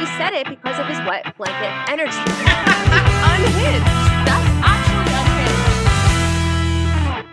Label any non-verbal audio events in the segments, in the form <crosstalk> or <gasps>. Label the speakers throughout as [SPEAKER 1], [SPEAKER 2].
[SPEAKER 1] She said it because of his wet blanket energy. <laughs>
[SPEAKER 2] unhinged. That's actually unhinged.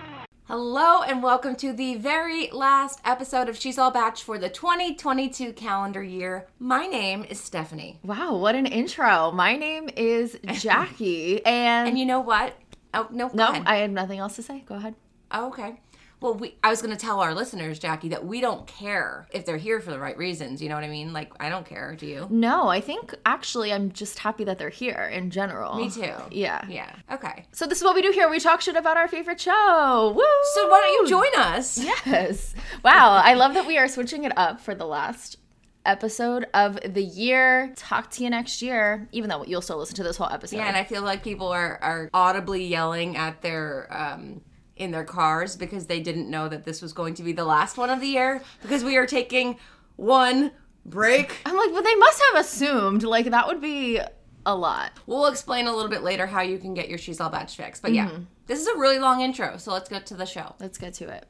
[SPEAKER 2] Hello and welcome to the very last episode of She's All Bach for the 2022 calendar year. My name is Stefanie.
[SPEAKER 3] Wow, what an intro. My name is <laughs> Jackie. And,
[SPEAKER 2] And you know what? Oh, no,
[SPEAKER 3] no,
[SPEAKER 2] ahead.
[SPEAKER 3] I have nothing else to say. Go ahead.
[SPEAKER 2] Oh, okay. Well, we, I was going to tell our listeners, Jackie, that we don't care if they're here for the right reasons. You know what I mean? Like, I don't care. Do you?
[SPEAKER 3] No, I think actually I'm just happy that they're here in general.
[SPEAKER 2] Me too.
[SPEAKER 3] Yeah.
[SPEAKER 2] Yeah. Okay.
[SPEAKER 3] So this is what we do here. We talk shit about our favorite show. Woo!
[SPEAKER 2] So why don't you join us?
[SPEAKER 3] Yes. Wow, I love that we are switching it up for the last episode of the year. Talk to you next year, even though you'll still listen to this whole episode.
[SPEAKER 2] Yeah, and I feel like people are, are audibly yelling at their um in their cars because they didn't know that this was going to be the last one of the year because we are taking one break.
[SPEAKER 3] I'm like, but they must have assumed like that would be a lot.
[SPEAKER 2] We'll explain a little bit later how you can get your She's All Bach fixed. But yeah, mm-hmm. this is a really long intro, so let's get to the show.
[SPEAKER 3] Let's get to it.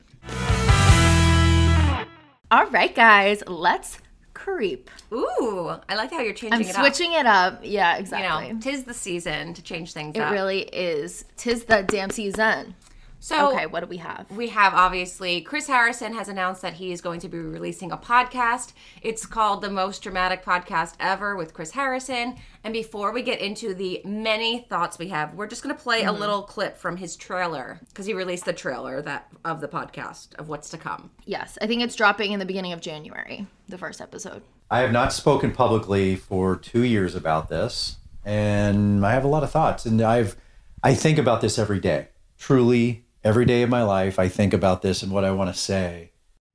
[SPEAKER 3] All right, guys, let's creep.
[SPEAKER 2] Ooh, I like how you're changing
[SPEAKER 3] I'm
[SPEAKER 2] it
[SPEAKER 3] switching it up. Yeah, exactly.
[SPEAKER 2] You know, tis the season to change things
[SPEAKER 3] it
[SPEAKER 2] up.
[SPEAKER 3] really is. Tis the damn season.
[SPEAKER 2] So
[SPEAKER 3] Okay, what do we have?
[SPEAKER 2] we have obviously Chris Harrison has announced that he is going to be releasing a podcast. It's called The Most Dramatic Podcast Ever with Chris Harrison. And before we get into the many thoughts we have, we're just going to play a mm-hmm. little clip from his trailer because he released the trailer that of the podcast of what's to come.
[SPEAKER 3] Yes, I think it's dropping in the beginning of January, the first episode.
[SPEAKER 4] I have not spoken publicly for two years about this, and I have a lot of thoughts. And I've I think about this every day. Truly, every day of my life, I think about this and what I want to say,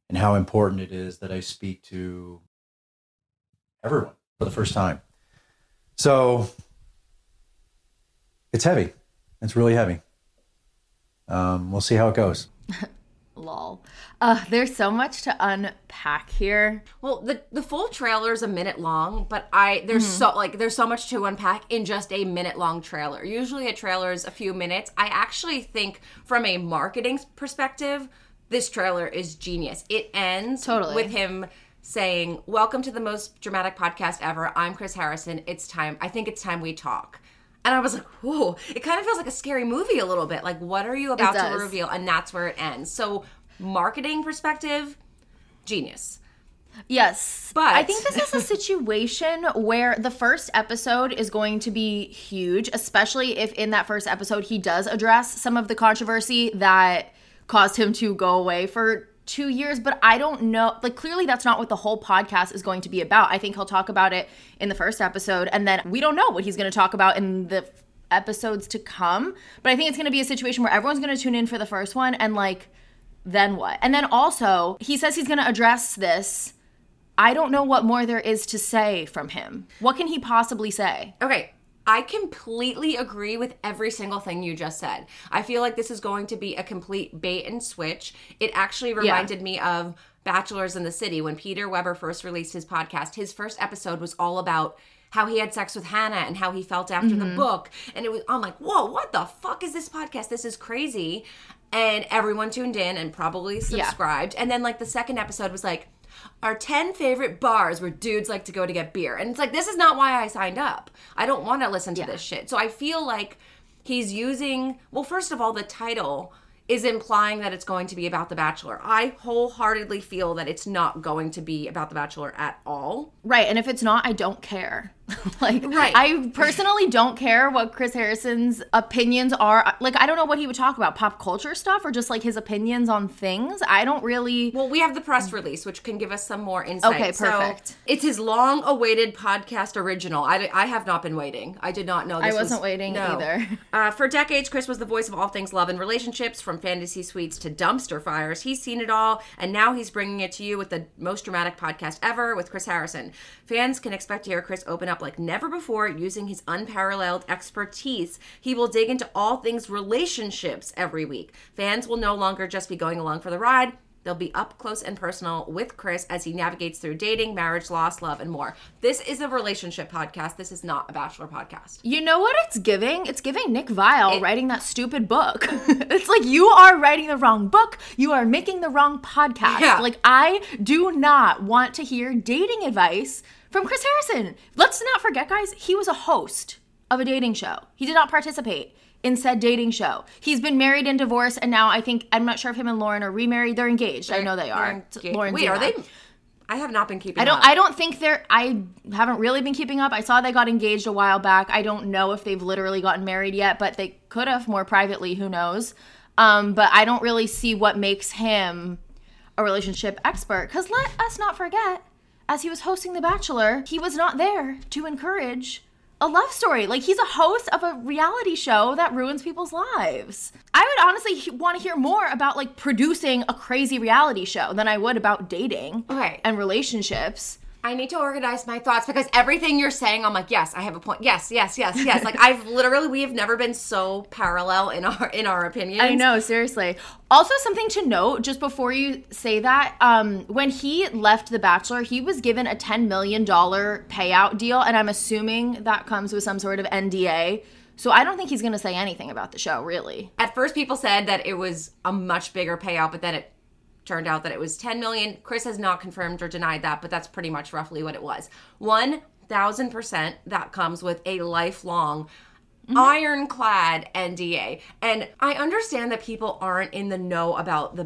[SPEAKER 4] and how important it is that I speak to everyone for the first time. So it's heavy. It's really heavy. Um, we'll see how it goes. <laughs>
[SPEAKER 3] Lol. Uh, there's so much to unpack here.
[SPEAKER 2] Well, the the full trailer is a minute long, but I there's so like there's so much to unpack in just a minute long trailer. Usually a trailer is a few minutes. I actually think from a marketing perspective, this trailer is genius. It ends
[SPEAKER 3] Totally.
[SPEAKER 2] with him saying, "Welcome to the most dramatic podcast ever. I'm Chris Harrison. It's time. I think it's time we talk." And I was like, "Whoa!" It kind of feels like a scary movie a little bit. Like, what are you about to reveal? And that's where it ends. So, marketing perspective, genius.
[SPEAKER 3] Yes.
[SPEAKER 2] But-
[SPEAKER 3] I think this is a <laughs> situation where the first episode is going to be huge, especially if in that first episode he does address some of the controversy that caused him to go away for two years. But I don't know. Like, clearly, that's not what the whole podcast is going to be about. I think he'll talk about it in the first episode, and then we don't know what he's going to talk about in the episodes to come. But I think it's going to be a situation where everyone's going to tune in for the first one and, like, then what? And then also, he says he's going to address this. I don't know what more there is to say from him. What can he possibly say?
[SPEAKER 2] Okay, I completely agree with every single thing you just said. I feel like this is going to be a complete bait and switch. It actually reminded me of Bachelors in the City when Peter Weber first released his podcast. His first episode was all about how he had sex with Hannah and how he felt after the mm-hmm. book. And it was I'm like, "Whoa, what the fuck is this podcast? This is crazy." And everyone tuned in and probably subscribed. And then like the second episode was like our 10 favorite bars where dudes like to go to get beer. And it's like, this is not why I signed up. I don't want to listen to this shit. So I feel like he's using, well, first of all, the title is implying that it's going to be about The Bachelor. I wholeheartedly feel that it's not going to be about The Bachelor at all.
[SPEAKER 3] Right, and if it's not, I don't care. <laughs> like,
[SPEAKER 2] Right.
[SPEAKER 3] I personally don't care what Chris Harrison's opinions are. Like, I don't know what he would talk about, pop culture stuff or just like his opinions on things. I don't really.
[SPEAKER 2] Well, we have the press release, which can give us some more insight.
[SPEAKER 3] Okay,
[SPEAKER 2] So,
[SPEAKER 3] perfect.
[SPEAKER 2] it's his long-awaited podcast original. I, I have not been waiting. I did not know. This I
[SPEAKER 3] wasn't
[SPEAKER 2] was-
[SPEAKER 3] waiting either. <laughs>
[SPEAKER 2] Uh, for decades, Chris was the voice of all things love and relationships, from fantasy suites to dumpster fires. He's seen it all, and now he's bringing it to you with the most dramatic podcast ever with Chris Harrison. Fans can expect to hear Chris open up like never before, using his unparalleled expertise. He will dig into all things relationships every week. Fans will no longer just be going along for the ride. They'll be up close and personal with Chris as he navigates through dating, marriage, loss, love, and more. This is a relationship podcast. This is not a bachelor podcast.
[SPEAKER 3] You know what it's giving? It's giving Nick Viall
[SPEAKER 2] It-
[SPEAKER 3] writing that stupid book. <laughs> it's like you are writing the wrong book. You are making the wrong podcast.
[SPEAKER 2] Yeah.
[SPEAKER 3] Like I do not want to hear dating advice from Chris Harrison. Let's not forget, guys, he was a host of a dating show. He did not participate in said dating show. He's been married and divorced, and now I think I'm not sure if him and Lauren are remarried. They're engaged. I know they are.
[SPEAKER 2] Engaged.
[SPEAKER 3] Lauren's
[SPEAKER 2] Wait, are they? I have not been keeping.
[SPEAKER 3] I don't.
[SPEAKER 2] Up.
[SPEAKER 3] I don't think they're. I haven't really been keeping up. I saw they got engaged a while back. I don't know if they've literally gotten married yet, but they could have more privately. Who knows? Um, but I don't really see what makes him a relationship expert. Because let us not forget, as he was hosting The Bachelor, he was not there to encourage a love story. Like he's a host of a reality show that ruins people's lives. I would honestly want to hear more about like producing a crazy reality show than I would about dating
[SPEAKER 2] Okay.
[SPEAKER 3] and relationships.
[SPEAKER 2] I need to organize my thoughts because everything you're saying, I'm like, yes, I have a point. Yes, yes, yes, yes. like I've <laughs> literally, we have never been so parallel in our in our opinions.
[SPEAKER 3] I know, seriously. Also, something to note just before you say that, um, when he left The Bachelor, he was given a $10 million payout deal, and I'm assuming that comes with some sort of NDA. So I don't think he's going to say anything about the show, really.
[SPEAKER 2] At first, people said that it was a much bigger payout, but then it turned out that it was 10 million. Chris has not confirmed or denied that, but that's pretty much roughly what it was. 1000% that comes with a lifelong ironclad NDA. And I understand that people aren't in the know about the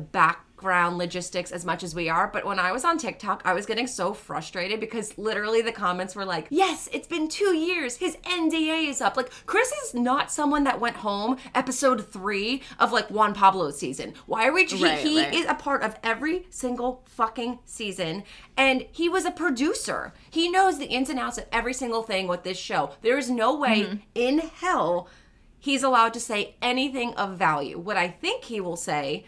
[SPEAKER 2] background logistics as much as we are, but when I was on TikTok, I was getting so frustrated because literally the comments were like, "Yes, it's been 2 years. His NDA is up." Like Chris is not someone that went home episode 3 of like Juan Pablo's season. Why are we he,
[SPEAKER 3] Right,
[SPEAKER 2] he
[SPEAKER 3] right.
[SPEAKER 2] is a part of every single fucking season and he was a producer. He knows the ins and outs of every single thing with this show. There is no way
[SPEAKER 3] Mm-hmm.
[SPEAKER 2] in hell he's allowed to say anything of value. What I think he will say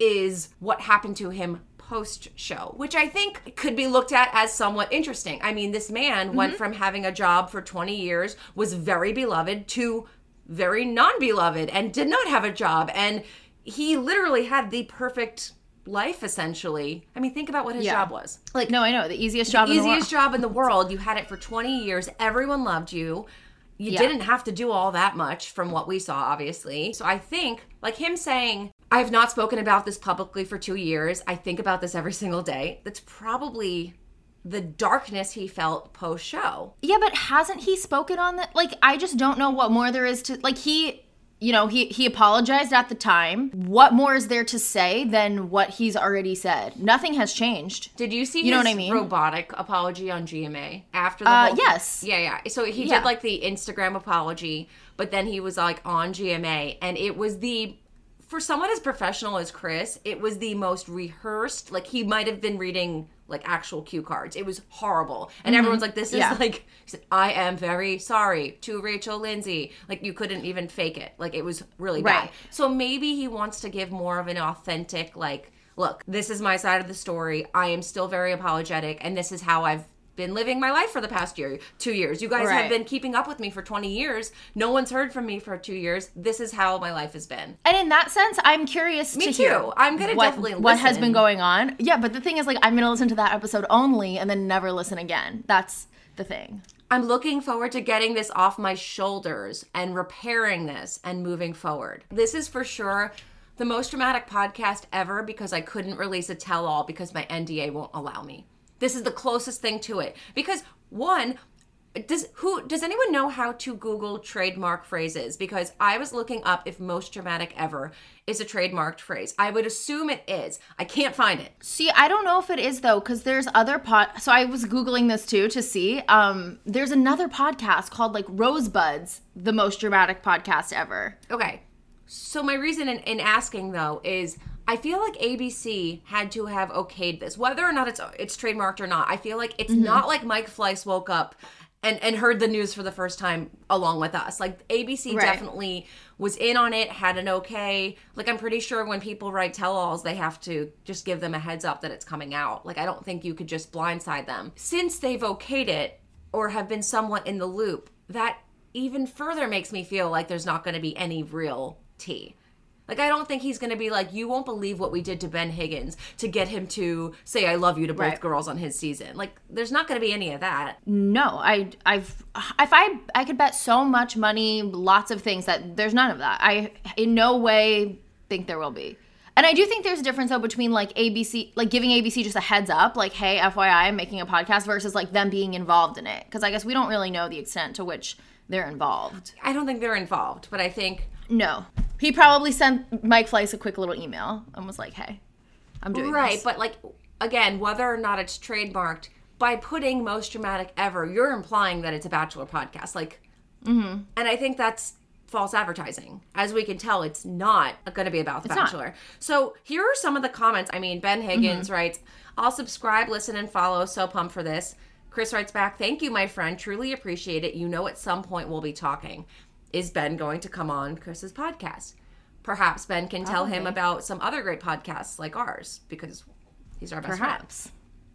[SPEAKER 2] is what happened to him post show, which I think could be looked at as somewhat interesting. I mean, this man
[SPEAKER 3] Mm-hmm.
[SPEAKER 2] went from having a job for 20 years, was very beloved, to very non beloved and did not have a job. And he literally had the perfect life essentially. I mean, think about what his
[SPEAKER 3] Yeah.
[SPEAKER 2] job was. Like
[SPEAKER 3] No, I know. The easiest job in the world.
[SPEAKER 2] easiest job in the world. You had it for 20 years. Everyone loved you. You
[SPEAKER 3] Yeah.
[SPEAKER 2] didn't have to do all that much from what we saw, obviously. So I think, like him saying, I have not spoken about this publicly for two years. I think about this every single day. That's probably the darkness he felt post show.
[SPEAKER 3] Yeah, but hasn't he spoken on that? Like, I just don't know what more there is to like. He, you know, he he apologized at the time. What more is there to say than what he's already said? Nothing has changed.
[SPEAKER 2] Did you see
[SPEAKER 3] You know what I mean?
[SPEAKER 2] robotic apology on GMA after the
[SPEAKER 3] Uh,
[SPEAKER 2] whole
[SPEAKER 3] yes.
[SPEAKER 2] Yeah, yeah. So he
[SPEAKER 3] Yeah.
[SPEAKER 2] did like the Instagram apology, but then he was like on GMA and it was the for someone as professional as Chris, it was the most rehearsed. Like he might have been reading like actual cue cards. It was horrible. And everyone's like, this is
[SPEAKER 3] Mm-hmm. Yeah.
[SPEAKER 2] like, said, I am very sorry to Rachel Lindsay. Like you couldn't even fake it. Like it was really bad. So maybe he wants to give more of an authentic, like, look, this is my side of the story. I am still very apologetic, and this is how I've been living my life for the past year, two years. You guys have been keeping up with me for 20 years. No one's heard from me for two years. This is how my life has been.
[SPEAKER 3] And in that sense, I'm curious
[SPEAKER 2] Me
[SPEAKER 3] to
[SPEAKER 2] too.
[SPEAKER 3] hear.
[SPEAKER 2] I'm gonna
[SPEAKER 3] what,
[SPEAKER 2] definitely
[SPEAKER 3] what has been going on. Yeah, but the thing is, like, I'm gonna listen to that episode only and then never listen again. That's the thing.
[SPEAKER 2] I'm looking forward to getting this off my shoulders and repairing this and moving forward. This is for sure the most dramatic podcast ever because I couldn't release a tell all because my NDA won't allow me. This is the closest thing to it because one does who does anyone know how to google trademark phrases because i was looking up if most dramatic ever is a trademarked phrase i would assume it is i can't find it
[SPEAKER 3] See, I don't know if it is though, because there's other pot So I was googling this too to see. Um, there's another podcast called like Rosebuds, the most dramatic podcast ever.
[SPEAKER 2] Okay. So my reason in, in asking though is I feel like ABC had to have okayed this, whether or not it's it's trademarked or not. I feel like it's mm-hmm. not like Mike Fleiss woke up and and heard the news for the first time along with us. Like ABC
[SPEAKER 3] Right.
[SPEAKER 2] definitely was in on it, had an okay. Like I'm pretty sure when people write tell-alls, they have to just give them a heads up that it's coming out. Like I don't think you could just blindside them. Since they've okayed it or have been somewhat in the loop, that even further makes me feel like there's not going to be any real tea. Like I don't think he's going to be like you won't believe what we did to Ben Higgins to get him to say I love you to both
[SPEAKER 3] Right.
[SPEAKER 2] girls on his season. Like there's not going to be any of that.
[SPEAKER 3] No, I, I've, if I, I could bet so much money, lots of things that there's none of that. I in no way think there will be. And I do think there's a difference though between like ABC, like giving ABC just a heads up, like, hey, FYI, I'm making a podcast versus like them being involved in it. Because I guess we don't really know the extent to which they're involved.
[SPEAKER 2] I don't think they're involved, but I think
[SPEAKER 3] No. He probably sent Mike Fleiss a quick little email and was like, hey, I'm doing it.
[SPEAKER 2] right,
[SPEAKER 3] this.
[SPEAKER 2] but like again, whether or not it's trademarked, by putting most dramatic ever, you're implying that it's a bachelor podcast. Like,
[SPEAKER 3] Mm-hmm.
[SPEAKER 2] and I think that's false advertising. As we can tell, it's not going to be about the
[SPEAKER 3] It's not.
[SPEAKER 2] bachelor. So here are some of the comments. I mean, Ben Higgins
[SPEAKER 3] Mm-hmm.
[SPEAKER 2] writes, "I'll subscribe, listen, and follow. So pumped for this." Chris writes back, "Thank you, my friend. Truly appreciate it. You know, at some point we'll be talking. Is Ben going to come on Chris's podcast?" Perhaps Ben can tell him about some other great podcasts like ours because he's our best friend.
[SPEAKER 3] Perhaps.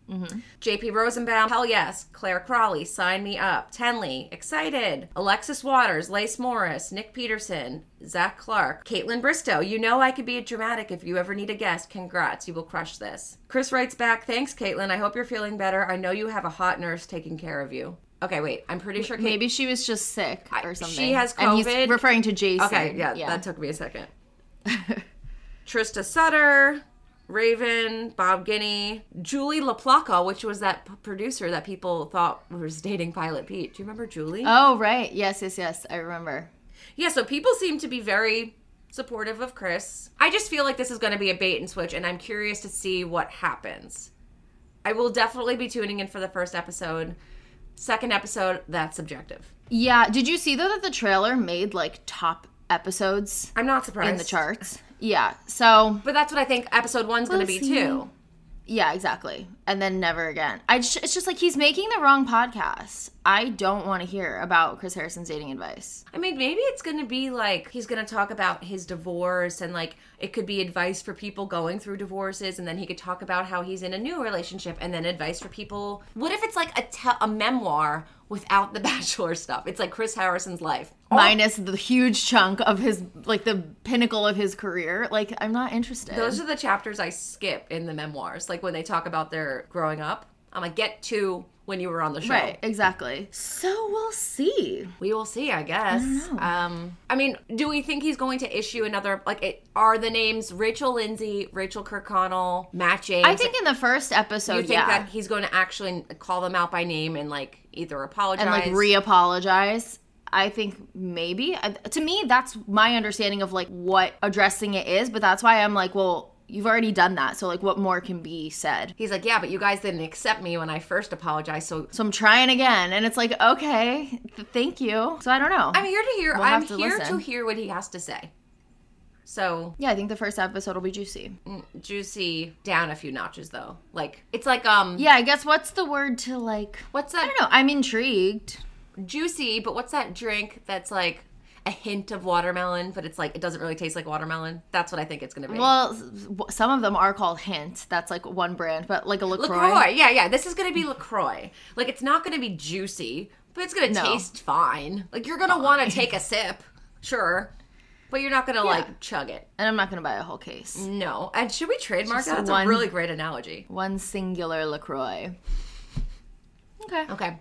[SPEAKER 3] Mm-hmm.
[SPEAKER 2] JP Rosenbaum, hell yes. Clare Crawley, sign me up. Tenley, excited. Alexis Waters, Lace Morris, Nick Peterson, Zach Clark, Kaitlyn Bristowe. You know I could be a dramatic if you ever need a guest. Congrats, you will crush this. Chris writes back, thanks, Kaitlyn. I hope you're feeling better. I know you have a hot nurse taking care of you. Okay, wait. I'm pretty sure. Kate-
[SPEAKER 3] Maybe she was just sick or something.
[SPEAKER 2] she has
[SPEAKER 3] And
[SPEAKER 2] COVID.
[SPEAKER 3] he's referring to Jason.
[SPEAKER 2] Okay, yeah, that took me a second. <laughs> Trista Sutter, Raven, Bob Guiney, Julie LaPlaca, which was that p- producer that people thought was dating Pilot Pete. Do you remember Julie?
[SPEAKER 3] Oh, right. Yes, yes, yes. I remember.
[SPEAKER 2] yeah, so people seem to be very supportive of Chris. I just feel like this is going to be a bait and switch, and I'm curious to see what happens. I will definitely be tuning in for the first episode. Second episode, that's subjective.
[SPEAKER 3] Yeah. Did you see though that the trailer made like top episodes
[SPEAKER 2] I'm not surprised.
[SPEAKER 3] in the charts? <laughs> Yeah. So
[SPEAKER 2] But that's what I think episode one's going to be too.
[SPEAKER 3] yeah, exactly. And then never again. I just, it's just like he's making the wrong podcast. I don't want to hear about Chris Harrison's dating advice.
[SPEAKER 2] I mean, maybe it's going to be like he's going to talk about his divorce and like it could be advice for people going through divorces and then he could talk about how he's in a new relationship and then advice for people. What if it's like a te- a memoir without the <laughs> bachelor stuff? It's like Chris Harrison's life.
[SPEAKER 3] Minus the huge chunk of his like the pinnacle of his career. Like I'm not interested.
[SPEAKER 2] Those are the chapters I skip in the memoirs, like when they talk about their growing up. I'm like, get to when you were on the show.
[SPEAKER 3] right, exactly. So we'll see.
[SPEAKER 2] We will see, I guess. um, I mean, do we think he's going to issue another? Like, it, are the names Rachel Lindsay, Rachel Kirkconnell, Matt James?
[SPEAKER 3] I think in the first episode,
[SPEAKER 2] you think
[SPEAKER 3] yeah.
[SPEAKER 2] that he's going to actually call them out by name and like either apologize
[SPEAKER 3] and like re-apologize i think maybe I- to me that's my understanding of like what addressing it is but that's why i'm like well you've already done that so like what more can be said
[SPEAKER 2] He's like, yeah, but you guys didn't accept me when I first apologized. So
[SPEAKER 3] so i'm trying again and it's like okay th- thank you so i don't know
[SPEAKER 2] I'm here to hear.
[SPEAKER 3] We'll
[SPEAKER 2] I'm
[SPEAKER 3] to
[SPEAKER 2] here to hear what he has to say. So
[SPEAKER 3] yeah i think the first episode will be juicy
[SPEAKER 2] juicy down a few notches though. Like it's like um,
[SPEAKER 3] yeah i guess what's the word to like
[SPEAKER 2] what's that i
[SPEAKER 3] don't know i'm intrigued
[SPEAKER 2] Juicy, but what's that drink that's like a hint of watermelon, but it's like it doesn't really taste like watermelon? That's what I think it's gonna be.
[SPEAKER 3] well some of them are called hint that's like one brand but like a lacroix,
[SPEAKER 2] LaCroix. Yeah, yeah. This is going to be LaCroix. Like, it's not going to be juicy, but it's going to
[SPEAKER 3] No.
[SPEAKER 2] taste fine. Like, you're going to want to take a sip, sure, but you're not going to, like, chug it.
[SPEAKER 3] and i'm not gonna buy a whole case
[SPEAKER 2] No. And should we trademark
[SPEAKER 3] Just
[SPEAKER 2] that? That's
[SPEAKER 3] one-
[SPEAKER 2] a really great analogy.
[SPEAKER 3] one singular lacroix okay
[SPEAKER 2] Okay,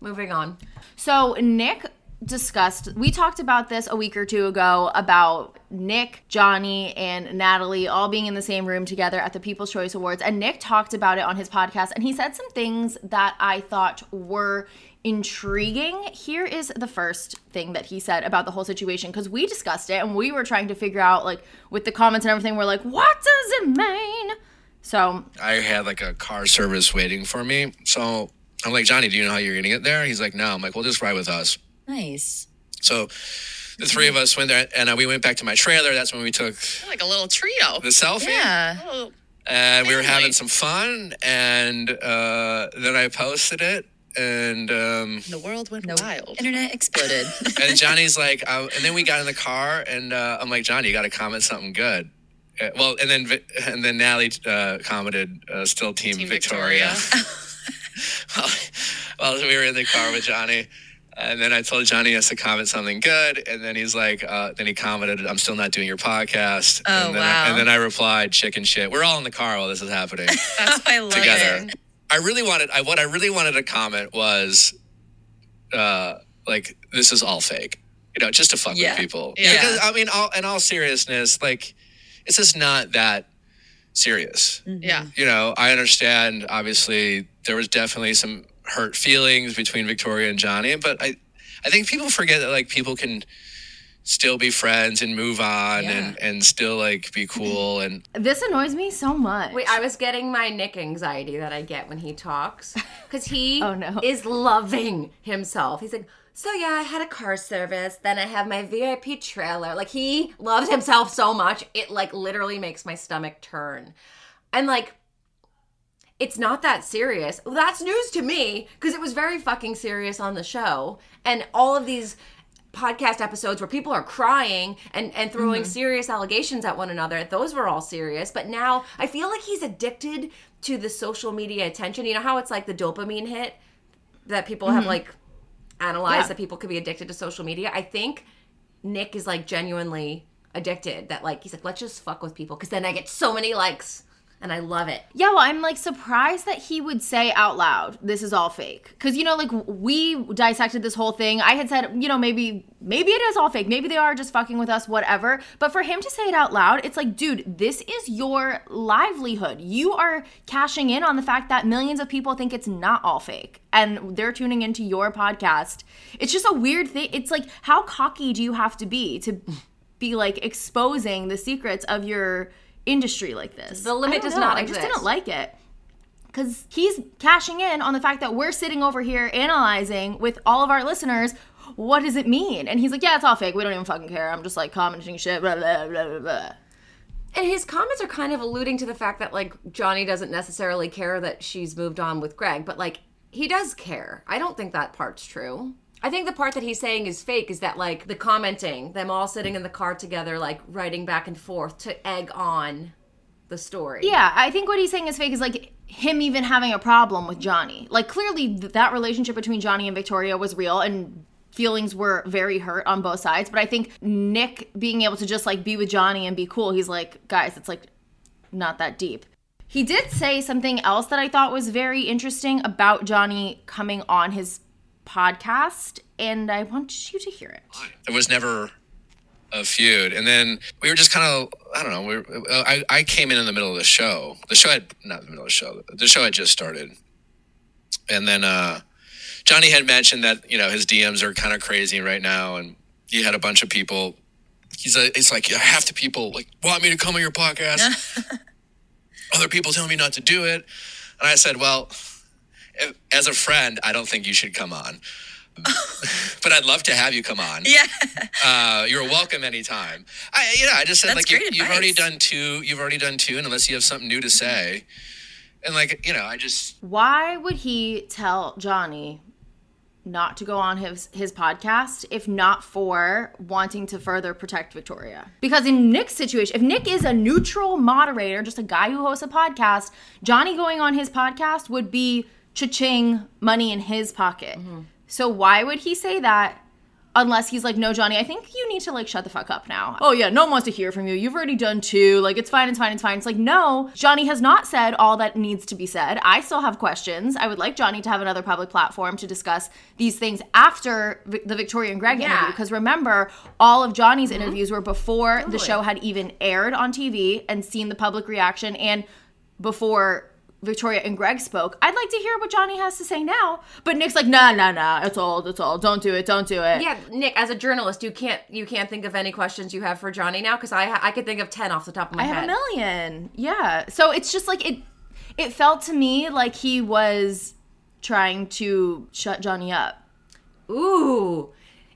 [SPEAKER 2] moving on.
[SPEAKER 3] So Nick discussed we talked about this a week or two ago about Nick, Johnny, and Natalie all being in the same room together at the People's Choice Awards. And Nick talked about it on his podcast and he said some things that I thought were intriguing. Here is the first thing that he said about the whole situation because we discussed it and we were trying to figure out like with the comments and everything we're like what does it mean? So
[SPEAKER 5] I had like a car service waiting for me. So I'm like, Johnny, do you know how you're gonna get there? He's like, No. I'm like, well, just ride with us.
[SPEAKER 6] Nice.
[SPEAKER 5] So the three of us went there, and uh, we went back to my trailer. That's when we took
[SPEAKER 6] Like a little trio.
[SPEAKER 5] the selfie.
[SPEAKER 6] Yeah.
[SPEAKER 5] And we were having some fun, and uh, then I posted it, and um,
[SPEAKER 6] The world went wild. Internet exploded. <laughs>
[SPEAKER 5] and Johnny's <laughs> like, uh, and then we got in the car, and uh, I'm like, Johnny, you got to comment something good. Uh, well, and then Vi- and then Natalie uh, commented, uh, "Still Team,
[SPEAKER 6] Team
[SPEAKER 5] Victoria." <laughs> while, while we were in the car with Johnny. And then I told Johnny he has to comment something good, and then he's like, uh, then he commented, "I'm still not doing your podcast."
[SPEAKER 6] Oh,
[SPEAKER 5] and then I,
[SPEAKER 6] wow.
[SPEAKER 5] and then I replied, "Chicken shit." We're all in the car while this is happening <laughs>
[SPEAKER 6] That's I love
[SPEAKER 5] together.
[SPEAKER 6] it.
[SPEAKER 5] I really wanted. I what I really wanted to comment was, uh, like this is all fake. You know, just to fuck
[SPEAKER 6] Yeah.
[SPEAKER 5] with people.
[SPEAKER 6] Yeah.
[SPEAKER 5] Because I mean, all, in all seriousness, like it's just not that serious.
[SPEAKER 6] Yeah.
[SPEAKER 5] You know, I understand. Obviously, there was definitely some hurt feelings between Victoria and Johnny, but I, I think people forget that like people can still be friends and move on and and still like be cool and <laughs>
[SPEAKER 3] This annoys me so much.
[SPEAKER 2] Wait, I was getting my Nick anxiety that I get when he talks because he <laughs>
[SPEAKER 3] Oh, no.
[SPEAKER 2] is loving himself. He's like, so yeah, I had a car service, then I have my VIP trailer. Like he loves himself so much, it like literally makes my stomach turn. And like, it's not that serious. Well, that's news to me because it was very fucking serious on the show, and all of these podcast episodes where people are crying and and throwing mm-hmm. serious allegations at one another those were all serious. But now i feel like he's addicted to the social media attention. You know how it's like the dopamine hit that people have mm-hmm. like analyzed
[SPEAKER 3] Yeah.
[SPEAKER 2] that people could be addicted to social media? I think nick is like genuinely addicted that like he's like let's just fuck with people because then i get so many likes and i love it
[SPEAKER 3] Yeah, well, I'm like surprised that he would say out loud, "This is all fake." Because you know, like we dissected this whole thing. I had said, you know, maybe maybe it is all fake. Maybe they are just fucking with us, whatever. But for him to say it out loud, it's like, dude, this is your livelihood. You are cashing in on the fact that millions of people think it's not all fake, and they're tuning into your podcast. It's just a weird thing. It's like, how cocky do you have to be to be like exposing the secrets of your industry like this?
[SPEAKER 2] The limit does
[SPEAKER 3] know.
[SPEAKER 2] not
[SPEAKER 3] I just didn't like it because he's cashing in on the fact that we're sitting over here analyzing with all of our listeners. What does it mean? And he's like, yeah, it's all fake. We don't even fucking care. I'm just like commenting shit. Blah blah blah blah. blah.
[SPEAKER 2] And his comments are kind of alluding to the fact that like Johnny doesn't necessarily care that she's moved on with Greg, but like he does care. I don't think that part's true. I think the part that he's saying is fake is that like the commenting, them all sitting in the car together, like writing back and forth to egg on the story.
[SPEAKER 3] Yeah, I think what he's saying is fake is like him even having a problem with Johnny. Like clearly th- that relationship between Johnny and Victoria was real and feelings were very hurt on both sides, but I think Nick being able to just like be with Johnny and be cool, he's like, guys, it's like not that deep. He did say something else that I thought was very interesting about Johnny coming on his podcast, and I want you to hear it.
[SPEAKER 5] there was never a feud. And then we were just kind of i don't know we were, I, I came in in the middle of the show. The show had not in the middle of the show the show had just started. And then uh johnny had mentioned that you know his dms are kind of crazy right now and he had a bunch of people he's a, it's like half the people like want me to come on your podcast. <laughs> Other people tell me not to do it. And i said well as a friend i don't think you should come on <laughs> but i'd love to have you come on
[SPEAKER 6] Yeah.
[SPEAKER 5] uh, you're welcome anytime. I, you know, I just said
[SPEAKER 6] That's
[SPEAKER 5] like you, you've already done two. You've already done two, and unless you have something new to say, and like you know, I just
[SPEAKER 3] Why would he tell Johnny not to go on his his podcast if not for wanting to further protect Victoria? Because in Nick's situation, if Nick is a neutral moderator, just a guy who hosts a podcast, Johnny going on his podcast would be cha-ching money in his pocket. Mm-hmm. So why would he say that? Unless he's like, no, Johnny, I think you need to like shut the fuck up now. Oh, yeah, no one wants to hear from you. You've already done two. Like, it's fine, it's fine, it's fine. It's like, no, Johnny has not said all that needs to be said. I still have questions. I would like Johnny to have another public platform to discuss these things after Vi- the Victoria and Greg
[SPEAKER 2] Yeah.
[SPEAKER 3] interview. Because remember, all of Johnny's mm-hmm. interviews were before the show had even aired on TV and seen the public reaction and before Victoria and Greg spoke. I'd like to hear what Johnny has to say now. But Nick's like, nah, nah, nah. It's all, it's all. Don't do it. Don't do it.
[SPEAKER 2] Yeah, Nick, as a journalist, you can't you can't think of any questions you have for Johnny now because I I could think of ten off the top of my
[SPEAKER 3] I
[SPEAKER 2] head.
[SPEAKER 3] have a million. Yeah. So it's just like it it felt to me like he was trying to shut Johnny up.
[SPEAKER 2] Ooh,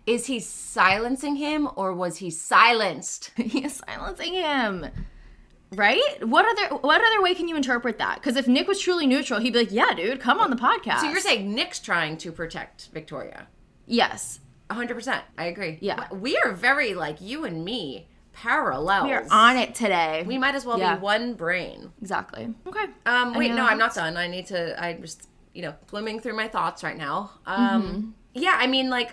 [SPEAKER 2] is he silencing him or was he silenced? <laughs>
[SPEAKER 3] he is silencing him. Right? What other what other way can you interpret that? Because if Nick was truly neutral, he'd be like, "Yeah, dude, come on the podcast."
[SPEAKER 2] So you're saying Nick's trying to protect Victoria?
[SPEAKER 3] yes,
[SPEAKER 2] hundred percent. I agree.
[SPEAKER 3] Yeah.
[SPEAKER 2] we are very like you and me parallels.
[SPEAKER 3] we are on it today.
[SPEAKER 2] We might as well
[SPEAKER 3] Yeah.
[SPEAKER 2] be one brain.
[SPEAKER 3] exactly. Okay.
[SPEAKER 2] Um, wait, no, I'm not done. I need to. I'm just, you know, blooming through my thoughts right now.
[SPEAKER 3] Mm-hmm.
[SPEAKER 2] Um, yeah, I mean, like,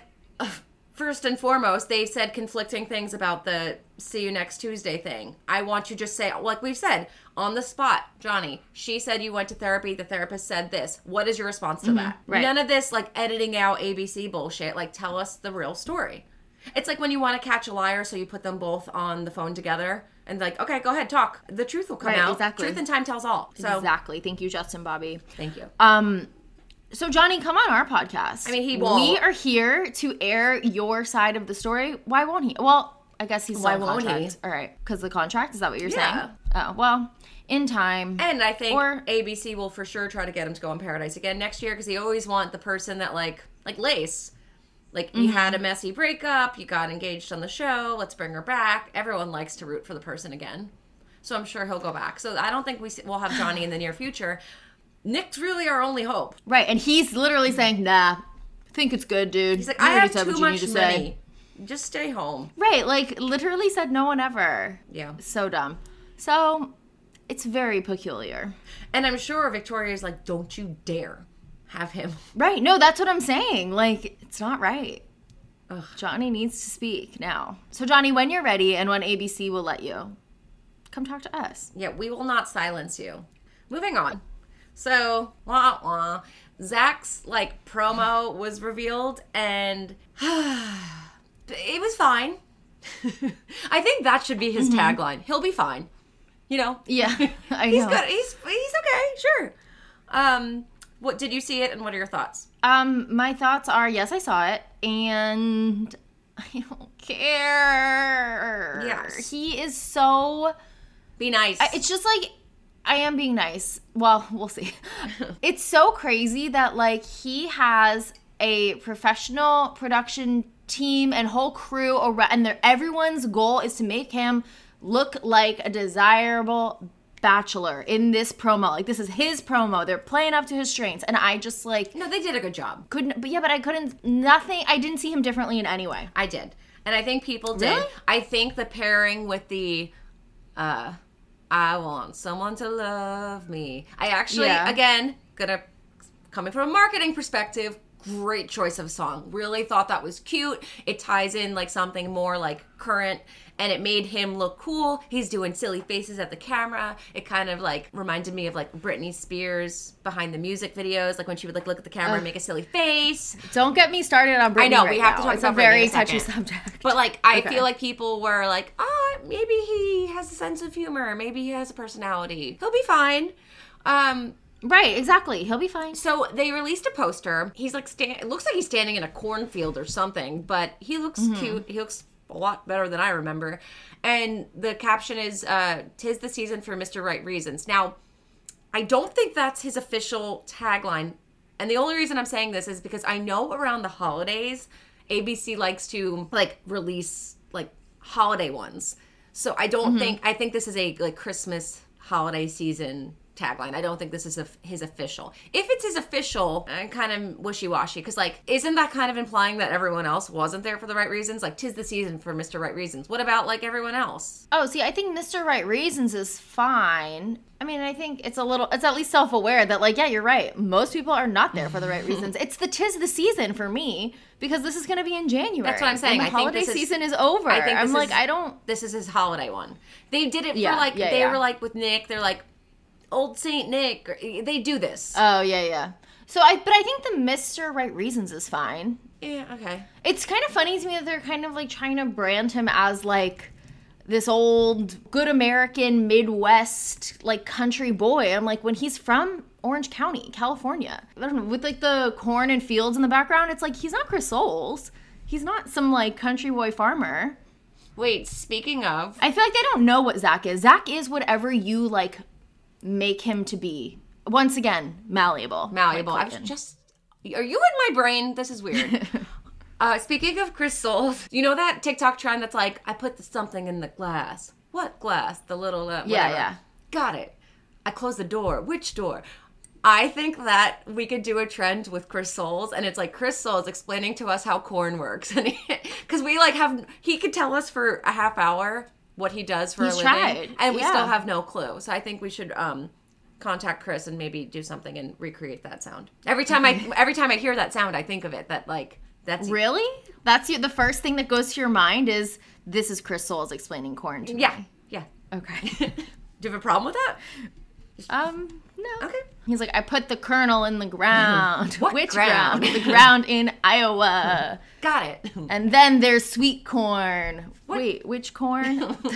[SPEAKER 2] first and foremost, they said conflicting things about the "see you next Tuesday" thing. I want you to just say, like we've said, on the spot, Johnny. She said you went to therapy. The therapist said this. What is your response to that?
[SPEAKER 3] Mm-hmm. right.
[SPEAKER 2] None of this like editing out ABC bullshit. Like, tell us the real story. It's like when you want to catch a liar, so you put them both on the phone together. and like, okay, go ahead, talk. The truth will come
[SPEAKER 3] Right,
[SPEAKER 2] out.
[SPEAKER 3] exactly.
[SPEAKER 2] Truth and time tells all. So
[SPEAKER 3] exactly. Thank you, Justin Bobby.
[SPEAKER 2] thank you.
[SPEAKER 3] Um, so Johnny, come on our podcast.
[SPEAKER 2] I mean, he
[SPEAKER 3] We
[SPEAKER 2] won't.
[SPEAKER 3] We are here to air your side of the story. Why won't he? Well, I guess he's
[SPEAKER 2] Why won't he?
[SPEAKER 3] All right, because the contract is that what you're
[SPEAKER 2] Yeah.
[SPEAKER 3] saying? Oh well, in time.
[SPEAKER 2] And I think
[SPEAKER 3] Or-
[SPEAKER 2] ABC will for sure try to get him to go on Paradise again next year because they always want the person that like like Lace. Like you had a
[SPEAKER 3] Mm-hmm.
[SPEAKER 2] messy breakup, you got engaged on the show. Let's bring her back. Everyone likes to root for the person again, so I'm sure he'll go back. So I don't think we'll have Johnny in the near future. Nick's really our only hope.
[SPEAKER 3] right, and he's literally saying, "Nah, I think it's good, dude."
[SPEAKER 2] He's like,
[SPEAKER 3] You
[SPEAKER 2] I have too
[SPEAKER 3] what you need
[SPEAKER 2] much
[SPEAKER 3] to say."
[SPEAKER 2] money. Just stay home.
[SPEAKER 3] Right, like literally said, "No one ever."
[SPEAKER 2] Yeah.
[SPEAKER 3] So dumb. So it's very peculiar.
[SPEAKER 2] And I'm sure Victoria's like, don't you dare have him. <laughs>
[SPEAKER 3] Right. No, that's what I'm saying. Like, it's not right. Johnny needs to speak now. So, Johnny, when you're ready and when ABC will let you, come talk to us.
[SPEAKER 2] Yeah, we will not silence you. Moving on. So, wah wah. Zach's like promo was revealed and <sighs> it was fine. <laughs> I think that should be his tagline. He'll be fine. You know?
[SPEAKER 3] Yeah, <laughs> I
[SPEAKER 2] He's
[SPEAKER 3] know.
[SPEAKER 2] good. He's he's okay. Sure. Um what did you see it and what are your thoughts?
[SPEAKER 3] Um, my thoughts are yes, I saw it, and <laughs> I don't care.
[SPEAKER 2] Yes.
[SPEAKER 3] he is so.
[SPEAKER 2] Be nice.
[SPEAKER 3] It's just like I am being nice. Well, we'll see. <laughs> it's so crazy that like he has a professional production team and whole crew around, and everyone's goal is to make him look like a desirable bachelor in this promo. Like this is his promo. They're playing up to his strengths, and I just like
[SPEAKER 2] no, they did a good job.
[SPEAKER 3] couldn't. But yeah, but I couldn't. Nothing. I didn't see him differently in any way.
[SPEAKER 2] I did. And I think people did.
[SPEAKER 3] Really?
[SPEAKER 2] I think the pairing with the uh I want someone to love me. I actually
[SPEAKER 3] Yeah.
[SPEAKER 2] again gonna coming from a marketing perspective, great choice of song. Really thought that was cute. It ties in like something more like current and it made him look cool. He's doing silly faces at the camera. It kind of like reminded me of like Britney Spears behind the music videos, like when she would like look at the camera and make a silly face.
[SPEAKER 3] Don't get me started on Britney.
[SPEAKER 2] I know,
[SPEAKER 3] right
[SPEAKER 2] we have to talk
[SPEAKER 3] it's
[SPEAKER 2] about
[SPEAKER 3] a very
[SPEAKER 2] a
[SPEAKER 3] touchy subject.
[SPEAKER 2] But like, I
[SPEAKER 3] Okay.
[SPEAKER 2] feel like people were like, "Oh, maybe he has a sense of humor. Maybe he has a personality. He'll be fine." Um,
[SPEAKER 3] right, exactly. He'll be fine.
[SPEAKER 2] so they released a poster. He's like, stand- it looks like he's standing in a cornfield or something, but he looks
[SPEAKER 3] Mm-hmm.
[SPEAKER 2] cute. He looks a lot better than I remember. And the caption is, uh, "Tis the season for Mr. Right Reasons." Now, I don't think that's his official tagline. And the only reason I'm saying this is because I know around the holidays, ABC likes to like release like holiday ones. So I don't think I think this is a like Christmas holiday season tagline. I don't think this is a, his official. If it's his official, I'm kind of wishy-washy because like isn't that kind of implying that everyone else wasn't there for the right reasons? Like tis the season for Mr. Right Reasons. What about like everyone else?
[SPEAKER 3] Oh, see, I think Mr. Right Reasons is fine. I mean, I think it's a little, it's at least self aware that, like, yeah, you're right. Most people are not there for the right reasons. <laughs> It's the tis the season for me because this is going to be in January.
[SPEAKER 2] That's what I'm saying.
[SPEAKER 3] And the
[SPEAKER 2] I think
[SPEAKER 3] holiday
[SPEAKER 2] this is-
[SPEAKER 3] season is over.
[SPEAKER 2] I think
[SPEAKER 3] I'm
[SPEAKER 2] this
[SPEAKER 3] like,
[SPEAKER 2] is-
[SPEAKER 3] I don't.
[SPEAKER 2] this is his holiday one. They did it
[SPEAKER 3] Yeah,
[SPEAKER 2] for like
[SPEAKER 3] yeah,
[SPEAKER 2] they
[SPEAKER 3] yeah.
[SPEAKER 2] were like with Nick. They're like old Saint Nick. or- eh, They do this.
[SPEAKER 3] Oh, yeah, yeah. So I, but I think the Mr. Right Reasons is fine.
[SPEAKER 2] yeah. Okay.
[SPEAKER 3] It's kind of funny to me that they're kind of like trying to brand him as like this old good American Midwest like country boy. I'm like when he's from Orange County, California. I don't know, with like the corn and fields in the background, it's like he's not Chris Soules. He's not some like country boy farmer.
[SPEAKER 2] Wait. Speaking of,
[SPEAKER 3] I feel like they don't know what Zach is. Zach is whatever you like make him to be. Once again, malleable.
[SPEAKER 2] malleable.
[SPEAKER 3] Like
[SPEAKER 2] I was just. Are you in my brain? This is weird. <laughs> uh, speaking of crystals, you know that TikTok trend that's like, I put the something in the glass. What glass? The little. Uh,
[SPEAKER 3] Yeah, yeah.
[SPEAKER 2] Got it. I closed the door. Which door? I think that we could do a trend with Chris Soules, and it's like Chris Soules explaining to us how corn works, <laughs> and because we like have he could tell us for a half hour what he does for
[SPEAKER 3] He's
[SPEAKER 2] a living,
[SPEAKER 3] tried,
[SPEAKER 2] and we
[SPEAKER 3] yeah.
[SPEAKER 2] still have no clue. So I think we should um contact Chris and maybe do something and recreate that sound. Every time I every time I hear that sound, I think of it. That like that's
[SPEAKER 3] Really? That's you, the first thing that goes to your mind is this is Chris Soules explaining corn to me.
[SPEAKER 2] yeah yeah.
[SPEAKER 3] Okay. <laughs>
[SPEAKER 2] Do you have a problem with that?
[SPEAKER 3] um, no.
[SPEAKER 2] Okay.
[SPEAKER 3] He's like, I put the kernel in the ground. <laughs>
[SPEAKER 2] What
[SPEAKER 3] Which
[SPEAKER 2] ground?
[SPEAKER 3] ground? the ground in Iowa. <laughs>
[SPEAKER 2] Got it.
[SPEAKER 3] And then there's sweet corn. Wait, which corn? <laughs>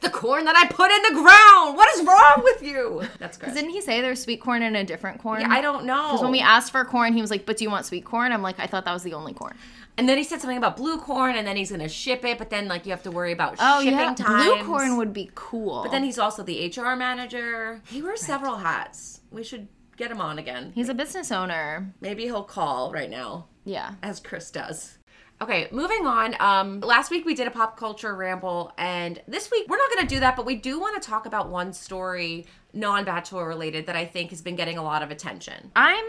[SPEAKER 2] The corn that I put in the ground. What is wrong with you? That's good.
[SPEAKER 3] Didn't he say there's sweet corn and a different corn?
[SPEAKER 2] Yeah, I don't know.
[SPEAKER 3] Because when we asked for corn, he was like, "But do you want sweet corn?" I'm like, "I thought that was the only corn."
[SPEAKER 2] And then he said something about blue corn, and then he's gonna ship it, but then like you have to worry about
[SPEAKER 3] Oh
[SPEAKER 2] shipping
[SPEAKER 3] yeah,
[SPEAKER 2] times.
[SPEAKER 3] blue corn would be cool.
[SPEAKER 2] But then he's also the HR manager. He wears several hats. We should get him on again.
[SPEAKER 3] he's a business owner.
[SPEAKER 2] Maybe he'll call right now.
[SPEAKER 3] Yeah.
[SPEAKER 2] as Chris does. Okay, moving on. Um, last week we did a pop culture ramble, and this week we're not going to do that, but we do want to talk about one story, non Bachelor related, that I think has been getting a lot of attention.
[SPEAKER 3] I'm,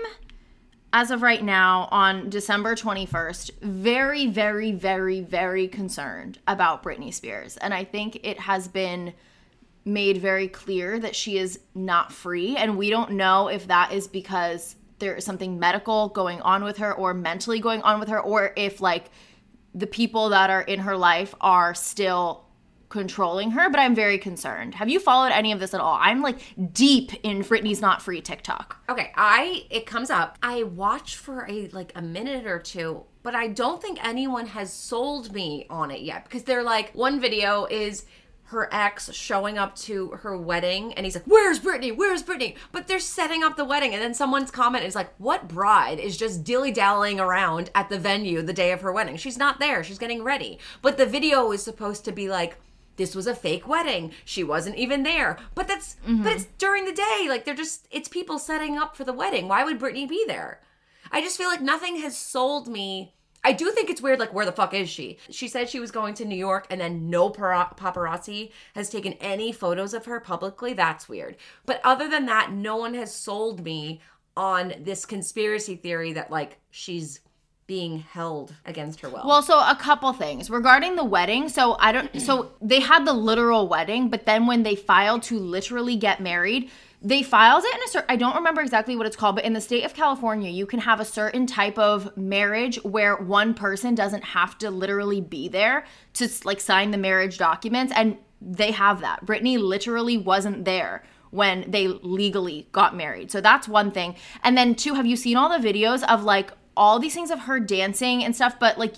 [SPEAKER 3] as of right now, on December 21st, very, very, very, very concerned about Britney Spears. And I think it has been made very clear that she is not free. And we don't know if that is because there is something medical going on with her or mentally going on with her, or if like the people that are in her life are still controlling her, but I'm very concerned. Have you followed any of this at all? I'm like deep in Britney's not free TikTok.
[SPEAKER 2] Okay, I it comes up. I watch for a like a minute or two, but I don't think anyone has sold me on it yet because they're like one video is her ex showing up to her wedding and he's like, Where's Britney? Where's Britney? But they're setting up the wedding and then someone's comment is like, What bride is just dilly dallying around at the venue the day of her wedding? She's not there, she's getting ready. But the video is supposed to be like this was a fake wedding. She wasn't even there. But that's but it's mm-hmm. during the day. Like they're just it's people setting up for the wedding. Why would Britney be there? I just feel like nothing has sold me. I do think it's weird like where the fuck is she? She said she was going to New York and then no para- paparazzi has taken any photos of her publicly. That's weird. But other than that, no one has sold me on this conspiracy theory that like she's being held against her will.
[SPEAKER 3] Well, so a couple things regarding the wedding. So I don't. So they had the literal wedding, but then when they filed to literally get married, they filed it in a certain. I don't remember exactly what it's called, but in the state of California, you can have a certain type of marriage where one person doesn't have to literally be there to like sign the marriage documents, and they have that. Britney literally wasn't there when they legally got married. So that's one thing. And then two, have you seen all the videos of like all these things of her dancing and stuff, but like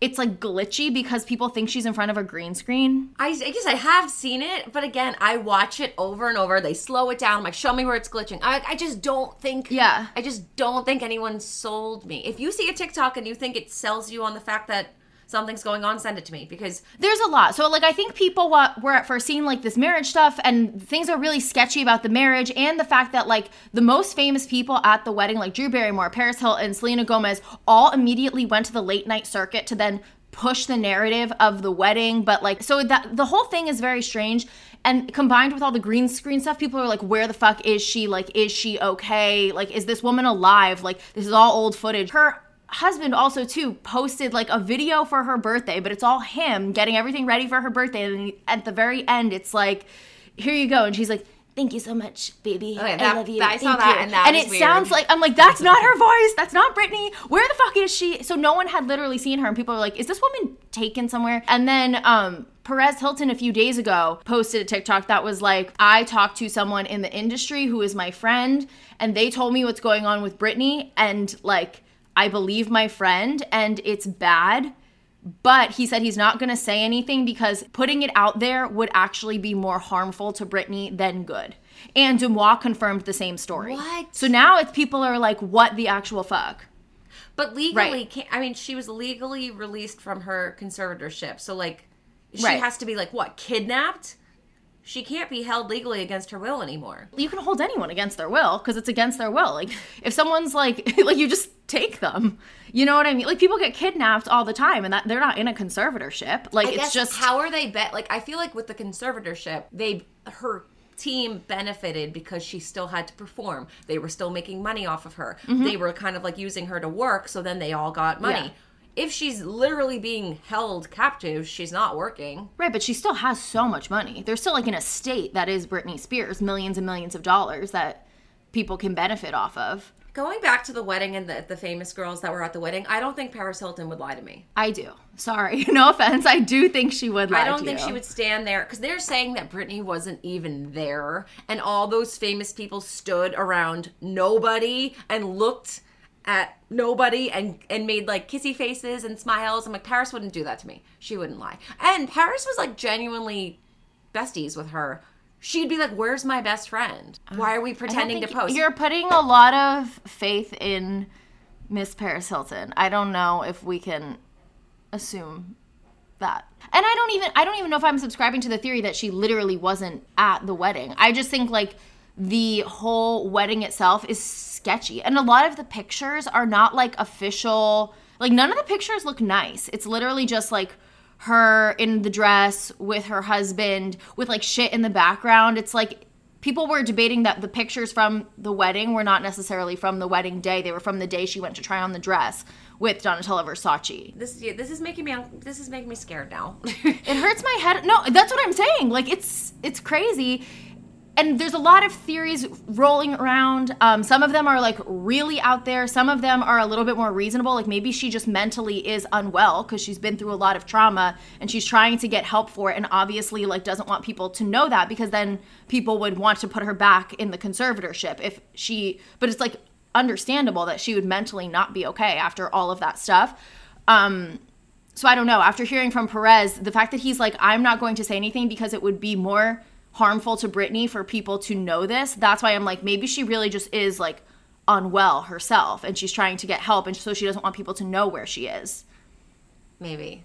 [SPEAKER 3] it's like glitchy because people think she's in front of a green screen.
[SPEAKER 2] I, I guess I have seen it, but again, I watch it over and over. They slow it down. I'm like, show me where it's glitching. I, I just don't think.
[SPEAKER 3] Yeah.
[SPEAKER 2] I just don't think anyone sold me. If you see a TikTok and you think it sells you on the fact that something's going on, send it to me. Because
[SPEAKER 3] There's a lot. So like I think people were at first seeing like this marriage stuff and things are really sketchy about the marriage and the fact that like the most famous people at the wedding like Drew Barrymore, Paris Hilton, and Selena Gomez all immediately went to the late night circuit to then push the narrative of the wedding. But like so that the whole thing is very strange. And combined with all the green screen stuff people are like where the fuck is she? Like is she okay? Like is this woman alive? Like this is all old footage. Her husband also too posted like a video for her birthday but it's all him getting everything ready for her birthday and at the very end it's like here you go and she's like thank you so much baby.
[SPEAKER 2] Okay,
[SPEAKER 3] i love you.
[SPEAKER 2] I saw
[SPEAKER 3] Thank
[SPEAKER 2] that,
[SPEAKER 3] you."
[SPEAKER 2] and that
[SPEAKER 3] and it
[SPEAKER 2] weird.
[SPEAKER 3] sounds like i'm like that's not her voice. That's not britney. Where the fuck is she? So no one had literally seen her and people are like is this woman taken somewhere? And then um Perez Hilton a few days ago posted a TikTok that was like, I talked to someone in the industry who is my friend, and they told me what's going on with Britney, and like, I believe my friend, and it's bad. But he said he's not going to say anything because putting it out there would actually be more harmful to Britney than good. And DeuxMoi confirmed the same story.
[SPEAKER 2] What?
[SPEAKER 3] So now it's people are like, what the actual fuck?
[SPEAKER 2] But legally,
[SPEAKER 3] Right.
[SPEAKER 2] can't, I mean, she was legally released from her conservatorship. So, like, she
[SPEAKER 3] Right.
[SPEAKER 2] has to be, like, what, kidnapped? She can't be held legally against her will anymore.
[SPEAKER 3] you can hold anyone against their will because it's against their will. Like if someone's like <laughs> like you just take them. You know what I mean? Like people get kidnapped all the time and that they're not in a conservatorship. Like
[SPEAKER 2] I
[SPEAKER 3] it's just
[SPEAKER 2] how are they bet? Like, I feel like with the conservatorship, they her team benefited because she still had to perform. They were still making money off of her. They were kind of like using her to work, so then they all got money.
[SPEAKER 3] Mm-hmm. Yeah.
[SPEAKER 2] If she's literally being held captive, she's not working.
[SPEAKER 3] right, but she still has so much money. There's still like an estate that is Britney Spears, millions and millions of dollars that people can benefit off of.
[SPEAKER 2] Going back to the wedding and the, the famous girls that were at the wedding, I don't think Paris Hilton would lie to me.
[SPEAKER 3] I do. Sorry, <laughs> no offense. I do think she would lie to me.
[SPEAKER 2] I don't think
[SPEAKER 3] you.
[SPEAKER 2] she would stand there because they're saying that Britney wasn't even there, and all those famous people stood around nobody and looked at nobody and and made like kissy faces and smiles. I'm like, Paris wouldn't do that to me. She wouldn't lie. And Paris was like genuinely besties with her, she'd be like, "Where's my best friend? Why are we pretending to post?"
[SPEAKER 3] You're putting a lot of faith in Miss Paris Hilton. I don't know if we can assume that. And I don't even I don't even know if I'm subscribing to the theory that she literally wasn't at the wedding. I just think like the whole wedding itself is sketchy. And a lot of the pictures are not like official like none of the pictures look nice. It's literally just like her in the dress with her husband with like shit in the background. It's like people were debating that the pictures from the wedding were not necessarily from the wedding day. They were from the day she went to try on the dress with Donatella Versace.
[SPEAKER 2] this yeah, this is making me un- this is making me scared now. <laughs>
[SPEAKER 3] It hurts my head. No, that's what I'm saying. Like it's it's crazy. And there's a lot of theories rolling around. Um, some of them are like really out there. Some of them are a little bit more reasonable. Like maybe she just mentally is unwell because she's been through a lot of trauma and she's trying to get help for it. And obviously, like doesn't want people to know that because then people would want to put her back in the conservatorship if she. But it's like understandable that she would mentally not be okay after all of that stuff. Um, so I don't know. After hearing from Perez, the fact that he's like, I'm not going to say anything because it would be more harmful to Britney for people to know this. That's why I'm like, maybe she really just is like unwell herself and she's trying to get help and so she doesn't want people to know where she is.
[SPEAKER 2] Maybe.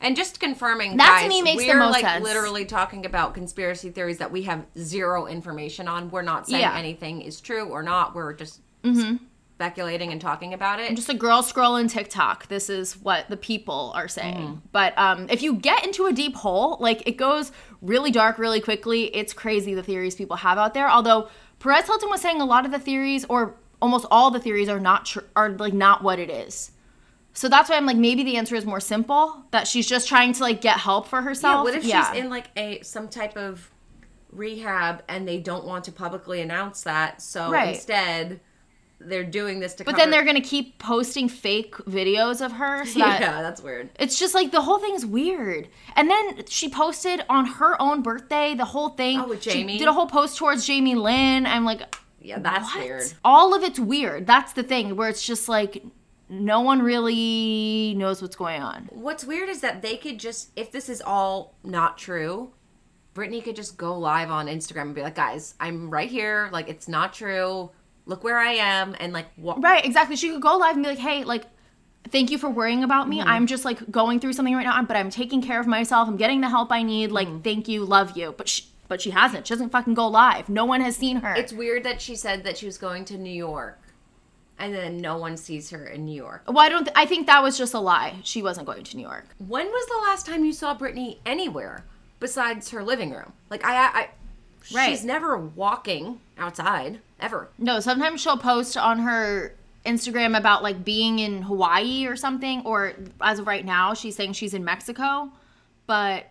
[SPEAKER 2] And just confirming,
[SPEAKER 3] That to
[SPEAKER 2] guys,
[SPEAKER 3] me makes
[SPEAKER 2] we're
[SPEAKER 3] most
[SPEAKER 2] like
[SPEAKER 3] sense.
[SPEAKER 2] literally talking about conspiracy theories that we have zero information on. We're not saying
[SPEAKER 3] Yeah. Mm-hmm.
[SPEAKER 2] anything is true or not. We're just speculating and talking about it.
[SPEAKER 3] I'm just a girl scrolling TikTok. This is what the people are saying.
[SPEAKER 2] Mm-hmm.
[SPEAKER 3] But um, if you get into a deep hole, like it goes really dark really quickly. It's crazy the theories people have out there. Although Perez Hilton was saying a lot of the theories, or almost all the theories, are not tr- are like not what it is. So that's why I'm like maybe the answer is more simple that she's just trying to like get help for
[SPEAKER 2] yeah,
[SPEAKER 3] herself.
[SPEAKER 2] what if
[SPEAKER 3] Yeah.
[SPEAKER 2] she's in like a some type of rehab and they don't want to publicly announce that, so
[SPEAKER 3] Right.
[SPEAKER 2] instead they're doing this to.
[SPEAKER 3] But
[SPEAKER 2] cover-
[SPEAKER 3] then they're gonna keep posting fake videos of her. So that <laughs>
[SPEAKER 2] yeah, that's weird.
[SPEAKER 3] It's just like the whole thing's weird. And then she posted on her own birthday the whole thing.
[SPEAKER 2] Oh, with
[SPEAKER 3] She
[SPEAKER 2] Jamie?
[SPEAKER 3] did a whole post towards Jamie Lynn. I'm like,
[SPEAKER 2] Yeah, that's
[SPEAKER 3] what?
[SPEAKER 2] weird.
[SPEAKER 3] All of it's weird. That's the thing where it's just like no one really knows what's going on.
[SPEAKER 2] What's weird is that they could just, if this is all not true, Britney could just go live on Instagram and be like, guys, I'm right here. Like, it's not true. Look where I am. And like, what?
[SPEAKER 3] Right, exactly. She could go live and be like, hey, like, thank you for worrying about me. Mm-hmm. I'm just like going through something right now, but I'm taking care of myself. I'm getting the help I need. Like, mm-hmm. thank you, love you. But she, but she hasn't. She doesn't fucking go live. No one has seen her.
[SPEAKER 2] It's weird that she said that she was going to New York and then no one sees her in New York.
[SPEAKER 3] well, I don't. Th- I think that was just a lie. She wasn't going to New York.
[SPEAKER 2] When was the last time you saw Britney anywhere besides her living room? Like, I, I, I
[SPEAKER 3] Right.
[SPEAKER 2] she's never walking outside ever.
[SPEAKER 3] No, sometimes she'll post on her Instagram about like being in Hawaii or something, or as of right now, she's saying she's in Mexico, but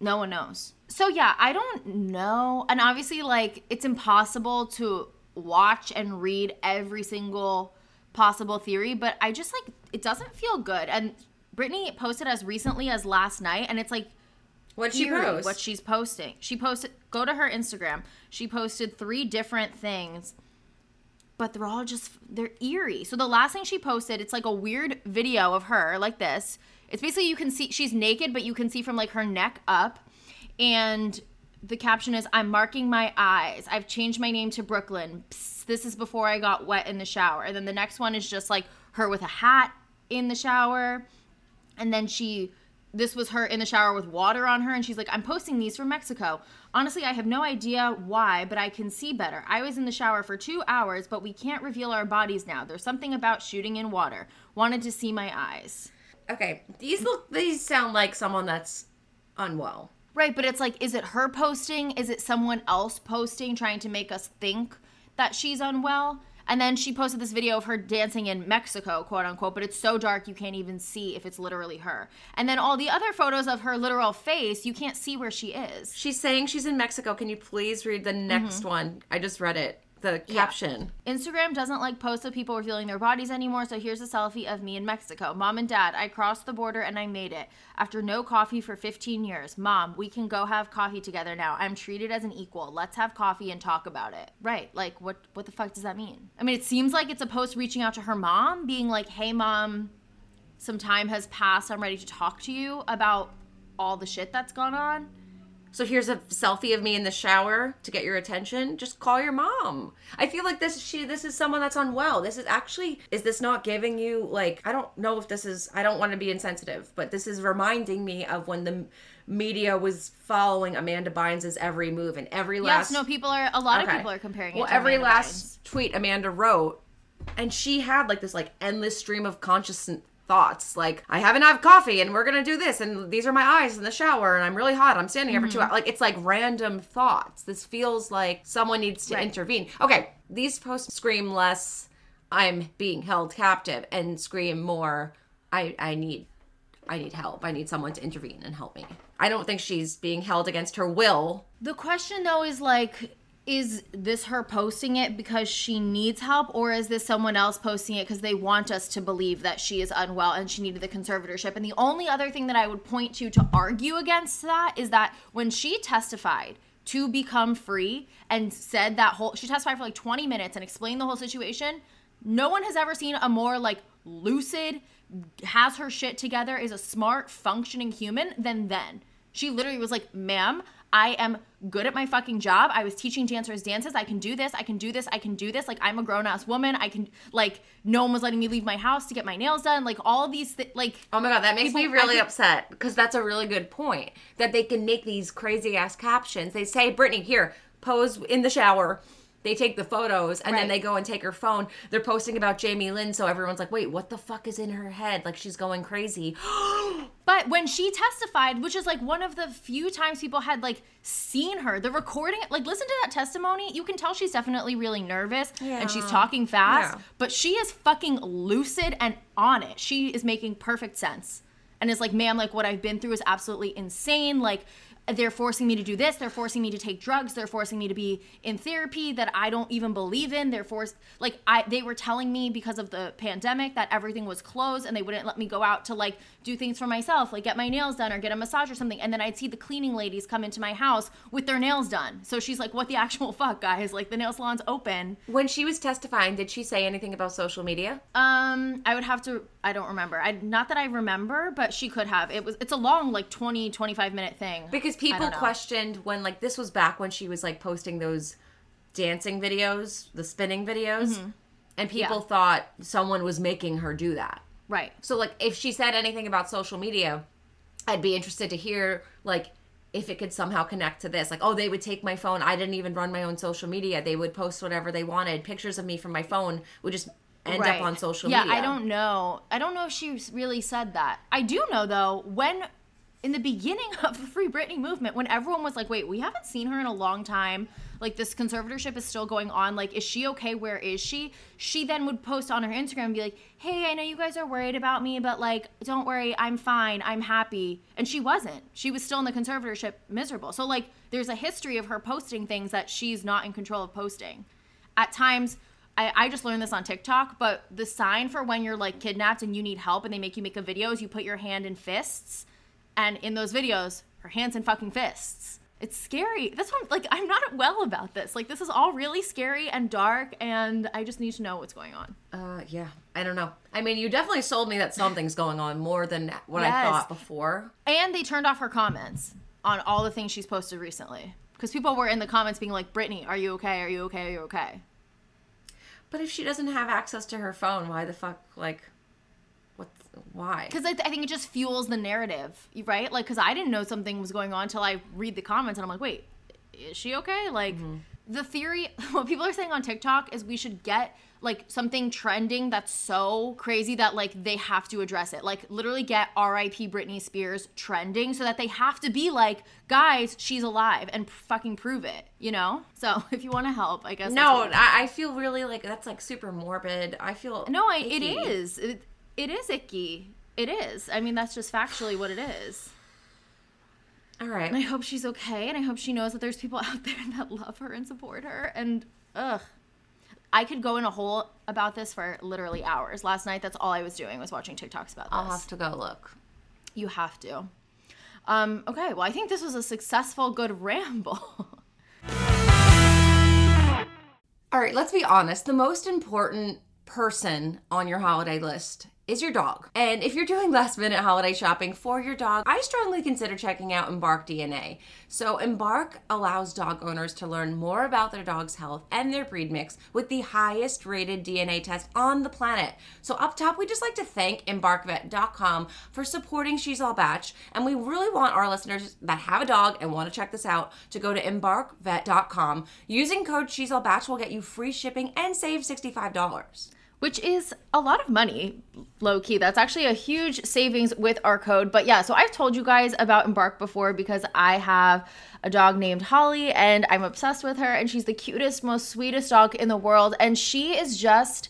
[SPEAKER 3] no one knows. So yeah, I don't know. And obviously, like, it's impossible to watch and read every single possible theory, but I just like it doesn't feel good. And Britney posted as recently as last night, and it's like
[SPEAKER 2] What'd she
[SPEAKER 3] eerie
[SPEAKER 2] post?
[SPEAKER 3] what she's posting. She posted go to her Instagram. She posted three different things. But they're all just they're eerie. So the last thing she posted, it's like a weird video of her like this. It's basically you can see she's naked, but you can see from like her neck up. And the caption is I'm marking my eyes. I've changed my name to Brooklyn. Psst, this is before I got wet in the shower. And then the next one is just like her with a hat in the shower and then she this was her in the shower with water on her and she's like i'm posting these from mexico. Honestly i have no idea why but i can see better. I was in the shower for two hours but we can't reveal our bodies now. There's something about shooting in water. Wanted to see my eyes.
[SPEAKER 2] Okay, these look, these sound like someone that's unwell.
[SPEAKER 3] right but it's like is it her posting? Is it someone else posting trying to make us think that she's unwell and then she posted this video of her dancing in Mexico, quote unquote, but it's so dark you can't even see if it's literally her. And then all the other photos of her literal face, you can't see where she is.
[SPEAKER 2] She's saying she's in Mexico. Can you please read the next mm-hmm. one? I just read it. The caption.
[SPEAKER 3] Instagram doesn't like posts of people revealing their bodies anymore, so here's a selfie of me in Mexico. Mom and dad, I crossed the border and I made it. After no coffee for 15 years. Mom, we can go have coffee together now. I'm treated as an equal. Let's have coffee and talk about it. Right. Like what what the fuck does that mean? I mean, it seems like it's a post reaching out to her mom, being like, "Hey mom, some time has passed. I'm ready to talk to you about all the shit that's gone on."
[SPEAKER 2] So here's a selfie of me in the shower to get your attention. Just call your mom. I feel like this she this is someone that's unwell. This is actually is this not giving you like I don't know if this is I don't want to be insensitive, but this is reminding me of when the media was following Amanda Bynes' every move and every last
[SPEAKER 3] Yes, no, people are a lot
[SPEAKER 2] Okay.
[SPEAKER 3] of people are comparing it
[SPEAKER 2] well every
[SPEAKER 3] Amanda
[SPEAKER 2] last tweet Amanda wrote and she had like this like endless stream of conscious thoughts. Like i haven't had coffee and we're gonna do this and these are my eyes in the shower and i'm really hot. I'm standing here for two mm-hmm. hours like it's like random thoughts. This feels like someone needs to
[SPEAKER 3] Right.
[SPEAKER 2] intervene. Okay these posts scream less i'm being held captive and scream more i i need i need help. I need someone to intervene and help me. I don't think she's being held against her will.
[SPEAKER 3] The question though is like, is this her posting it because she needs help, or is this someone else posting it because they want us to believe that she is unwell and she needed the conservatorship? And the only other thing that I would point to to argue against that is that when she testified to become free and said that whole, she testified for like 20 minutes and explained the whole situation. No one has ever seen a more like lucid, has her shit together, is a smart, functioning human than then. She literally was like, ma'am, I am good at my fucking job. I was teaching dancers dances. I can do this. I can do this. I can do this. Like, I'm a grown ass woman. I can, like, no one was letting me leave my house to get my nails done. Like, all these, th- like,
[SPEAKER 2] Oh my god, that makes me
[SPEAKER 3] People- I
[SPEAKER 2] really
[SPEAKER 3] think-
[SPEAKER 2] upset because that's a really good point. That they can make these crazy ass captions. They say, Britney, here, pose in the shower. They take the photos and then they go and take her phone. They're posting about Jamie Lynn, so everyone's like, wait, what the fuck is in her head? Like she's going crazy. <gasps>
[SPEAKER 3] But when she testified, which is like one of the few times people had like seen her, the recording, like listen to that testimony, you can tell she's definitely really nervous and she's talking fast,
[SPEAKER 2] Yeah.
[SPEAKER 3] but she is fucking lucid and on it. She is making perfect sense. And is like, ma'am, like what I've been through is absolutely insane. Like they're forcing me to do this. They're forcing me to take drugs. They're forcing me to be in therapy that I don't even believe in. They're forced like I they were telling me because of the pandemic that everything was closed and they wouldn't let me go out to like do things for myself, like get my nails done or get a massage or something. And then I'd see the cleaning ladies come into my house with their nails done. So she's like, "What the actual <laughs> fuck, guys? Like the nail salon's open."
[SPEAKER 2] When she was testifying, did she say anything about social media?
[SPEAKER 3] Um, I would have to I don't remember. I not that I remember, but she could have. It was it's a long like 20 25 minute thing.
[SPEAKER 2] Because people questioned when like this was back when she was like posting those dancing videos, the spinning videos, and people
[SPEAKER 3] Mm-hmm. Yeah.
[SPEAKER 2] thought someone was making her do that.
[SPEAKER 3] Right.
[SPEAKER 2] So like if she said anything about social media, I'd be interested to hear like if it could somehow connect to this. Like, oh, they would take my phone. I didn't even run my own social media. They would post whatever they wanted. Pictures of me from my phone would just end
[SPEAKER 3] Right.
[SPEAKER 2] up on social
[SPEAKER 3] yeah,
[SPEAKER 2] media.
[SPEAKER 3] I don't know. I don't know if she really said that. I do know though, when in the beginning <laughs> of the Free Britney movement, when everyone was like, "Wait, we haven't seen her in a long time. Like this conservatorship is still going on. Like, is she okay? Where is she?" She then would post on her Instagram and be like, "Hey, I know you guys are worried about me, but like, don't worry, I'm fine. I'm happy." And she wasn't. She was still in the conservatorship, miserable. So like, there's a history of her posting things that she's not in control of posting. At times. I, I just learned this on TikTok, but the sign for when you're like kidnapped and you need help and they make you make a video is you put your hand in fists. And in those videos, her hands in fucking fists. It's scary. That's what I'm like. I'm not well about this. Like, this is all really scary and dark, and I just need to know what's going on.
[SPEAKER 2] Uh, yeah, I don't know. I mean, you definitely sold me that something's going on more than what I thought before.
[SPEAKER 3] And they turned off her comments on all the things she's posted recently. Because people were in the comments being like, Britney, are you okay? Are you okay? Are you okay?
[SPEAKER 2] But if she doesn't have access to her phone, why the fuck, like, why?
[SPEAKER 3] because I, I think it just fuels the narrative, right? Like, because I didn't know something was going on until I read the comments and I'm like, wait, is she okay? Like, mm-hmm. the theory, <laughs> what people are saying on TikTok is we should get like something trending that's so crazy that like they have to address it. Like, literally get RIP Britney Spears trending so that they have to be like, guys, she's alive and fucking prove it, you know? So <laughs> if you want to help, I guess.
[SPEAKER 2] No, I, I feel really like that's like super morbid. I feel
[SPEAKER 3] no, I, it is. It, it is icky. It is. I mean, that's just factually what it is.
[SPEAKER 2] All right.
[SPEAKER 3] And I hope she's okay, and I hope she knows that there's people <laughs> out there that love her and support her. And ugh, I could go in a hole about this for literally hours. Last night, that's all I was doing was watching TikToks about this.
[SPEAKER 2] I'll have to go look.
[SPEAKER 3] You have to. Um, okay, well, I think this was a successful, good ramble. <laughs>
[SPEAKER 2] All right, let's be honest. The most important person on your holiday list is your dog. And if you're doing last minute holiday shopping for your dog, I strongly consider checking out Embark DNA. So, Embark allows dog owners to learn more about their dog's health and their breed mix with the highest rated DNA test on the planet. So, up top, we just like to thank EmbarkVet.com for supporting She's All Bach. And we really want our listeners that have a dog and want to check this out to go to EmbarkVet.com. Using code She's All Bach will get you free shipping and save $65
[SPEAKER 3] which is a lot of money, low key. That's actually a huge savings with our code. But yeah, so I've told you guys about Embark before because I have a dog named Holly and I'm obsessed with her and she's the cutest, most sweetest dog in the world. And she is just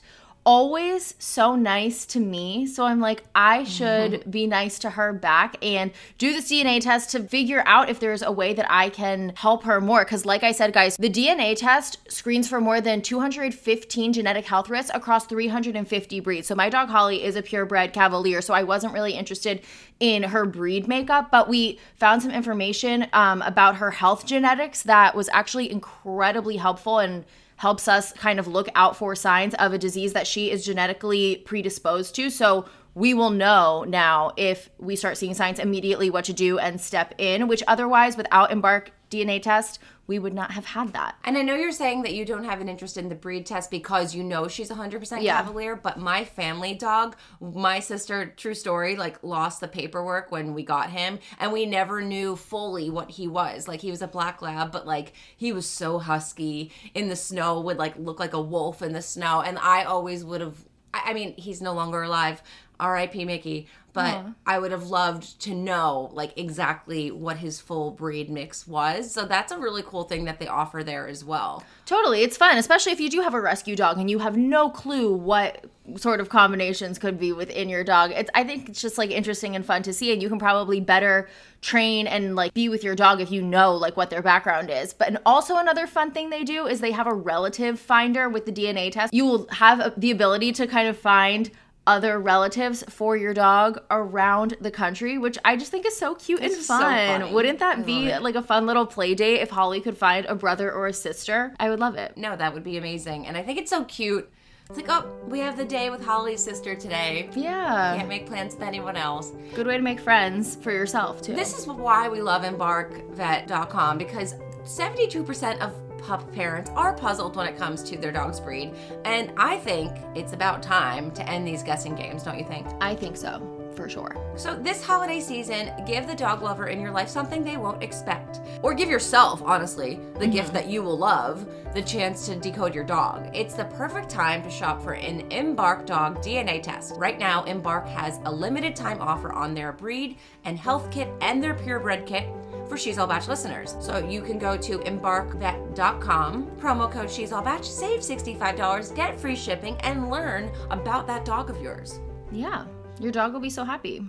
[SPEAKER 3] always so nice to me. So I'm like, I should mm-hmm. be nice to her back and do the DNA test to figure out if there's a way that I can help her more. Because, like I said, guys, the DNA test screens for more than 215 genetic health risks across 350 breeds. So my dog Holly is a purebred Cavalier. So I wasn't really interested in her breed makeup, but we found some information um, about her health genetics that was actually incredibly helpful and helps us kind of look out for signs of a disease that she is genetically predisposed to. So we will know now if we start seeing signs immediately what to do and step in, which otherwise, without Embark DNA test, we would not have had that.
[SPEAKER 2] And I know you're saying that you don't have an interest in the breed test because you know she's 100%
[SPEAKER 3] yeah.
[SPEAKER 2] Cavalier, but my family dog, my sister, true story, like lost the paperwork when we got him and we never knew fully what he was. Like he was a black lab, but like he was so husky in the snow, would like look like a wolf in the snow. And I always would have I mean, he's no longer alive. R.I.P. Mickey but. I would have loved to know like exactly what his full breed mix was. So that's a really cool thing that they offer there as well.
[SPEAKER 3] Totally. It's fun, especially if you do have a rescue dog and you have no clue what sort of combinations could be within your dog. It's I think it's just like interesting and fun to see and you can probably better train and like be with your dog if you know like what their background is. But and also another fun thing they do is they have a relative finder with the DNA test. You will have the ability to kind of find other relatives for your dog around the country, which I just think is so cute this and fun. So Wouldn't that I be like a fun little play date if Holly could find a brother or a sister? I would love it.
[SPEAKER 2] No, that would be amazing. And I think it's so cute. It's like, oh, we have the day with Holly's sister today.
[SPEAKER 3] Yeah.
[SPEAKER 2] Can't make plans with anyone else.
[SPEAKER 3] Good way to make friends for yourself, too.
[SPEAKER 2] This is why we love EmbarkVet.com because 72% of pup parents are puzzled when it comes to their dog's breed. And I think it's about time to end these guessing games, don't you think?
[SPEAKER 3] I think so. For sure.
[SPEAKER 2] So, this holiday season, give the dog lover in your life something they won't expect. Or give yourself, honestly, the mm-hmm. gift that you will love, the chance to decode your dog. It's the perfect time to shop for an Embark Dog DNA test. Right now, Embark has a limited time offer on their breed and health kit and their purebred kit for She's All Bach listeners. So you can go to embarkvet.com, promo code She's All Bach, save $65, get free shipping, and learn about that dog of yours.
[SPEAKER 3] Yeah, your dog will be so happy.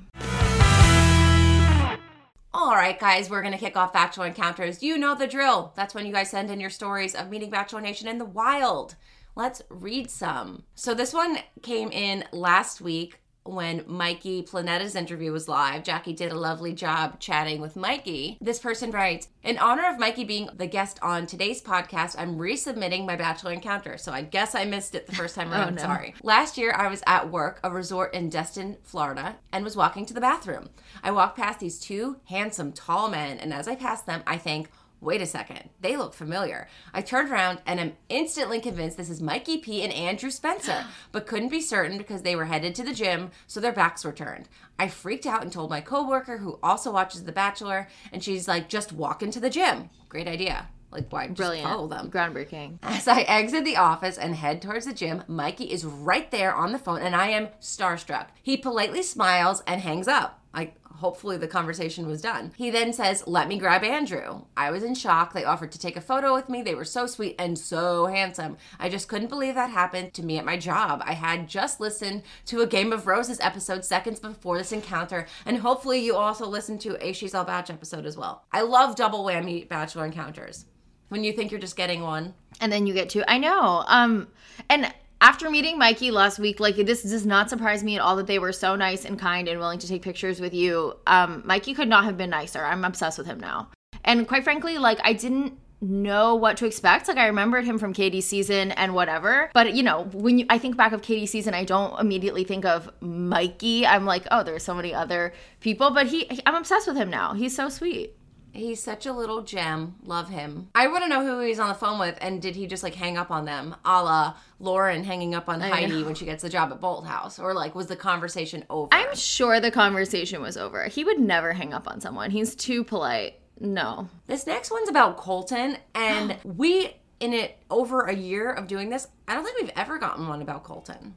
[SPEAKER 2] All right, guys, we're going to kick off Bachelor Encounters. You know the drill. That's when you guys send in your stories of meeting Bachelor Nation in the wild. Let's read some. So, this one came in last week when Mikey Planeta's interview was live. Jackie did a lovely job chatting with Mikey. This person writes In honor of Mikey being the guest on today's podcast, I'm resubmitting my Bachelor Encounter. So I guess I missed it the first time <laughs> oh, around. oh, no. Sorry. Last year, I was at work, a resort in Destin, Florida, and was walking to the bathroom. I walked past these two handsome, tall men, and as I passed them, I think, wait a second, they look familiar. I turned around and am instantly convinced this is Mikey P and Andrew Spencer, <gasps> but couldn't be certain because they were headed to the gym, so their backs were turned. I freaked out and told my coworker who also watches The Bachelor, and she's like, just walk into the gym. Great idea. Like, why just
[SPEAKER 3] Brilliant.
[SPEAKER 2] follow them?
[SPEAKER 3] Groundbreaking.
[SPEAKER 2] As I exit the office and head towards the gym, Mikey is right there on the phone, and I am starstruck. He politely smiles and hangs up. I hopefully the conversation was done. He then says, Let me grab Andrew. I was in shock. They offered to take a photo with me. They were so sweet and so handsome. I just couldn't believe that happened to me at my job. I had just listened to a Game of Roses episode seconds before this encounter, and hopefully you also listened to a She's All Bach episode as well. I love double whammy Bachelor encounters. When you think you're just getting one.
[SPEAKER 3] And then you get two. I know. Um, and after meeting Mikey last week, like this does not surprise me at all that they were so nice and kind and willing to take pictures with you. Um, Mikey could not have been nicer. I'm obsessed with him now. And quite frankly, like I didn't know what to expect. Like I remembered him from Katie's season and whatever. But you know, when you, I think back of Katie's season, I don't immediately think of Mikey. I'm like, oh, there's so many other people. But he, I'm obsessed with him now. He's so sweet.
[SPEAKER 2] He's such a little gem. Love him. I want to know who he's on the phone with, and did he just like hang up on them, a la Lauren hanging up on Heidi
[SPEAKER 3] know.
[SPEAKER 2] when she gets the job at Bolthouse, or like was the conversation over?
[SPEAKER 3] I'm sure the conversation was over. He would never hang up on someone. He's too polite. No.
[SPEAKER 2] This next one's about Colton, and <gasps> we in it over a year of doing this. I don't think we've ever gotten one about Colton.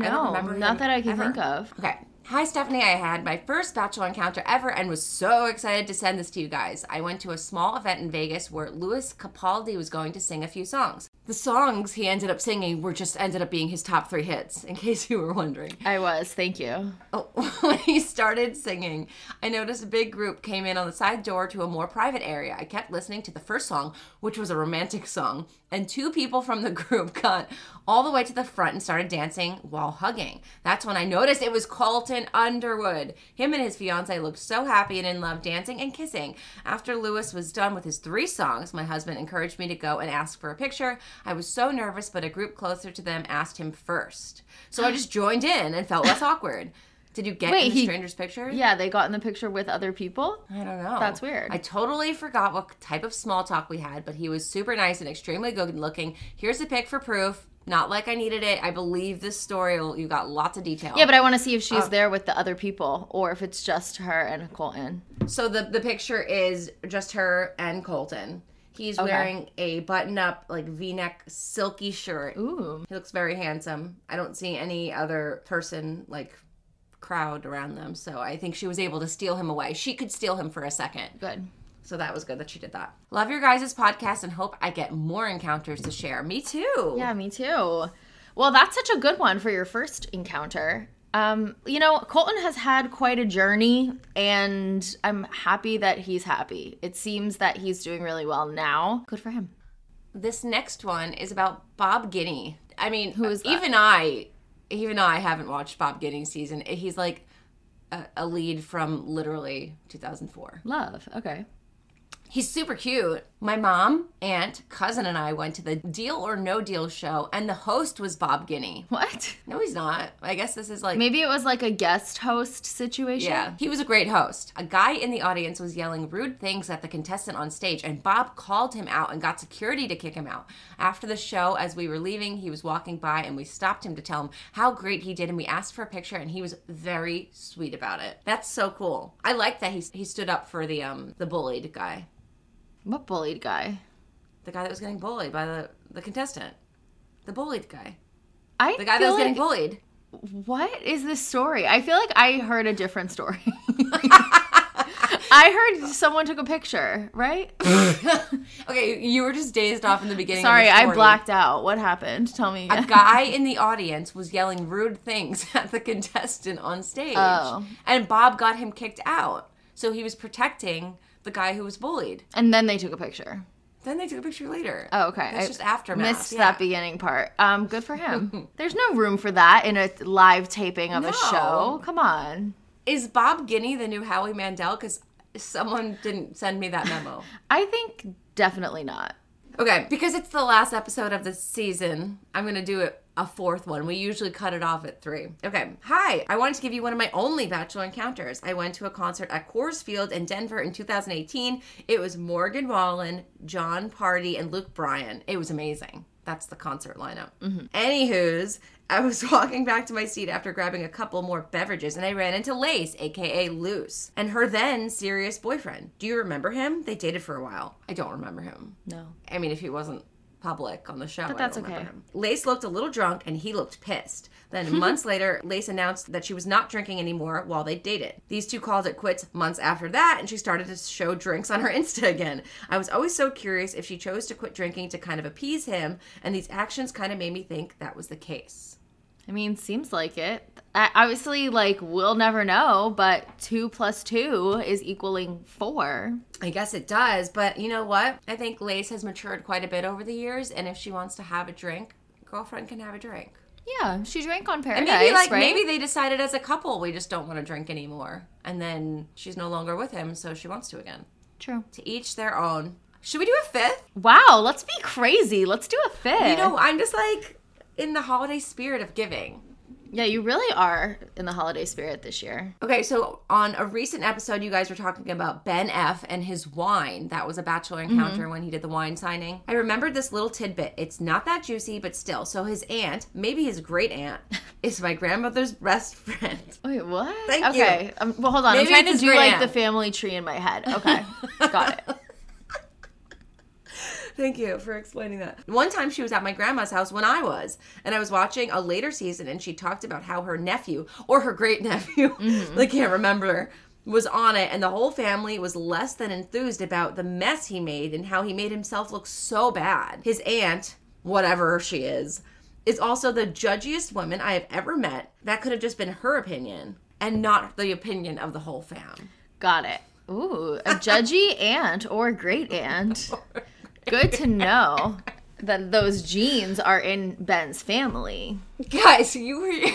[SPEAKER 2] I don't
[SPEAKER 3] No,
[SPEAKER 2] remember
[SPEAKER 3] not that I can
[SPEAKER 2] ever.
[SPEAKER 3] think of.
[SPEAKER 2] Okay. Hi, Stefanie. I had my first Bachelor encounter ever and was so excited to send this to you guys. I went to a small event in Vegas where Lewis Capaldi was going to sing a few songs. The songs he ended up singing were just ended up being his top three hits, in <laughs> case you were wondering.
[SPEAKER 3] I was. Thank you.
[SPEAKER 2] Oh, <laughs> when he started singing, I noticed a big group came in on the side door to a more private area. I kept listening to the first song, which was a romantic song, and two people from the <laughs> group got all the way to the front and started dancing while hugging. That's when I noticed it was Colton Underwood. Him and his fiance looked so happy and in love, dancing and kissing. After Lewis was done with his three songs, my husband encouraged me to go and ask for a picture. I was so nervous, but a group closer to them asked him first. So I <gasps> just joined in and felt less awkward. Did you get
[SPEAKER 3] Wait,
[SPEAKER 2] in the
[SPEAKER 3] he-
[SPEAKER 2] stranger's picture?
[SPEAKER 3] Yeah, they got in the picture with other people.
[SPEAKER 2] I don't know.
[SPEAKER 3] That's weird.
[SPEAKER 2] I totally forgot what type of small talk we had, but he was super nice and extremely good looking. Here's a pic for proof. Not like I needed it. I believe this story. You got lots of detail.
[SPEAKER 3] Yeah, but I want to see if she's
[SPEAKER 2] Oh.
[SPEAKER 3] there with the other people or if it's just her and Colton.
[SPEAKER 2] So the the picture is just her and Colton. He's
[SPEAKER 3] Okay.
[SPEAKER 2] wearing a button-up like V-neck silky shirt.
[SPEAKER 3] Ooh.
[SPEAKER 2] He looks very handsome. I don't see any other person like crowd around them, so I think she was able to steal him away. She could steal him for a second.
[SPEAKER 3] Good.
[SPEAKER 2] So that was good that she did that. Love your guys' podcast and hope I get more encounters to share. Me too.
[SPEAKER 3] Yeah, me too. Well, that's such a good one for your first encounter. Um, you know, Colton has had quite a journey, and I'm happy that he's happy. It seems that he's doing really well now. Good for him.
[SPEAKER 2] This next one is about Bob Guiney. I mean,
[SPEAKER 3] Who is that?
[SPEAKER 2] even I, even though I haven't watched Bob Guiney's season. He's like a, a lead from literally 2004.
[SPEAKER 3] Love. Okay.
[SPEAKER 2] He's super cute. My mom, aunt, cousin, and I went to the Deal or No Deal show, and the host was Bob Guiney.
[SPEAKER 3] What?
[SPEAKER 2] No, he's not. I guess this is like
[SPEAKER 3] Maybe it was like a guest host situation.
[SPEAKER 2] Yeah, he was a great host. A guy in the audience was yelling rude things at the contestant on stage, and Bob called him out and got security to kick him out. After the show, as we were leaving, he was walking by and we stopped him to tell him how great he did, and we asked for a picture, and he was very sweet about it. That's so cool. I like that he he stood up for the um the bullied guy,
[SPEAKER 3] What bullied guy?
[SPEAKER 2] the guy that was getting bullied by the the contestant, the bullied guy,
[SPEAKER 3] I
[SPEAKER 2] the guy that
[SPEAKER 3] feel
[SPEAKER 2] was getting
[SPEAKER 3] like-
[SPEAKER 2] bullied.
[SPEAKER 3] What is this story? I feel like I heard a different story. <laughs> I heard someone took a picture, right? <laughs>
[SPEAKER 2] Okay, you were just dazed off in the beginning. of
[SPEAKER 3] Sorry,
[SPEAKER 2] the
[SPEAKER 3] I blacked out. What happened? Tell me.
[SPEAKER 2] a <laughs> guy in the audience was yelling rude things at the contestant on stage.
[SPEAKER 3] Oh.
[SPEAKER 2] And Bob got him kicked out. So he was protecting the guy who was bullied.
[SPEAKER 3] And then they took a picture.
[SPEAKER 2] Then they took a picture later.
[SPEAKER 3] Oh, okay.
[SPEAKER 2] That's
[SPEAKER 3] I
[SPEAKER 2] just aftermath.
[SPEAKER 3] Missed
[SPEAKER 2] yeah.
[SPEAKER 3] that beginning part. Um, good for him. <laughs> There's no room for that in a live taping of a show. Come on.
[SPEAKER 2] Is Bob Guiney the new Howie Mandel? Because someone didn't send me that memo. <laughs>
[SPEAKER 3] I think definitely not.
[SPEAKER 2] Okay, because it's the last episode of the season, I'm gonna do it a fourth one. We usually cut it off at three. Okay, hi. I wanted to give you one of my only Bachelor encounters. I went to a concert at Coors Field in Denver in 2018. It was Morgan Wallen, Jon Pardi, and Luke Bryan. It was amazing. That's the concert lineup. Mm-hmm. Anywho's, I was <laughs> walking back to my seat after grabbing a couple more beverages and I ran into Lace, aka Luce, and her then serious boyfriend. Do you remember him? They dated for a while. I don't remember him.
[SPEAKER 3] No.
[SPEAKER 2] I mean, if he wasn't public on the show, but
[SPEAKER 3] that's okay.
[SPEAKER 2] him. Lace looked a little drunk and he looked pissed. Then <laughs> months later, Lace announced that she was not drinking anymore while they dated. These two called it quits months after that, and she started to show drinks on her <laughs> Insta again. I was always so curious if she chose to quit drinking to kind of appease him, and these actions kind of made me think that was the case.
[SPEAKER 3] I mean, seems like it. I, obviously, like, we'll never know, but two plus two is equaling four.
[SPEAKER 2] I guess it does, but you know what? I think Lace has matured quite a bit over the years, and if she wants to have a drink, girlfriend can have a drink.
[SPEAKER 3] Yeah, she drank on
[SPEAKER 2] And
[SPEAKER 3] Paradise,
[SPEAKER 2] maybe like
[SPEAKER 3] right?
[SPEAKER 2] maybe they decided as a couple we just don't want to drink anymore. And then she's no longer with him, so she wants to again.
[SPEAKER 3] True.
[SPEAKER 2] To each their own. Should we do a fifth?
[SPEAKER 3] Wow, let's be crazy. Let's do a fifth.
[SPEAKER 2] You know, I'm just like in the holiday spirit of giving.
[SPEAKER 3] Yeah, you really are in the holiday spirit this year.
[SPEAKER 2] Okay, so on a recent episode, you guys were talking about Ben F and his wine. That was a bachelor encounter when he did the wine signing. I remembered this little tidbit. It's not that juicy, but still. So his aunt, maybe his great aunt, <laughs> is my grandmother's best friend.
[SPEAKER 3] Wait, what?
[SPEAKER 2] Thank you.
[SPEAKER 3] okay. Um, well, hold on.
[SPEAKER 2] Maybe
[SPEAKER 3] I'm trying to do like
[SPEAKER 2] grand.
[SPEAKER 3] the family tree in my head. Okay, got it. <laughs>
[SPEAKER 2] Thank you for explaining that. One time she was at my grandma's house when I was, and I was watching a later season, and she talked about how her nephew or her great <laughs> nephew, mm-hmm. I can't remember, was on it, and the whole family was less than enthused about the mess he made and how he made himself look so bad. His aunt, whatever she is, is also the judgiest woman I have ever met. That could have just been her opinion and not the opinion of the whole fam.
[SPEAKER 3] Got it. Ooh, a judgy <laughs> aunt or great aunt. Oh Good to know that those genes are in Ben's family.
[SPEAKER 2] Guys, you were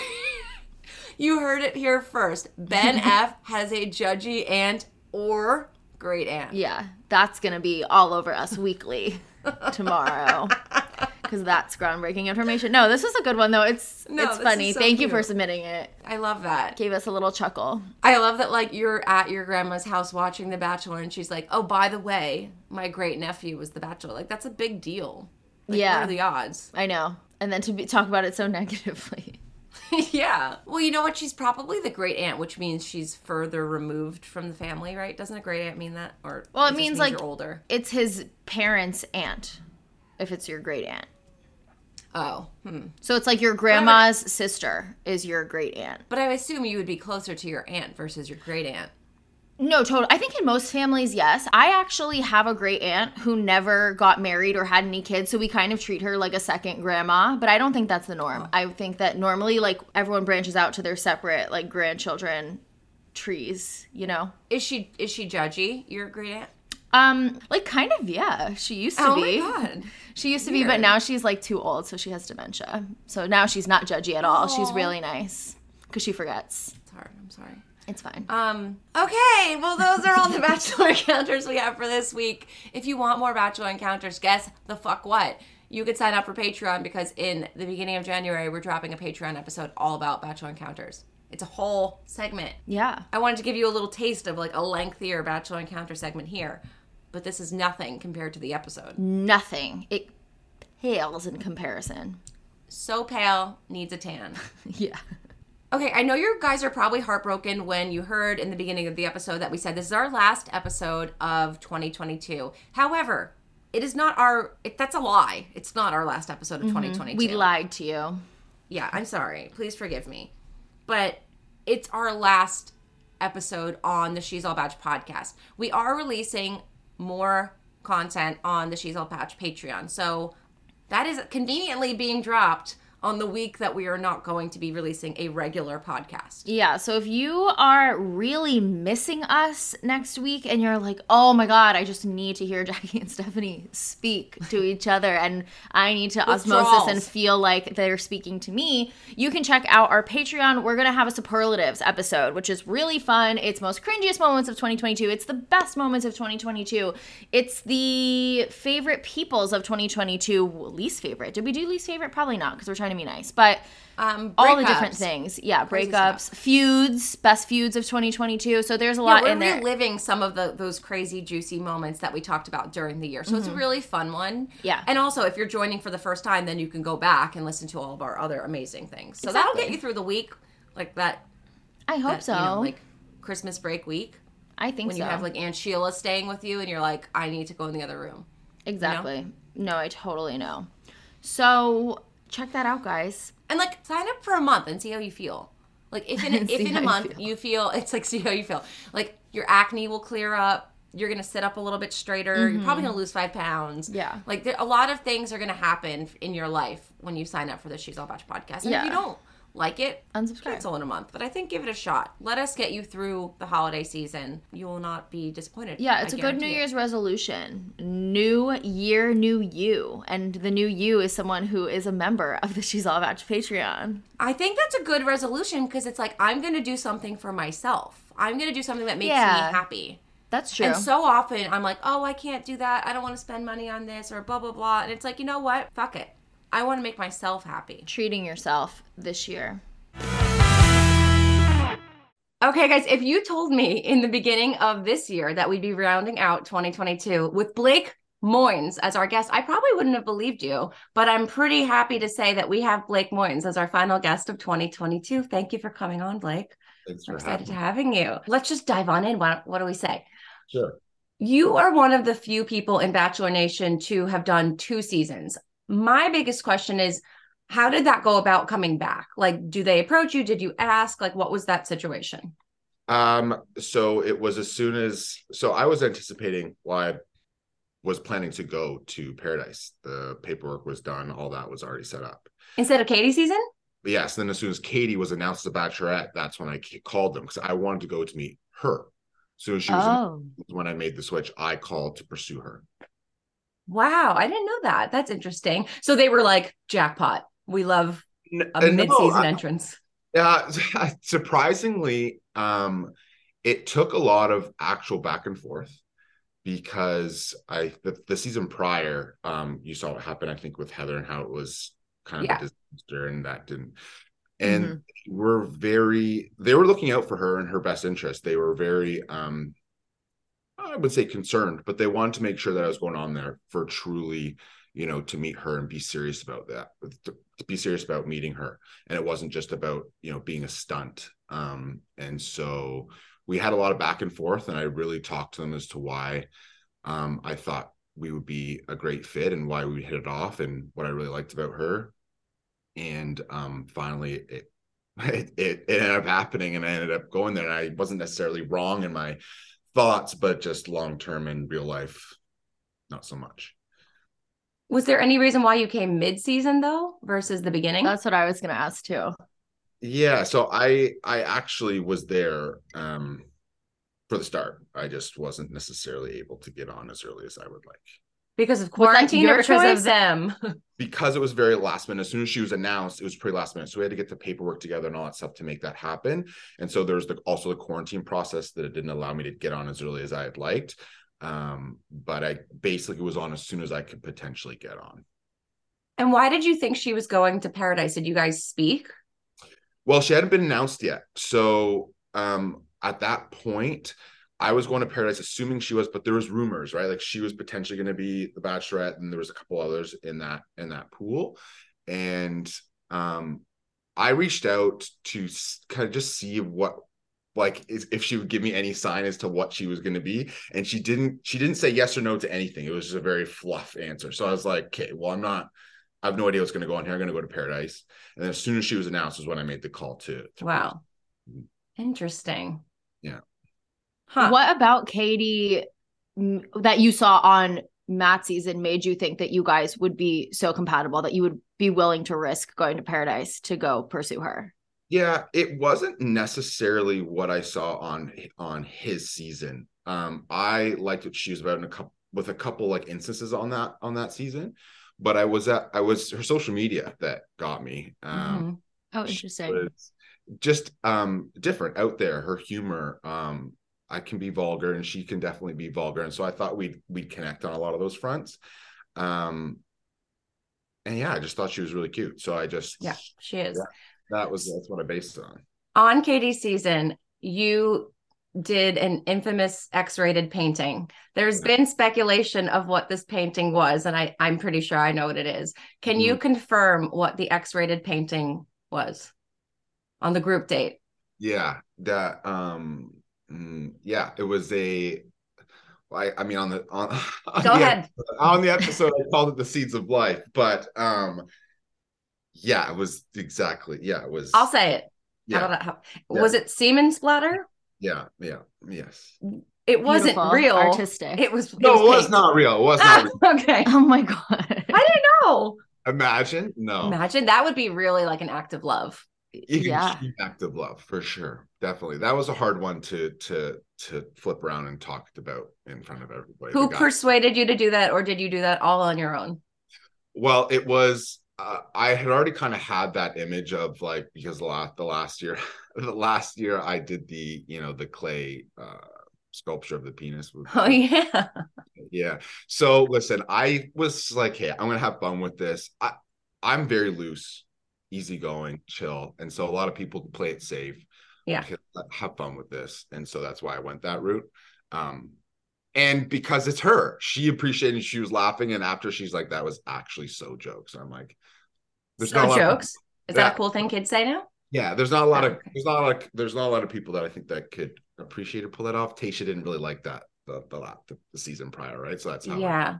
[SPEAKER 2] you heard it here first. Ben <laughs> F has a judgy aunt or great aunt.
[SPEAKER 3] Yeah, that's gonna be all over us weekly <laughs> tomorrow. Because that's groundbreaking information. No, this is a good one though. It's
[SPEAKER 2] No,
[SPEAKER 3] it's funny.
[SPEAKER 2] so
[SPEAKER 3] Thank you for submitting it.
[SPEAKER 2] I love that.
[SPEAKER 3] Gave us a little chuckle.
[SPEAKER 2] I love that like you're at your grandma's house watching The Bachelor and she's like, "Oh, by the way, my great nephew was The Bachelor." Like that's a big deal. Like,
[SPEAKER 3] Yeah.
[SPEAKER 2] What are the odds?
[SPEAKER 3] I know. And then to be, talk about it so <laughs> negatively. <laughs>
[SPEAKER 2] yeah. Well, you know what? She's probably the great aunt, which means she's further removed from the family, right? Doesn't a great aunt mean that? Or
[SPEAKER 3] Well, it
[SPEAKER 2] just
[SPEAKER 3] means, like-
[SPEAKER 2] older.
[SPEAKER 3] It's his parents' aunt, if it's your great aunt.
[SPEAKER 2] Oh, hmm.
[SPEAKER 3] So it's like your grandma's sister is your great aunt.
[SPEAKER 2] But I assume you would be closer to your aunt versus your great aunt.
[SPEAKER 3] No, total. I think in most families, yes. I actually have a great aunt who never got married or had any kids, so we kind of treat her like a second grandma. But I don't think that's the norm. I think that normally, like everyone branches out to their separate like grandchildren trees. You know,
[SPEAKER 2] Is she is she judgy? Your great aunt?
[SPEAKER 3] um, like kind of yeah. She used to
[SPEAKER 2] Oh
[SPEAKER 3] be.
[SPEAKER 2] Oh my god.
[SPEAKER 3] She used to be, but now she's like too old, so she has dementia. So now she's not judgy at all. She's really nice because she forgets.
[SPEAKER 2] It's hard. I'm sorry.
[SPEAKER 3] It's fine.
[SPEAKER 2] Um. Okay. Well, those are all the <laughs> bachelor encounters we have for this week. If you want more bachelor encounters, guess the fuck what? You could sign up for Patreon because in the beginning of January we're dropping a Patreon episode all about bachelor encounters. It's a whole segment.
[SPEAKER 3] yeah.
[SPEAKER 2] I wanted to give you a little taste of like a lengthier bachelor encounter segment here, but this is nothing compared to the episode.
[SPEAKER 3] Nothing. It pales in comparison.
[SPEAKER 2] So pale, needs a tan. <laughs>
[SPEAKER 3] yeah.
[SPEAKER 2] Okay, I know you guys are probably heartbroken when you heard in the beginning of the episode that we said this is our last episode of 2022. However, it is not our. It, that's a lie. It's not our last episode of mm-hmm. 2022.
[SPEAKER 3] We lied to you.
[SPEAKER 2] Yeah, I'm sorry. Please forgive me. But it's our last episode on the She's All Bach podcast. We are releasing more content on the She's All Bach Patreon. So that is conveniently being dropped on the week that we are not going to be releasing a regular podcast.
[SPEAKER 3] Yeah, so if you are really missing us next week and you're like, oh my god, I just need to hear <laughs> Jackie and Stefanie speak to each other and I need to osmosis and feel like they're speaking to me, you can check out our Patreon. We're gonna have a superlatives episode, which is really fun. It's most cringiest moments of 2022. It's the best moments of 2022. It's the favorite peoples of 2022. Least favorite. Did we do least favorite? Probably not, because we're trying to be nice. But
[SPEAKER 2] Um,
[SPEAKER 3] all the different things. Yeah, breakups, feuds, best feuds of 2022. So there's a lot
[SPEAKER 2] Yeah,
[SPEAKER 3] lot
[SPEAKER 2] we're
[SPEAKER 3] in
[SPEAKER 2] reliving some of the those crazy juicy moments that we talked about during the year. So it's a really fun one.
[SPEAKER 3] Mm-hmm. Yeah.
[SPEAKER 2] And also if you're joining for the first time, then you can go back and listen to all of our other amazing things. So that'll get you through the week, like that,
[SPEAKER 3] I hope
[SPEAKER 2] that,
[SPEAKER 3] so.
[SPEAKER 2] you know, like Christmas break week.
[SPEAKER 3] I think
[SPEAKER 2] When
[SPEAKER 3] so.
[SPEAKER 2] you have like Aunt Sheila staying with you and you're like, I need to go in the other room.
[SPEAKER 3] exactly. No, I totally know. So check that out, guys.
[SPEAKER 2] And like sign up for a month and see how you feel. Like if in a, <laughs> if in a month
[SPEAKER 3] feel.
[SPEAKER 2] you feel it's like see how you feel. Like your acne will clear up. You're gonna sit up a little bit straighter. You're probably gonna lose five pounds.
[SPEAKER 3] Mm-hmm. Yeah.
[SPEAKER 2] Like there, a lot of things are gonna happen in your life when you sign up for the She's All Bach podcast. And if
[SPEAKER 3] Yeah.
[SPEAKER 2] you don't like it,
[SPEAKER 3] Unsubscribe.
[SPEAKER 2] cancel in a month. But I think give it a shot. Let us get you through the holiday season. You will not be disappointed.
[SPEAKER 3] Yeah, it's a good New
[SPEAKER 2] it.
[SPEAKER 3] Year's resolution. New year, new you. And the new you is someone who is a member of the She's All About Patreon.
[SPEAKER 2] I think that's a good resolution because it's like I'm gonna do something for myself. I'm gonna do something that makes
[SPEAKER 3] Yeah.
[SPEAKER 2] me happy.
[SPEAKER 3] That's true.
[SPEAKER 2] And so often I'm like, oh, I can't do that. I don't want to spend money on this or blah, blah, blah. And it's like, you know what? Fuck it. I want to make myself happy.
[SPEAKER 3] Treating yourself this year.
[SPEAKER 2] Okay, guys, if you told me in the beginning of this year that we'd be rounding out 2022 with Blake Moynes as our guest, I probably wouldn't have believed you. But I'm pretty happy to say that we have Blake Moynes as our final guest of 2022. Thank you for coming on, Blake.
[SPEAKER 7] Thanks
[SPEAKER 2] We're
[SPEAKER 7] for
[SPEAKER 2] excited to
[SPEAKER 7] having me.
[SPEAKER 2] having you. Let's just dive on in. What, what do we say?
[SPEAKER 7] Sure.
[SPEAKER 2] You are one of the few people in Bachelor Nation to have done two seasons. My biggest question is how did that go about coming back? Like, do they approach you? Did you ask? Like, what was that situation?
[SPEAKER 7] Um, so it was as soon as so I was anticipating well, I was planning to go to Paradise. The paperwork was done, all that was already set up.
[SPEAKER 2] Instead of Katie season?
[SPEAKER 7] Yes, then as soon as Katie was announced as a bachelorette, that's when I called them because I wanted to go to meet her. As she was
[SPEAKER 3] Oh.
[SPEAKER 7] announced, when I made the switch, I called to pursue her.
[SPEAKER 2] Wow, I didn't know that. That's interesting. So they were like, jackpot. We love a
[SPEAKER 7] Uh, no,
[SPEAKER 2] mid-season
[SPEAKER 7] I-
[SPEAKER 2] entrance.
[SPEAKER 7] Yeah, <laughs> surprisingly, um, it took a lot of actual back and forth because I the, the season prior, um, you saw what happened, I think, with Heather and how it was kind of
[SPEAKER 2] Yeah.
[SPEAKER 7] a disaster and that didn't. And we're very they were looking out for her and her best interest. They were very um I would say concerned, but they wanted to make sure that I was going on there for truly, you know, to meet her and be serious about that, to, to be serious about meeting her. And it wasn't just about you know being a stunt. Um and so we had a lot of back and forth and i really talked to them as to why um i thought we would be a great fit and why we hit it off and what i really liked about her. And um finally it it, <laughs> it, it ended up happening and i ended up going there and i wasn't necessarily wrong in my thoughts but just long term in real life not so much
[SPEAKER 2] Was there any reason why you came mid-season though versus the beginning?
[SPEAKER 3] That's what I was gonna ask too.
[SPEAKER 7] Yeah, so I I actually was there um for the start. I just wasn't necessarily able to get on as early as I would like.
[SPEAKER 2] Because of
[SPEAKER 3] that
[SPEAKER 2] quarantine or
[SPEAKER 3] your
[SPEAKER 2] because
[SPEAKER 3] choice?
[SPEAKER 2] of them? <laughs>
[SPEAKER 7] Because it was very last minute. As soon as she was announced, it was pretty last minute. So we had to get the paperwork together and all that stuff to make that happen. And so there's the also the quarantine process that it didn't allow me to get on as early as I had liked. Um, but I basically was on as soon as I could potentially get on.
[SPEAKER 2] and why did you think she was going to paradise? Did you guys speak?
[SPEAKER 7] Well, she hadn't been announced yet. So um at that point, I was going to Paradise assuming she was, but there was rumors, right? Like she was potentially going to be the Bachelorette, and there was a couple others in that in that pool. And um I reached out to kind of just see what like is, if she would give me any sign as to what she was going to be and she didn't she didn't say yes or no to anything it was just a very fluff answer so i was like okay well i'm not i have no idea what's going to go on here i'm going to go to paradise and then as soon as she was announced was when I made the call to, to
[SPEAKER 2] Wow. Interesting.
[SPEAKER 7] Yeah.
[SPEAKER 2] Huh.
[SPEAKER 3] What about Katie that you saw on Matt season made you think that you guys would be so compatible that you would be willing to risk going to paradise to go pursue her?
[SPEAKER 7] Yeah, it wasn't necessarily what I saw on on his season. Um, I liked what she was about in a couple with a couple like instances on that on that season, but I was at I was her social media that got me. Um,
[SPEAKER 2] Mhm.
[SPEAKER 3] Oh, interesting.
[SPEAKER 7] just um different out there. Her humor, um, I can be vulgar and she can definitely be vulgar, and so I thought we'd we'd connect on a lot of those fronts. Um, and yeah, I just thought she was really cute. So I just
[SPEAKER 2] Yeah, she is.
[SPEAKER 7] that was that's what I based it on.
[SPEAKER 2] On Katie's season, you did an infamous X-rated painting. There's been speculation of what this painting was, and I, I'm pretty sure I know what it is. Can you confirm what the X-rated painting was on the group date?
[SPEAKER 7] Yeah, that um mm, yeah, it was a I, I mean on the on, <laughs> on
[SPEAKER 2] Go
[SPEAKER 7] the,
[SPEAKER 2] ahead.
[SPEAKER 7] on the episode I called it the seeds of life, but um yeah, it was exactly yeah, it was
[SPEAKER 2] I'll say it. How
[SPEAKER 7] yeah,
[SPEAKER 2] about that?
[SPEAKER 7] Yeah.
[SPEAKER 2] Was it semen splatter?
[SPEAKER 7] yeah, yeah, yes.
[SPEAKER 2] It wasn't
[SPEAKER 3] Beautiful,
[SPEAKER 2] real.
[SPEAKER 3] artistic.
[SPEAKER 2] It was.
[SPEAKER 7] No, it was
[SPEAKER 2] paint.
[SPEAKER 7] not real. It was not real.
[SPEAKER 2] Ah, <laughs> okay.
[SPEAKER 3] oh my god.
[SPEAKER 2] I didn't know.
[SPEAKER 7] Imagine. No.
[SPEAKER 2] Imagine that would be really like an act of love.
[SPEAKER 7] You can
[SPEAKER 3] yeah.
[SPEAKER 7] active love for sure. Definitely. That was a hard one to to to flip around and talk about in front of everybody.
[SPEAKER 2] Who persuaded you to do that, or did you do that all on your own?
[SPEAKER 7] Well, it was. Uh, I had already kind of had that image of like because the last the last year, <laughs> the last year I did the you know the clay uh, sculpture of the penis.
[SPEAKER 2] Oh yeah. <laughs>
[SPEAKER 7] yeah. So listen, I was like, hey, I'm gonna have fun with this. I I'm very loose, easygoing, chill, and so a lot of people play it safe.
[SPEAKER 2] Yeah.
[SPEAKER 7] Have fun with this, and so that's why I went that route. Um, and because it's her, she appreciated. She was laughing, and after she's like, "That was actually so jokes." And I'm like, "There's
[SPEAKER 2] So
[SPEAKER 7] not a lot of-
[SPEAKER 2] jokes. Is that
[SPEAKER 7] Yeah.
[SPEAKER 2] a cool thing kids say now?
[SPEAKER 7] yeah, there's not a lot of
[SPEAKER 2] Okay.
[SPEAKER 7] there's not like there's not a lot of people that I think that could appreciate or pull that off. Tayshia didn't really like that the the, the, the season prior, right? So that's how
[SPEAKER 2] Yeah.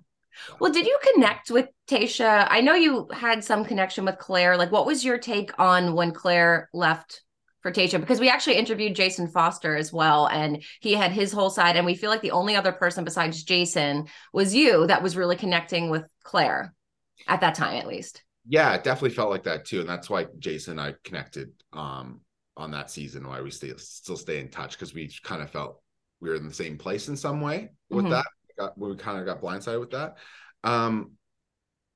[SPEAKER 2] Well, did you connect with Tayshia? I know you had some connection with Clare. Like, what was your take on when Clare left for Tayshia? Because we actually interviewed Jason Foster as well, and he had his whole side. And we feel like the only other person besides Jason was you that was really connecting with Clare at that time, at least.
[SPEAKER 7] yeah, it definitely felt like that too, and that's why Jason and I connected um on that season. Why we stay still stay in touch because we kind of felt we were in the same place in some way with
[SPEAKER 2] Mhm.
[SPEAKER 7] that. Got, we kind of got blindsided with that. Um,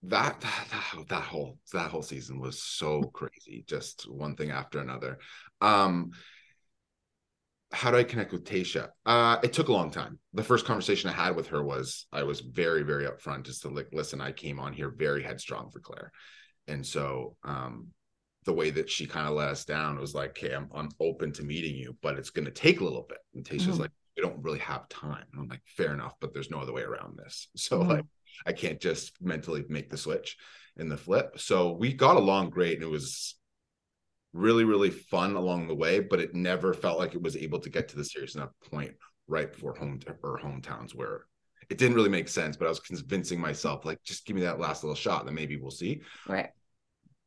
[SPEAKER 7] that, that that whole that whole season was so crazy, just one thing after another. Um, how do I connect with Tayshia? Uh, it took a long time. The first conversation I had with her was I was very, very upfront just to like, listen, I came on here very headstrong for Clare. And so um the way that she kind of let us down was like, okay, I'm, I'm open to meeting you, but it's gonna take a little bit. And Tayshia's
[SPEAKER 2] Mhm.
[SPEAKER 7] like, we don't really have time. And I'm like, fair enough, but there's no other way around this. <laughs> So
[SPEAKER 2] Mhm.
[SPEAKER 7] like I can't just mentally make the switch in the flip. So we got along great and it was really, really fun along the way, but it never felt like it was able to get to the serious enough point right before home to, or hometowns where it didn't really make sense. But I was convincing myself, like, just give me that last little shot, then maybe we'll see.
[SPEAKER 2] Right.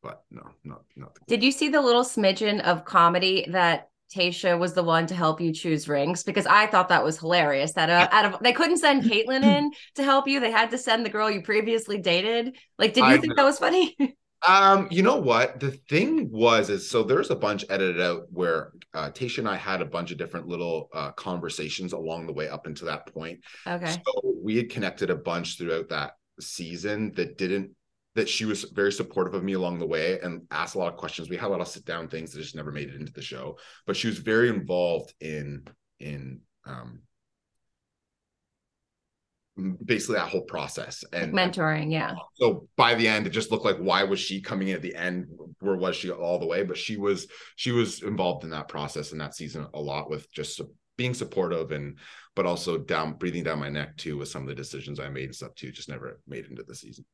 [SPEAKER 7] But no, not not the
[SPEAKER 2] Did you see the little smidgen of comedy that Tayshia was the one to help you choose rings? Because I thought that was hilarious. That uh, out of they couldn't send <laughs> Kaitlyn in to help you; they had to send the girl you previously dated. Like, did you
[SPEAKER 7] I
[SPEAKER 2] think
[SPEAKER 7] know.
[SPEAKER 2] that was funny? <laughs>
[SPEAKER 7] Um, you know what? The thing was is so there's a bunch edited out where uh Tayshia and I had a bunch of different little uh conversations along the way up until that point.
[SPEAKER 2] okay.
[SPEAKER 7] So we had connected a bunch throughout that season that didn't that she was very supportive of me along the way and asked a lot of questions. We had a lot of sit down things that just never made it into the show, but she was very involved in in um basically that whole process and
[SPEAKER 2] Mentoring, yeah.
[SPEAKER 7] so by the end it just looked like why was she coming in at the end where was she all the way but she was she was involved in that process in that season a lot with just being supportive and but also down breathing down my neck too with some of the decisions i made and stuff too just never made into the season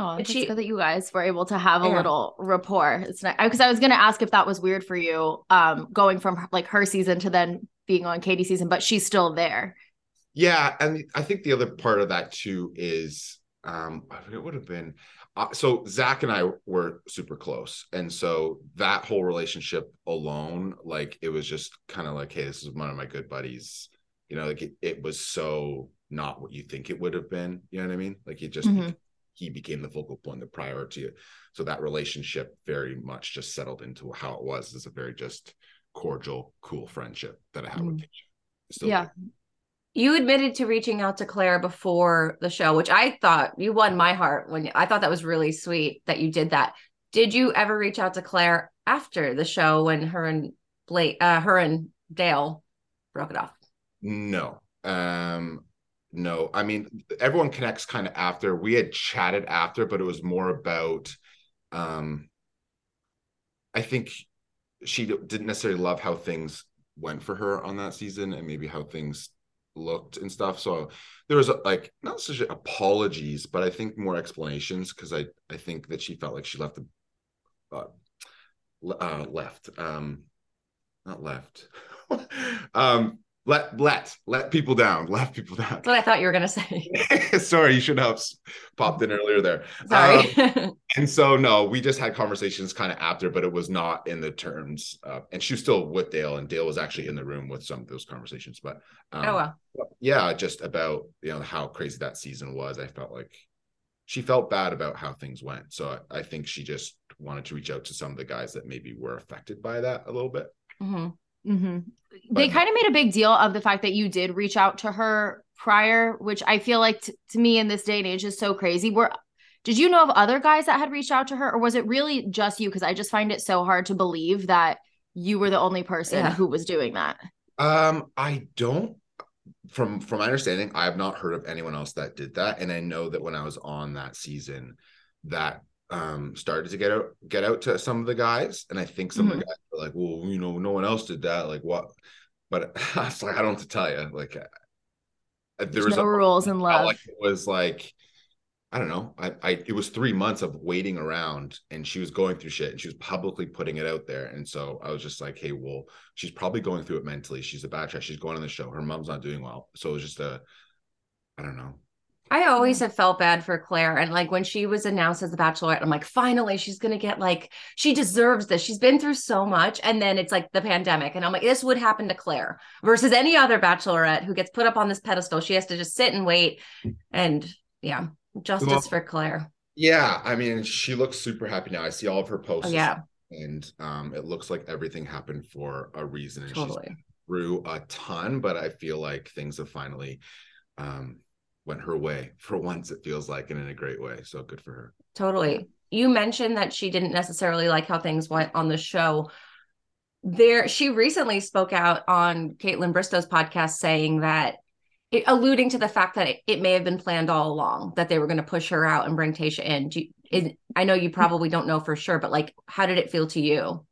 [SPEAKER 3] Oh,
[SPEAKER 2] But
[SPEAKER 3] it's
[SPEAKER 2] she-
[SPEAKER 3] good that you guys were able to have a
[SPEAKER 2] Yeah.
[SPEAKER 3] little rapport. It's nice because I was going to ask if that was weird for you, um, going from like her season to then being on Katie's season, but she's still there.
[SPEAKER 7] yeah and i think the other part of that too is um I forget what it would have been uh, so zach and i were super close and so that whole relationship alone like it was just kind of like hey this is one of my good buddies you know like it, it was so not what you think it would have been you know what i mean like it just
[SPEAKER 3] Mhm.
[SPEAKER 7] He became the focal point the priority so that relationship very much just settled into how it was as a very just cordial cool friendship that i had with Tayshia. Still
[SPEAKER 3] Yeah.
[SPEAKER 7] do.
[SPEAKER 2] You admitted to reaching out to Clare before the show, which I thought you won my heart when I thought that was really sweet that you did that. Did you ever reach out to Clare after the show when her and Blake, uh, her and Dale broke it off?
[SPEAKER 7] No. Um no. I mean everyone connects kind of after. We had chatted after, but it was more about um I think she didn't necessarily love how things went for her on that season and maybe how things looked and stuff. So there was like not such apologies, but I think more explanations because I I think that she felt like she left the uh, uh left um not left <laughs> um let let let people down. <laughs> Let people down.
[SPEAKER 2] That's what I thought you were going to say. <laughs>
[SPEAKER 7] sorry you should have popped in earlier there.
[SPEAKER 2] Sorry.
[SPEAKER 7] Um, <laughs> and so no we just had conversations kind of after but it was not in the terms uh, and she was still with dale and dale was actually in the room with some of those conversations but um,
[SPEAKER 2] oh, well.
[SPEAKER 7] yeah just about you know how crazy that season was. I felt like she felt bad about how things went. So I, I think she just wanted to reach out to some of the guys that maybe were affected by that a little bit.
[SPEAKER 2] Hmm
[SPEAKER 3] hmm They kind of made a big deal of the fact that you did reach out to her prior, which I feel like t- to me in this day and age is so crazy. Were did you know of other guys that had reached out to her, or was it really just you? Because I just find it so hard to believe that you were the only person
[SPEAKER 2] Yeah.
[SPEAKER 3] who was doing that.
[SPEAKER 7] Um, I don't from from my understanding, I have not heard of anyone else that did that. And I know that when I was on that season, that um started to get out get out to some of the guys. And I think some of the guys were like, well, you know, no one else did that. Like what? But <laughs> I was like, I don't have to tell you. Like uh, there
[SPEAKER 3] There's
[SPEAKER 7] was
[SPEAKER 3] no
[SPEAKER 7] a,
[SPEAKER 3] rules in love.
[SPEAKER 7] like it was like I don't know. I, I it was three months of waiting around and she was going through shit and she was publicly putting it out there. And so I was just like, hey, well, she's probably going through it mentally. She's a bad She's going on the show. Her mom's not doing well. So it was just a I don't know.
[SPEAKER 2] I always have felt bad for Clare. And like when she was announced as the bachelorette, I'm like, finally, she's going to get like, she deserves this. She's been through so much. And then it's like the pandemic. And I'm like, this would happen to Clare versus any other bachelorette who gets put up on this pedestal. She has to just sit and wait. And yeah, justice
[SPEAKER 7] Well,
[SPEAKER 2] for Clare.
[SPEAKER 7] Yeah, I mean, she looks super happy now. I see all of her posts.
[SPEAKER 2] Oh, yeah,
[SPEAKER 7] And um, it looks like everything happened for a reason. And she's
[SPEAKER 2] totally.
[SPEAKER 7] through a ton, but I feel like things have finally um went her way for once, it feels like, and in a great way. So good for her.
[SPEAKER 2] Totally. You mentioned that she didn't necessarily like how things went on the show. There, she recently spoke out on Kaitlyn Bristowe's podcast saying that it, alluding to the fact that it, it may have been planned all along that they were going to push her out and bring Tayshia in. Do you, it, I know you probably don't know for sure, but like, how did it feel to you?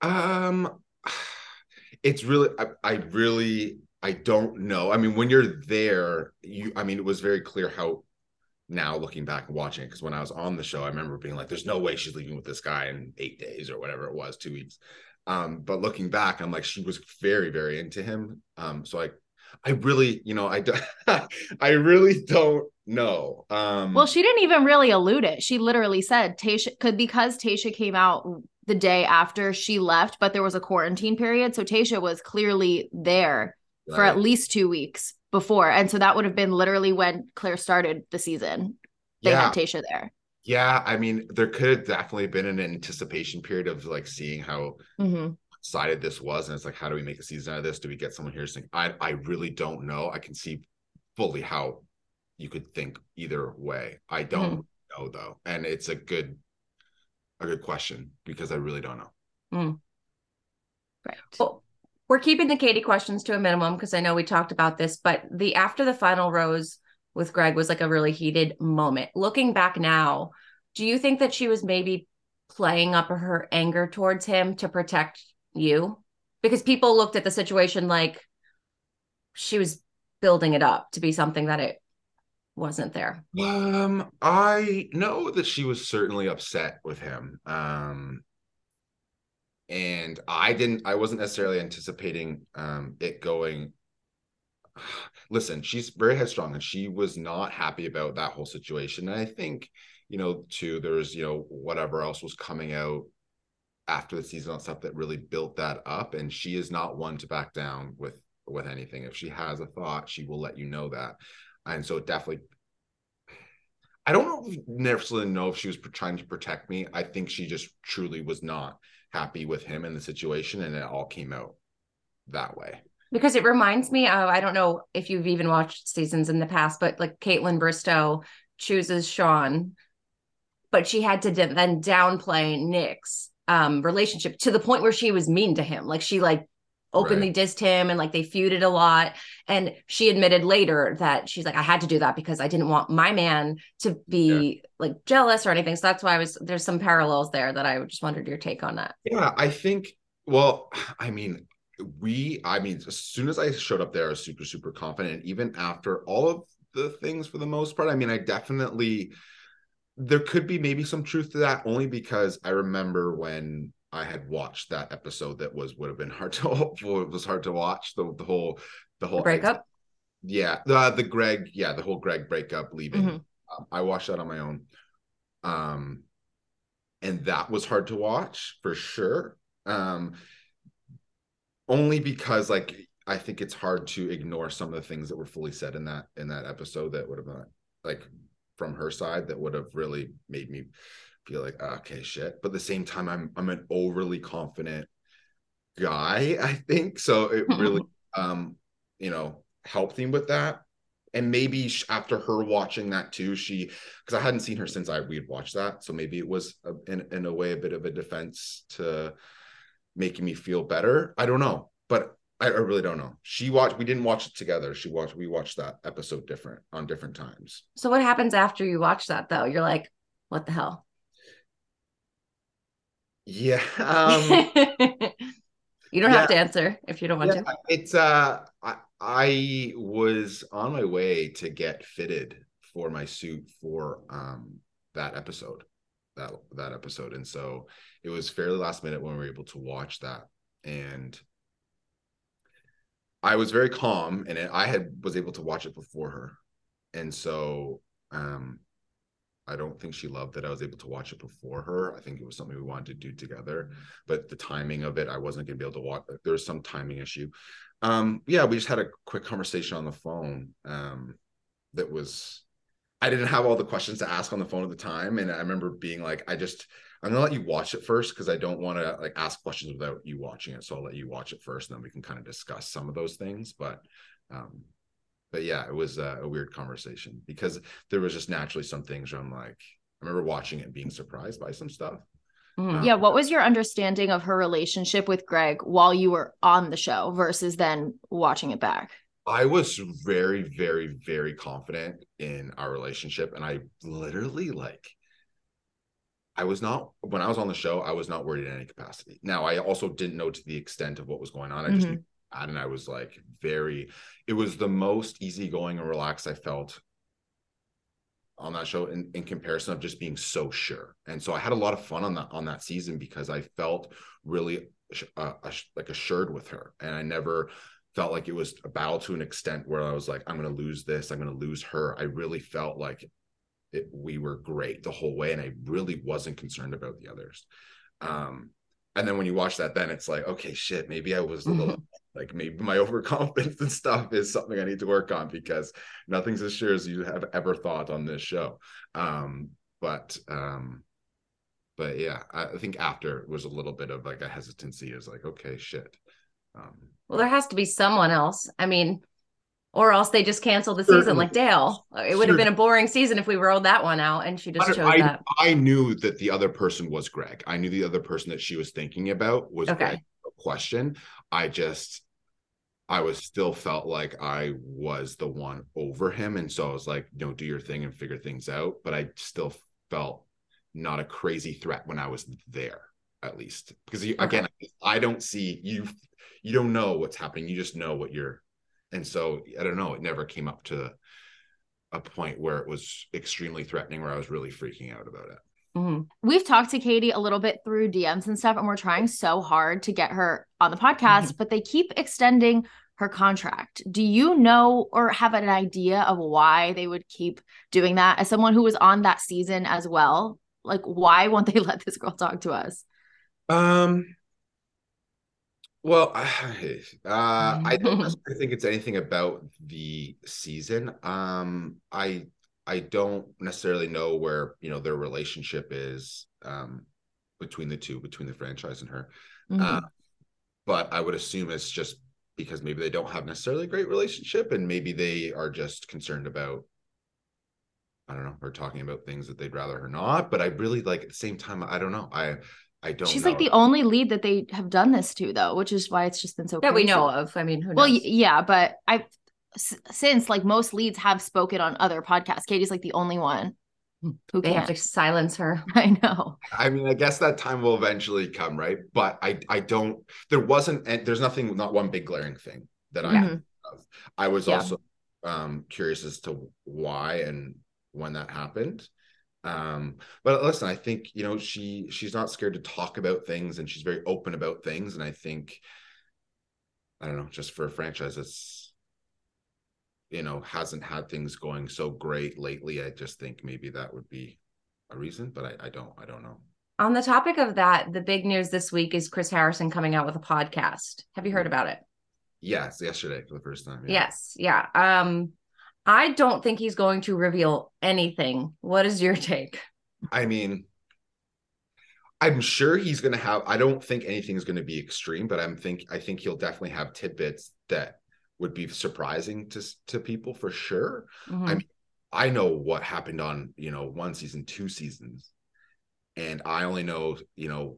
[SPEAKER 7] Um, <sighs> it's really, I, I really, I don't know. I mean, when you're there, you, I mean, it was very clear how now looking back and watching it, because when I was on the show, I remember being like, there's no way she's leaving with this guy in eight days or whatever it was, two weeks. Um, but looking back, I'm like, she was very, very into him. Um, so I, I really, you know, I, don't—I <laughs> really don't know. Um,
[SPEAKER 3] Well, she didn't even really allude it. She literally said Tayshia could because Tayshia came out the day after she left, but there was a quarantine period. So Tayshia was clearly there for
[SPEAKER 7] right.
[SPEAKER 3] at least two weeks before. And so that would have been literally when Clare started the season. They
[SPEAKER 7] yeah,
[SPEAKER 3] had Tayshia there.
[SPEAKER 7] yeah. I mean, there could have definitely been an anticipation period of like seeing how
[SPEAKER 3] hmm
[SPEAKER 7] sided this was and it's like how do we make a season out of this do we get someone here saying i i really don't know i can see fully how you could think either way i don't know though and it's a good a good question because i really don't know
[SPEAKER 3] Right.
[SPEAKER 2] Well, we're keeping the Katie questions to a minimum because I know we talked about this, but the after the final rose with Greg was like a really heated moment. Looking back now, do you think that she was maybe playing up her anger towards him to protect you? Because people looked at the situation like she was building it up to be something that it wasn't there.
[SPEAKER 7] um i know that she was certainly upset with him um and i didn't i wasn't necessarily anticipating um it going <sighs> listen she's very headstrong and she was not happy about that whole situation. And i think you know too there's you know whatever else was coming out after the season and stuff that really built that up. And she is not one to back down with with anything. If she has a thought she will let you know that. And so definitely i don't know necessarily know if she was trying to protect me. I think she just truly was not happy with him and the situation and it all came out that way
[SPEAKER 2] because it reminds me of I don't know if you've even watched seasons in the past, but like Kaitlyn Bristowe chooses Shawn, but she had to then downplay Nick's um, relationship to the point where she was mean to him. Like she like openly
[SPEAKER 7] Right.
[SPEAKER 2] dissed him and like they feuded a lot. And she admitted later that she's like, I had to do that because I didn't want my man to be like jealous or anything. So that's why I was there's some parallels there that I just wondered your take on that.
[SPEAKER 7] Yeah, I think. Well, <sighs> I mean, we. I mean, as soon as I showed up there, I was super, super confident. Even after all of the things, for the most part, I mean, I definitely. There could be maybe some truth to that, only because I remember when I had watched that episode that was would have been hard to. <laughs> It was hard to watch the the whole the whole
[SPEAKER 2] The breakup.
[SPEAKER 7] yeah the the greg yeah the whole greg breakup leaving
[SPEAKER 2] Mhm.
[SPEAKER 7] um, i watched that on my own um and that was hard to watch for sure um only because like i think it's hard to ignore some of the things that were fully said in that in that episode that would have been like from her side that would have really made me feel like okay shit but at the same time i'm i'm an overly confident guy <laughs> i think so it really um you know helped him with that and maybe after her watching that too she because i hadn't seen her since i we had watched that so maybe it was a, in, in a way a bit of a defense to making me feel better i don't know but I, I really don't know. She watched. We didn't watch it together. She watched. We watched that episode different on different times.
[SPEAKER 2] So what happens after you watch that though? You're like, what the hell?
[SPEAKER 7] Yeah. <laughs> Um,
[SPEAKER 2] you don't have to answer if you don't want
[SPEAKER 7] yeah,
[SPEAKER 2] to.
[SPEAKER 7] it's uh I, I was on my way to get fitted for my suit for um that episode that that episode and so it was fairly last minute when we were able to watch that and i was very calm and it, i had was able to watch it before her and so um I don't think she loved that I was able to watch it before her. I think it was something we wanted to do together, but the timing of it, I wasn't going to be able to watch. There was some timing issue. Um, yeah, we just had a quick conversation on the phone. Um, that was, I didn't have all the questions to ask on the phone at the time, and I remember being like, I just, I'm gonna let you watch it first because I don't want to like ask questions without you watching it. So I'll let you watch it first, and then we can kind of discuss some of those things. But um, but yeah, it was a, a, weird conversation because there was just naturally some things where I'm like, I remember watching it and being surprised by some stuff.
[SPEAKER 3] Mm. Yeah. Um, what was your understanding of her relationship with Greg while you were on the show versus then watching it back?
[SPEAKER 7] I was very, very, very confident in our relationship. And I literally like, I was not, when I was on the show, I was not worried in any capacity. Now, I also didn't know to the extent of what was going on. I just mm-hmm. Mm-hmm and I was like very it was the most easygoing and relaxed I felt on that show in, in comparison of just being so sure. And so I had a lot of fun on that on that season because I felt really uh, like assured with her and I never felt like it was a battle to an extent where I was like I'm going to lose this, I'm going to lose her. I really felt like it, we were great the whole way and I really wasn't concerned about the others. Um and then when you watch that then it's like okay shit maybe i was a little like maybe my <laughs> overconfidence and stuff is something i need to work on because nothing's as sure as you have ever thought on this show um but um but yeah i think after was a little bit of like a hesitancy is like okay shit
[SPEAKER 2] um well there has to be someone else i mean or else they just cancel the season like Dale. It would have been a boring season if we rolled that one out and she just chose
[SPEAKER 7] I,
[SPEAKER 2] that.
[SPEAKER 7] I knew that the other person was Greg. I knew the other person that she was thinking about was okay. Greg. No question. I just I was still felt like I was the one over him. And so I was like, you know, do your thing and figure things out. But I still felt not a crazy threat when I was there, at least. Because you, okay. again, I don't see you you don't know what's happening. You just know what you're and so I don't know, it never came up to a point where it was extremely threatening where I was really freaking out about it.
[SPEAKER 3] Mm-hmm. We've talked to Katie a little bit through DMs and stuff, and we're trying so hard to get her on the podcast, mm-hmm. but they keep extending her contract. Do you know or have an idea of why they would keep doing that? As someone who was on that season as well, like why won't they <laughs> let this girl talk to us?
[SPEAKER 7] Um well, uh, I don't <laughs> think it's anything about the season. Um, I I don't necessarily know where you know their relationship is um, between the two, between the franchise and her. Mm-hmm. Uh, but I would assume it's just because maybe they don't have necessarily a great relationship, and maybe they are just concerned about I don't know, her talking about things that they'd rather her not. But I really like at the same time, I don't know. I I don't.
[SPEAKER 3] She's
[SPEAKER 7] know.
[SPEAKER 3] like the only lead that they have done this to, though, which is why it's just been so
[SPEAKER 2] that
[SPEAKER 3] crazy.
[SPEAKER 2] we know of. I mean,
[SPEAKER 3] well, yeah, but I since like most leads have spoken on other podcasts, Katie's like the only one
[SPEAKER 2] who they can't. have to silence her. <laughs>
[SPEAKER 3] I know.
[SPEAKER 7] I mean, I guess that time will eventually come, right? But I, I don't. There wasn't. There's nothing. Not one big glaring thing that I. Mm-hmm. I was yeah. also um curious as to why and when that happened um but listen i think you know she she's not scared to talk about things and she's very open about things and i think i don't know just for a franchise that's you know hasn't had things going so great lately i just think maybe that would be a reason but i, I don't i don't know
[SPEAKER 2] on the topic of that the big news this week is chris harrison coming out with a podcast have you heard mm. about it
[SPEAKER 7] yes yesterday for the first time
[SPEAKER 2] yeah. yes yeah um I don't think he's going to reveal anything. What is your take?
[SPEAKER 7] I mean, I'm sure he's going to have. I don't think anything is going to be extreme, but I'm think I think he'll definitely have tidbits that would be surprising to to people for sure. Mm-hmm. I mean, I know what happened on you know one season, two seasons, and I only know you know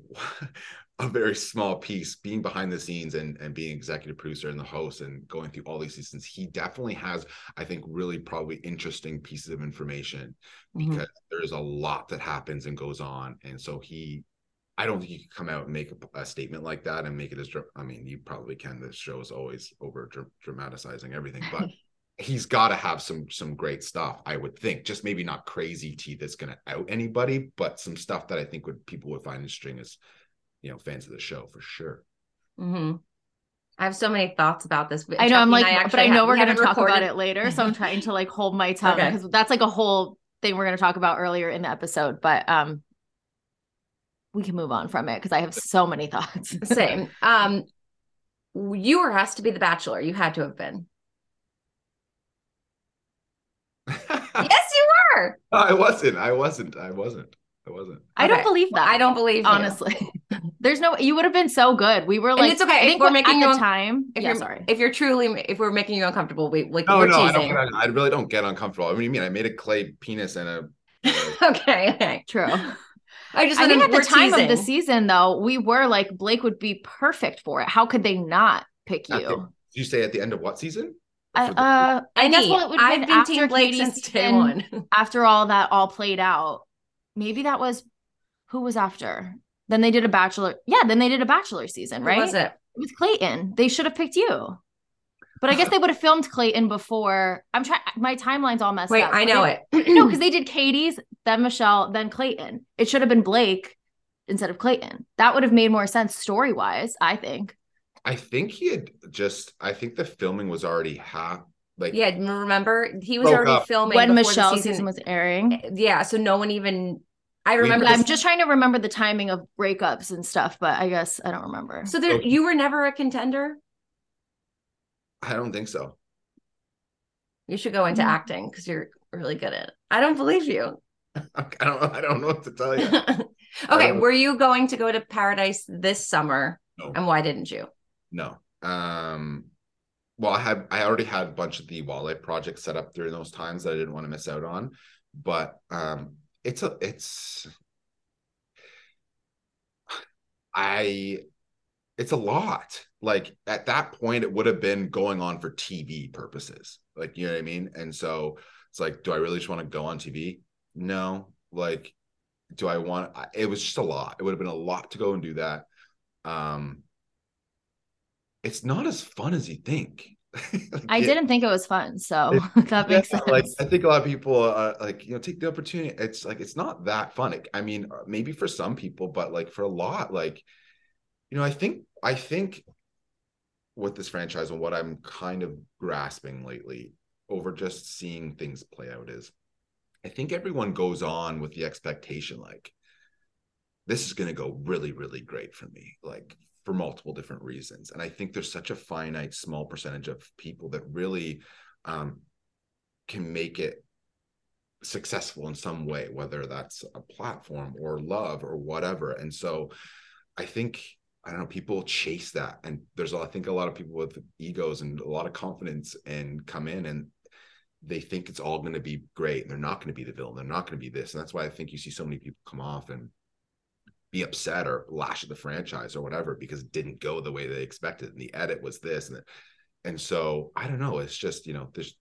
[SPEAKER 7] <laughs> a very small piece being behind the scenes and and being executive producer and the host and going through all these seasons he definitely has i think really probably interesting pieces of information
[SPEAKER 2] Mhm.
[SPEAKER 7] because there's a lot that happens and goes on and so he i don't think you can come out and make a, a statement like that and make it as i mean you probably can this show is always over dra- dramatizing everything but <laughs> he's got to have some some great stuff i would think just maybe not crazy tea that's going to out anybody but some stuff that i think would people would find interesting as you know fans of the show for sure
[SPEAKER 2] hmm I have so many thoughts about this. but
[SPEAKER 3] I know I'm like,
[SPEAKER 2] and
[SPEAKER 3] but I know
[SPEAKER 2] ha-
[SPEAKER 3] we're
[SPEAKER 2] we
[SPEAKER 3] gonna
[SPEAKER 2] haven't
[SPEAKER 3] talk about it later, so I'm trying to like hold my tongue <laughs>
[SPEAKER 2] Okay.
[SPEAKER 3] because that's like a whole thing we're gonna talk about earlier in the episode. But um, we can move on from it because I have so many thoughts. <laughs>
[SPEAKER 2] Same. Um, you were asked to be the Bachelor. You had to have been. <laughs> Yes, you were.
[SPEAKER 7] i wasn't i wasn't i wasn't i wasn't
[SPEAKER 3] I don't
[SPEAKER 2] Okay.
[SPEAKER 3] believe that.
[SPEAKER 2] I don't believe you.
[SPEAKER 3] honestly. <laughs> There's no. You would have been so good. We were
[SPEAKER 2] And
[SPEAKER 3] like,
[SPEAKER 2] it's okay
[SPEAKER 3] I
[SPEAKER 2] if
[SPEAKER 3] think
[SPEAKER 2] we're
[SPEAKER 3] what-
[SPEAKER 2] making
[SPEAKER 3] at
[SPEAKER 2] you
[SPEAKER 3] the
[SPEAKER 2] un-
[SPEAKER 3] time.
[SPEAKER 2] If
[SPEAKER 3] yeah,
[SPEAKER 2] you're
[SPEAKER 3] sorry.
[SPEAKER 2] if you're truly if we're making you uncomfortable, we like
[SPEAKER 7] no
[SPEAKER 2] we're
[SPEAKER 7] no I,
[SPEAKER 2] teasing.
[SPEAKER 7] don't, I really don't get uncomfortable I mean, you mean i made a clay penis and a
[SPEAKER 2] okay, okay.
[SPEAKER 3] True.
[SPEAKER 2] I just
[SPEAKER 3] I think at the
[SPEAKER 2] we're
[SPEAKER 3] time of the season, though, we were like Blake would be perfect for it. How could they not pick
[SPEAKER 7] At the-
[SPEAKER 3] you?
[SPEAKER 7] Did you say at the end of what season
[SPEAKER 3] I,
[SPEAKER 7] the,
[SPEAKER 3] uh, I guess what it would be
[SPEAKER 2] I've
[SPEAKER 3] been
[SPEAKER 2] been
[SPEAKER 3] after
[SPEAKER 2] Team Blake
[SPEAKER 3] Katie's
[SPEAKER 2] since day one. <laughs>
[SPEAKER 3] After all that all played out, maybe that was who was after. Then they did a bachelor. Yeah, then they did a bachelor season,
[SPEAKER 2] Who
[SPEAKER 3] right?
[SPEAKER 2] was it?
[SPEAKER 3] It was Clayton. They should have picked you. But I guess they would have filmed Clayton before. I'm trying. My timeline's all messed
[SPEAKER 2] Wait,
[SPEAKER 3] up.
[SPEAKER 2] I know
[SPEAKER 3] They-
[SPEAKER 2] it. <clears throat>
[SPEAKER 3] no, because they did Katie's, then Michelle, then Clayton. It should have been Blake instead of Clayton. That would have made more sense story wise. I think.
[SPEAKER 7] i think he had just i think the filming was already half like
[SPEAKER 2] yeah, remember he was already
[SPEAKER 7] up.
[SPEAKER 2] filming
[SPEAKER 3] when
[SPEAKER 2] before the
[SPEAKER 3] Michelle's
[SPEAKER 2] season.
[SPEAKER 3] season was airing.
[SPEAKER 2] Eh, yeah, so no one even. I remember.
[SPEAKER 3] I'm just trying to remember the timing of breakups and stuff, but I guess I don't remember.
[SPEAKER 2] So there,
[SPEAKER 7] Okay.
[SPEAKER 2] you were never a contender.
[SPEAKER 7] I don't think so
[SPEAKER 2] You should go into
[SPEAKER 3] Mm.
[SPEAKER 2] acting because you're really good at it. I don't believe you. <laughs>
[SPEAKER 7] i don't i don't know what to tell you <laughs>
[SPEAKER 2] okay, were you going to go to Paradise this summer,
[SPEAKER 7] No.
[SPEAKER 2] and why didn't you?
[SPEAKER 7] No. Um well, I had I already had a bunch of the wallet projects set up during those times that I didn't want to miss out on. But um it's a it's <sighs> I it's a lot. Like at that point, it would have been going on for TV purposes. Like, you know what I mean? And so it's like, do I really just want to go on TV? No. Like, do I want it was just a lot. It would have been a lot to go and do that. Um it's not as fun as you think. <laughs> Like,
[SPEAKER 3] I
[SPEAKER 7] it-
[SPEAKER 3] didn't think it was fun, so <laughs>
[SPEAKER 7] It- <laughs>
[SPEAKER 3] that makes
[SPEAKER 7] yeah,
[SPEAKER 3] sense.
[SPEAKER 7] Like I think a lot of people uh, like you know take the opportunity. It's like it's not that fun. It- I mean, maybe for some people, but like for a lot, like you know, I think I think with this franchise and what I'm kind of grasping lately over just seeing things play out is, I think everyone goes on with the expectation like this is going to go really really great for me, like for multiple different reasons. And I think there's such a finite small percentage of people that really um, can make it successful in some way, whether that's a platform or love or whatever. And so I think, I don't know, people chase that. And there's, I think, a lot of people with egos and a lot of confidence and come in and they think it's all going to be great and they're not going to be the villain. They're not going to be this. And that's why I think you see so many people come off and be upset or lash at the franchise or whatever because it didn't go the way they expected. And the edit was this and and so I don't know. It's just you know, there's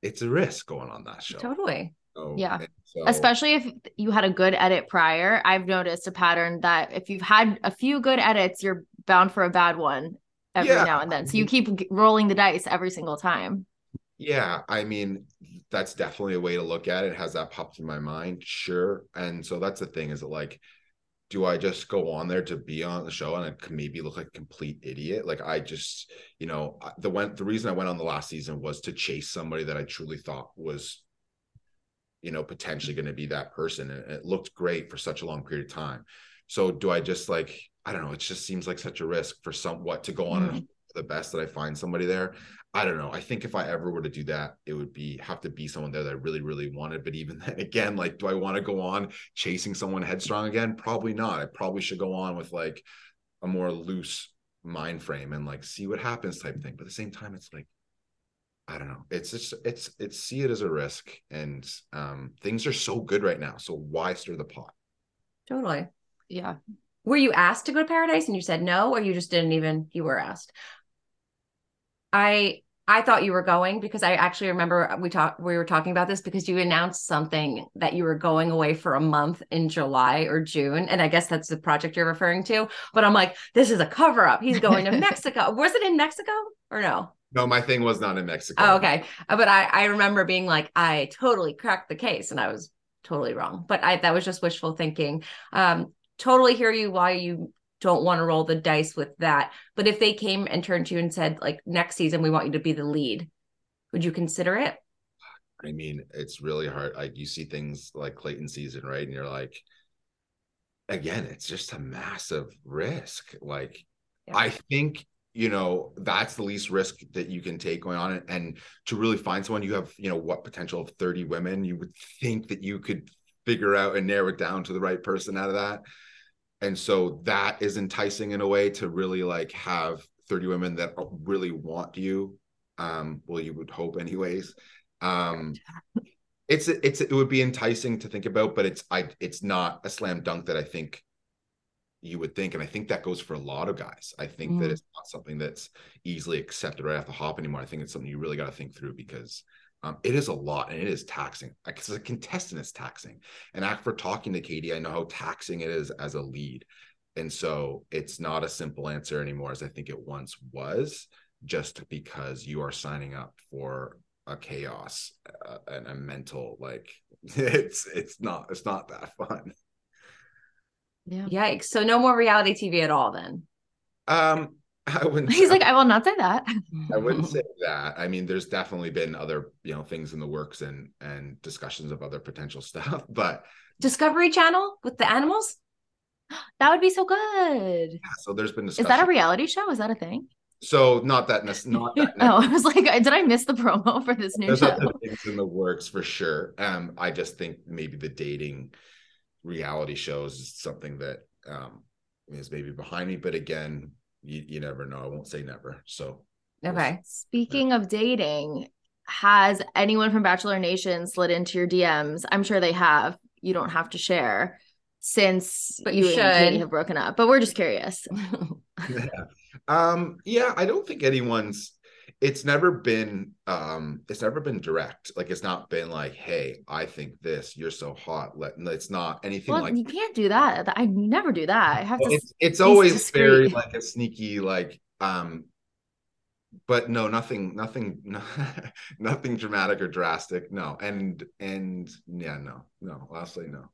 [SPEAKER 7] it's a risk going on that show.
[SPEAKER 2] Totally.
[SPEAKER 7] So-
[SPEAKER 3] Yeah.
[SPEAKER 7] So-
[SPEAKER 3] Especially if you had a good edit prior. I've noticed a pattern that if you've had a few good edits, you're bound for a bad one every
[SPEAKER 7] Yeah.
[SPEAKER 3] now and then. So you keep rolling the dice every single time.
[SPEAKER 7] Yeah, I mean, that's definitely a way to look at it. Has that popped in my mind? Sure. And so that's the thing is it like, do I just go on there to be on the show and I can maybe look like a complete idiot? Like I just, you know, the went the reason I went on the last season was to chase somebody that I truly thought was, you know, potentially going to be that person. And it looked great for such a long period of time. So do I just like, I don't know, it just seems like such a risk for somewhat to go on and
[SPEAKER 3] Mhm.
[SPEAKER 7] hope for the best that I find somebody there. I don't know. I think if I ever were to do that, it would be have to be someone there that I really, really wanted. But even <laughs> then, again, like, do I want to go on chasing someone headstrong again? Probably not. I probably should go on with like a more loose mind frame and like see what happens type thing. But at the same time, it's like, I don't know. It's just it's it's see it as a risk, and um things are so good right now. So why stir the pot?
[SPEAKER 2] Totally.
[SPEAKER 3] Yeah.
[SPEAKER 2] Were you asked to go to Paradise and you said no, or you just didn't even? You were asked. I I thought you were going because I actually remember we talked we were talking about this because you announced something that you were going away for a month in July or June. And I guess that's the project you're referring to. But I'm like this is a cover up. He's going to <laughs> Mexico. Was it in Mexico or no?
[SPEAKER 7] No, my thing was not in Mexico.
[SPEAKER 2] Oh okay. But I I remember being like I totally cracked the case and I was totally wrong. But I that was just wishful thinking. Um totally hear you why you don't want to roll the dice with that. But if they came and turned to you and said, like, next season, we want you to be the lead, would you consider it?
[SPEAKER 7] I mean, it's really hard. Like you see things like Clayton season, right? And you're like, again, it's just a massive risk. Like,
[SPEAKER 2] Yeah.
[SPEAKER 7] I think you know that's the least risk that you can take going on, it. and to really find someone you have, you know, what potential of 30 women, you would think that you could figure out and narrow it down to the right person out of that. And so that is enticing in a way to really like have 30 women that really want you. Um, well, you would hope anyways. Um, <laughs> it's it's it would be enticing to think about, but it's I it's not a slam dunk that I think you would think, and I think that goes for a lot of guys. I think that
[SPEAKER 2] Mm.
[SPEAKER 7] it's not something that's easily accepted right off the hop anymore. I think it's something you really got to think through because um, it is a lot and it is taxing. Like as a contestant, it's taxing. And after talking to Katie, I know how taxing it is as a lead, and so it's not a simple answer anymore as I think it once was. Just because you are signing up for a chaos uh, and a mental like <laughs> it's it's not it's not that fun
[SPEAKER 3] Yeah.
[SPEAKER 2] Yikes. So no more reality TV at all then.
[SPEAKER 7] um <laughs> i wouldn't
[SPEAKER 3] He's like, I will not say that. <laughs>
[SPEAKER 7] i wouldn't <laughs> say that i mean there's definitely been other you know things in the works and and discussions of other potential stuff but
[SPEAKER 2] Discovery Channel with the animals? <gasps>
[SPEAKER 3] That would be so good.
[SPEAKER 7] yeah, so there's been
[SPEAKER 3] Is that a reality show? Is that a thing?
[SPEAKER 7] so not that not that
[SPEAKER 3] Oh, I was like, did I miss the promo for this new
[SPEAKER 7] there's
[SPEAKER 3] show?
[SPEAKER 7] other things in the works for sure um i just think maybe the dating reality shows is something that um is maybe behind me but again you, you never know i won't say never so
[SPEAKER 2] Okay.
[SPEAKER 3] Speaking of dating, has anyone from Bachelor Nation slid into your DMs? I'm sure they have. You don't have to share since
[SPEAKER 2] But
[SPEAKER 3] you
[SPEAKER 2] you
[SPEAKER 3] and Katie
[SPEAKER 2] should.
[SPEAKER 3] have broken up. But we're just curious. <laughs> <laughs>
[SPEAKER 7] yeah. Um, yeah, I don't think anyone's it's never been um it's never been direct. Like it's not been like, hey, I think this, you're so hot. Let it's not anything
[SPEAKER 3] Well,
[SPEAKER 7] like
[SPEAKER 3] you can't do that. I never do that. I have to.
[SPEAKER 7] it's it's always
[SPEAKER 3] discreet.
[SPEAKER 7] very like a sneaky like um but no nothing nothing <laughs> no, nothing dramatic or drastic no and and yeah no no honestly no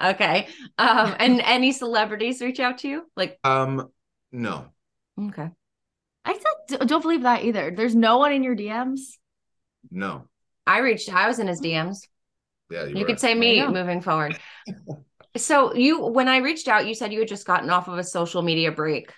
[SPEAKER 2] Okay. Um, and any celebrities reach out to you? Like,
[SPEAKER 7] um no
[SPEAKER 2] okay.
[SPEAKER 3] I said, don't believe that either. There's no one in your DMs.
[SPEAKER 7] no
[SPEAKER 2] I reached I was in his DMs.
[SPEAKER 7] yeah
[SPEAKER 2] You
[SPEAKER 7] were.
[SPEAKER 2] could say me
[SPEAKER 3] Yeah.
[SPEAKER 2] moving forward. <laughs> so you when I reached out, you said you had just gotten off of a social media break.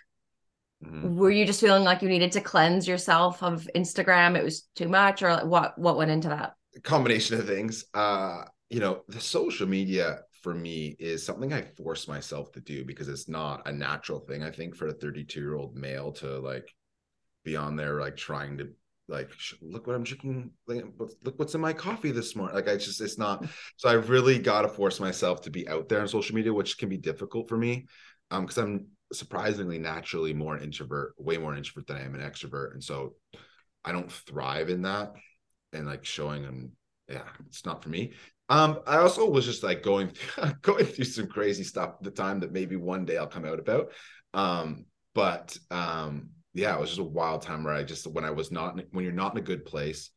[SPEAKER 7] Mhm.
[SPEAKER 2] Were you just feeling like you needed to cleanse yourself of Instagram? It was too much, or what what went into that?
[SPEAKER 7] combination of things. Uh, you know, the social media for me is something I force myself to do because it's not a natural thing. I think for a 32 year old male to like be on there, like trying to like look what I'm drinking, look what's in my coffee this morning. Like I just, it's not. So I've really got to force myself to be out there on social media, which can be difficult for me, um, because I'm surprisingly naturally more an introvert, way more introvert than I am an extrovert, and so I don't thrive in that and like showing them yeah it's not for me um i also was just like going <laughs> going through some crazy stuff at the time that maybe one day i'll come out about um but um yeah it was just a wild time where i just when i was not when you're not in a good place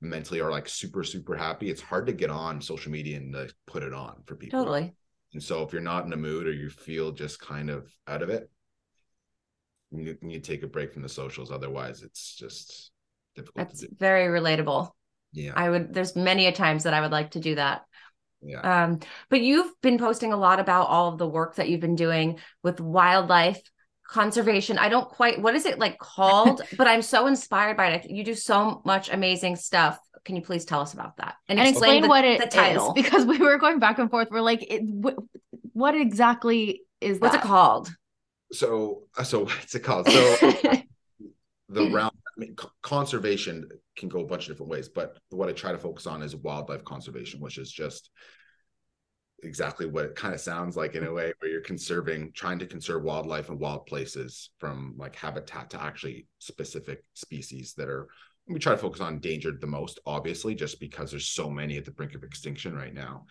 [SPEAKER 7] mentally or like super super happy it's hard to get on social media and like, put it on for people
[SPEAKER 2] Totally.
[SPEAKER 7] and so if you're not in a mood or you feel just kind of out of it you, you take a break from the socials otherwise it's just difficult
[SPEAKER 2] That's
[SPEAKER 7] to do
[SPEAKER 2] very relatable.
[SPEAKER 7] yeah
[SPEAKER 2] I would there's many a times that I would like to do that.
[SPEAKER 7] yeah
[SPEAKER 2] Um, but you've been posting a lot about all of the work that you've been doing with wildlife conservation. I don't quite what is it like called, <laughs> but I'm so inspired by it. You do so much amazing stuff. Can you please tell us about that
[SPEAKER 3] And explain
[SPEAKER 2] the-
[SPEAKER 3] what it
[SPEAKER 2] the
[SPEAKER 3] is, because we were going back and forth. We're like, it, wh- what exactly is
[SPEAKER 2] What's
[SPEAKER 3] that?
[SPEAKER 2] it called?
[SPEAKER 7] so uh, so what's it called so <laughs> the realm I mean, c- conservation can go a bunch of different ways but what i try to focus on is wildlife conservation which is just exactly what it kind of sounds like in a way where you're conserving trying to conserve wildlife and wild places from like habitat to actually specific species that are we try to focus on endangered the most obviously just because there's so many at the brink of extinction right now.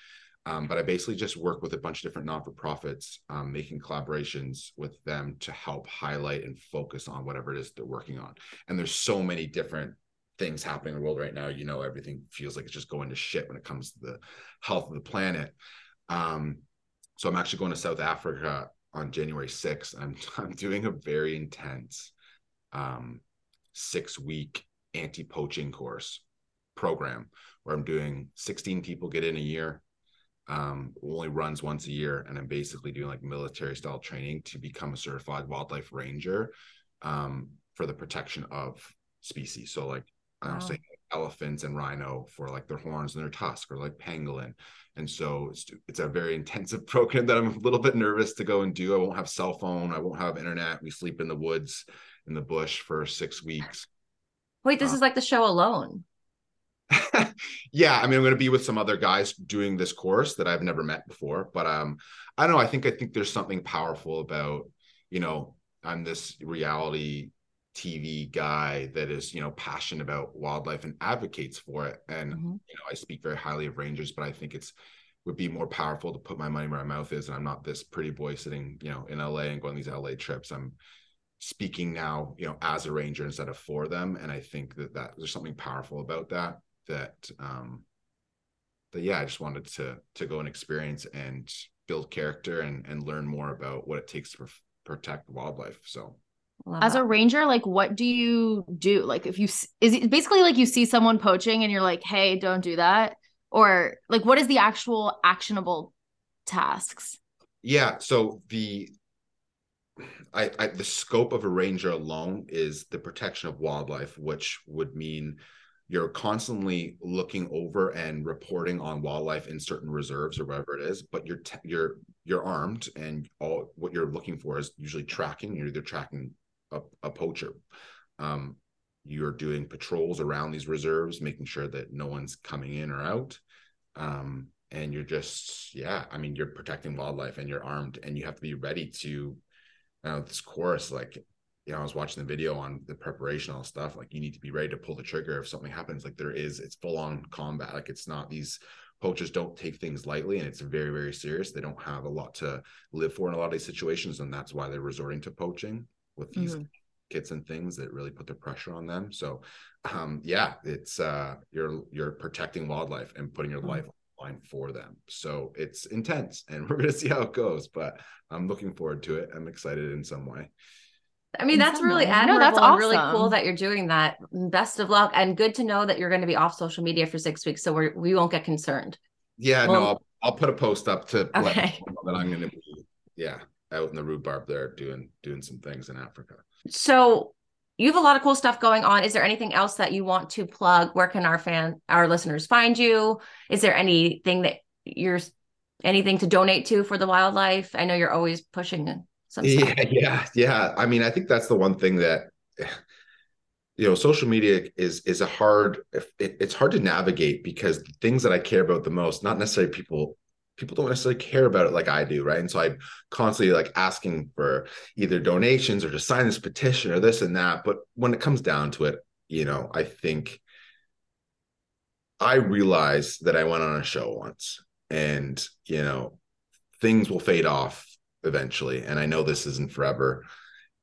[SPEAKER 7] Um, but i basically just work with a bunch of different non-for-profits um, making collaborations with them to help highlight and focus on whatever it is they're working on. And there's so many different things happening in the world right now. You know everything feels like it's just going to shit when it comes to the health of the planet um, so I'm actually going to South Africa on January 6th. I'm <laughs> I'm doing a very intense um, six week anti poaching course program where I'm doing 16 people get in a year. Um, only runs once a year, and I'm basically doing like military style training to become a certified wildlife ranger um, for the protection of species. So like I'm saying elephants and rhino for like their horns and their tusk, or like pangolin and so it's, it's a very <laughs> intensive program that I'm a little bit nervous to go and do. I won't have cell phone. I won't have internet. We sleep in the woods, in the bush for six weeks.
[SPEAKER 2] Wait, this uh, is like the show alone. <laughs>
[SPEAKER 7] yeah, I mean, I'm going to be with some other guys doing this course that I've never met before. But um, I don't know. I think I think there's something powerful about, you know, I'm this reality TV guy that is, you know, passionate about wildlife and advocates for it. And mm-hmm. you know, I speak very highly of rangers, but I think it's would be more powerful to put my money where my mouth is. And I'm not this pretty boy sitting, you know, in LA and going these LA trips. I'm speaking now, you know, as a ranger instead of for them. And I think that that there's something powerful about that. That um that yeah, I just wanted to to go and experience and build character and and learn more about what it takes to pr- protect wildlife. So
[SPEAKER 3] Love As that. a ranger, like what do you do? Like if you is it basically like you see someone poaching and you're like, "Hey, don't do that." Or like what is the actual actionable tasks?
[SPEAKER 7] Yeah, so the I, I the scope of a ranger alone is the protection of wildlife, which would mean you're constantly looking over and reporting on wildlife in certain reserves or whatever it is but you're te- you're you're armed and all what you're looking for is usually tracking you're either tracking a, a poacher. Um, you're doing patrols around these reserves, making sure that no one's coming in or out. Um, and you're just, yeah, I mean, you're protecting wildlife and you're armed and you have to be ready to, you know, this course, like, you know, I was watching the video on the preparation, all stuff. Like, you need to be ready to pull the trigger if something happens. Like, there is, it's full on combat. Like, it's not these poachers don't take things lightly and it's very, very serious. They don't have a lot to live for in a lot of these situations. And that's why they're resorting to poaching with these mm-hmm. kits and things that really put the pressure on them. So um, yeah, it's uh, you're you're protecting wildlife and putting your mm-hmm. life line for them. So it's intense and <laughs> we're gonna see how it goes, but I'm looking forward to it. I'm excited in some way.
[SPEAKER 2] I mean, in that's really way. admirable no, that's awesome. really cool that you're doing that. Best of luck and good to know that you're going to be off social media for six weeks, so we're, we won't get concerned.
[SPEAKER 7] Yeah, well, no, I'll, I'll put a post up to okay. that I'm going to be. Yeah, out in the rhubarb there doing doing some things in Africa.
[SPEAKER 2] So you have a lot of cool stuff going on. Is there anything else that you want to plug? Where can our fan our listeners find you? Is there anything that you're anything to donate to for the wildlife? I know you're always pushing some
[SPEAKER 7] Yeah, <laughs> yeah, yeah. I mean, I think that's the one thing that <sighs> you know social media is is a hard it, it's hard to navigate because the things that i care about the most not necessarily people people don't necessarily care about it like I do, right? And so I'm constantly like asking for either donations or to sign this petition or this and that. But when it comes down to it, you know, I think I realized that I went on a show once and, you know, things will fade off eventually. And I know this isn't forever.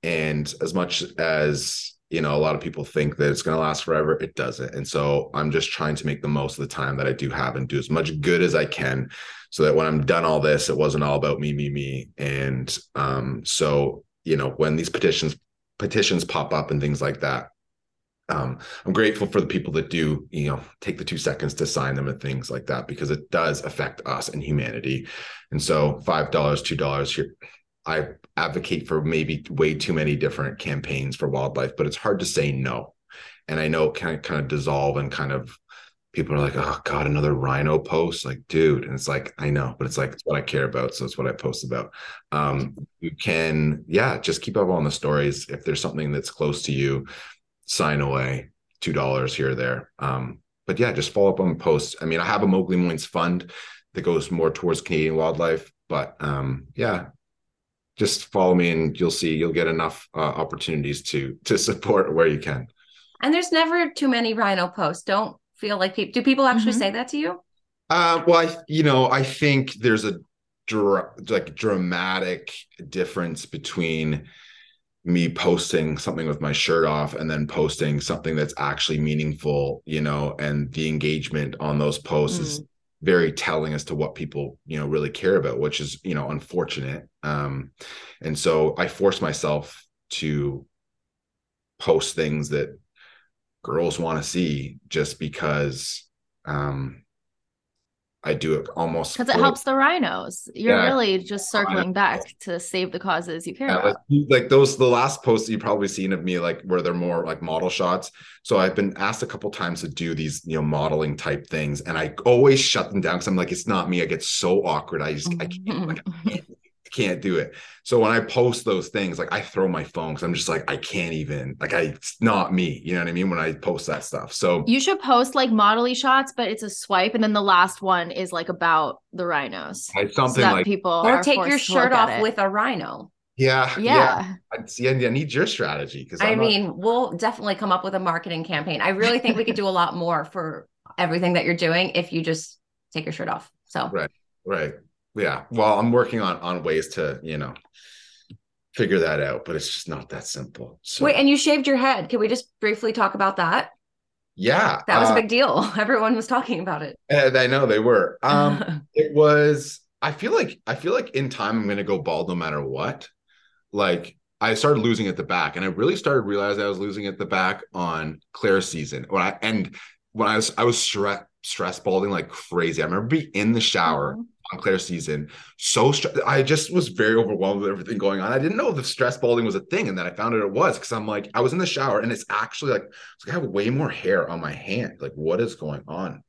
[SPEAKER 7] And as much as you know, a lot of people think that it's going to last forever. It doesn't. And so I'm just trying to make the most of the time that I do have and do as much good as I can so that when I'm done all this, it wasn't all about me, me, me. And um, so, you know, when these petitions, petitions pop up and things like that, um, I'm grateful for the people that do, you know, take the two seconds to sign them and things like that because it does affect us and humanity. And so, five dollars, two dollars here, I advocate for maybe way too many different campaigns for wildlife, but it's hard to say no. And I know it can kind of dissolve and kind of people are like, oh God, another rhino post. Like, dude. And it's like, I know, but it's like it's what I care about. So it's what I post about. Um, you can, yeah, just keep up on the stories. If there's something that's close to you, sign away two dollars here or there. Um, but yeah, just follow up on posts. I mean, I have a Mowgli Moynes fund that goes more towards Canadian wildlife. But um, yeah, just follow me and you'll see you'll get enough uh, opportunities to to support where you can.
[SPEAKER 2] And there's never too many rhino posts. Don't feel like people. Do people actually
[SPEAKER 3] Mhm.
[SPEAKER 2] say that to you?
[SPEAKER 7] Uh, well, I, you know, I think there's a dra- like dramatic difference between me posting something with my shirt off and then posting something that's actually meaningful, you know, and the engagement on those posts is very telling as to what people, you know, really care about, which is, you know, unfortunate. Um, and so I force myself to post things that girls want to see just because um I do it almost
[SPEAKER 3] Because it
[SPEAKER 7] for-
[SPEAKER 3] helps the rhinos. You're
[SPEAKER 7] Yeah.
[SPEAKER 3] really just circling back to save the causes you care
[SPEAKER 7] Yeah,
[SPEAKER 3] about.
[SPEAKER 7] like, those the last posts you've probably seen of me like where they're more like model shots so i've been asked a couple times to do these you know modeling type things and i always shut them down because i'm like it's not me i get so awkward i just i can't, like, I <laughs> can't, can't do it so when i post those things like i throw my phone because i'm just like i can't even like i it's not me you know what i mean when i post that stuff so
[SPEAKER 3] You should post like modelly shots, but it's a swipe, and then the last one is like about the rhinos.
[SPEAKER 7] I
[SPEAKER 3] So
[SPEAKER 7] something
[SPEAKER 3] that
[SPEAKER 7] like
[SPEAKER 3] people
[SPEAKER 2] Or take your shirt off
[SPEAKER 3] it.
[SPEAKER 2] with a rhino.
[SPEAKER 7] yeah
[SPEAKER 3] yeah.
[SPEAKER 7] I see I need your strategy because
[SPEAKER 2] I mean, we'll definitely come up with a marketing campaign. I really think we could do a lot more for everything that you're doing if you just take your shirt off. So
[SPEAKER 7] Right. Right. Yeah. Well, I'm working on on ways to, you know, figure that out, but it's just not that simple. So
[SPEAKER 2] wait, and you shaved your head. Can we just briefly talk about that?
[SPEAKER 7] yeah.
[SPEAKER 2] That was a
[SPEAKER 7] uh,
[SPEAKER 2] big deal. <laughs> Everyone was talking about it.
[SPEAKER 7] and I know they were. Um <laughs> it was I feel like I feel like in time I'm gonna go bald no matter what. Like I started losing at the back, and I really started realizing I was losing at the back on Clare's season. When I and when I was I was stress stress balding like crazy. I remember being in the shower on Clare's season, so stre- I just was very overwhelmed with everything going on. I didn't know the stress balding was a thing, and then I found out it was because I'm like I was in the shower, and it's actually like it's like I have way more hair on my hand. Like what is going on?